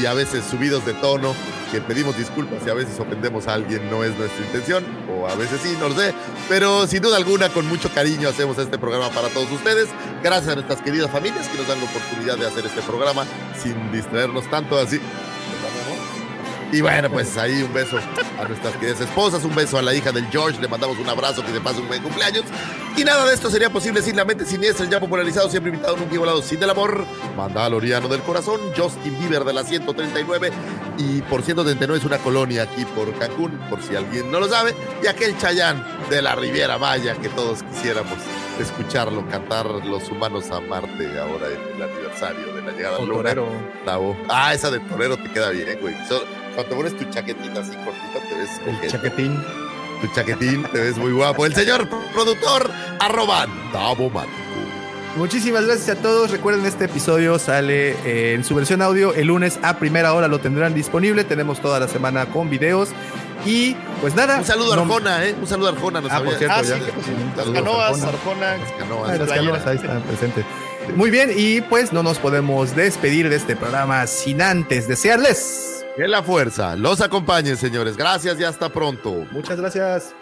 y a veces subidos de tono, que pedimos disculpas si a veces ofendemos a alguien, no es nuestra intención, o a veces sí, no lo sé, pero sin duda alguna, con mucho cariño hacemos este programa para todos ustedes. Gracias a nuestras queridas familias que nos dan la oportunidad de hacer este programa sin distraernos tanto así. Y bueno, pues ahí un beso a nuestras queridas esposas, un beso a la hija del George, le mandamos un abrazo, que se pase un buen cumpleaños. Y nada de esto sería posible sin la mente siniestra, el ya popularizado, siempre invitado, nunca igualado, sin del amor, Mandaloriano del corazón, Justin Bieber de la 139, y por 139 es una colonia aquí por Cancún, por si alguien no lo sabe, y aquel Chayán de la Riviera Maya que todos quisiéramos escucharlo cantar los humanos a Marte ahora en el aniversario de la llegada a la O luna. torero. Ah, esa de torero te queda bien, güey. So- cuando te pones tu chaquetita así cortita, te ves El chaquetín. Tu chaquetín, te ves muy guapo. El señor productor, arroba Davomático. Muchísimas gracias a todos. Recuerden, este episodio sale eh, en su versión audio el lunes a primera hora. Lo tendrán disponible. Tenemos toda la semana con videos. Y pues nada. Un saludo a no- Arjona, ¿eh? Un saludo a Arjona. Nos Ah, por cierto, Ah, ya. sí, las canoas, Arjona. Arjona. Las canoas. Ah, las canoas ahí están presentes. Muy bien, y pues no nos podemos despedir de este programa sin antes desearles. Que la fuerza los acompañe, señores. Gracias y hasta pronto. Muchas gracias.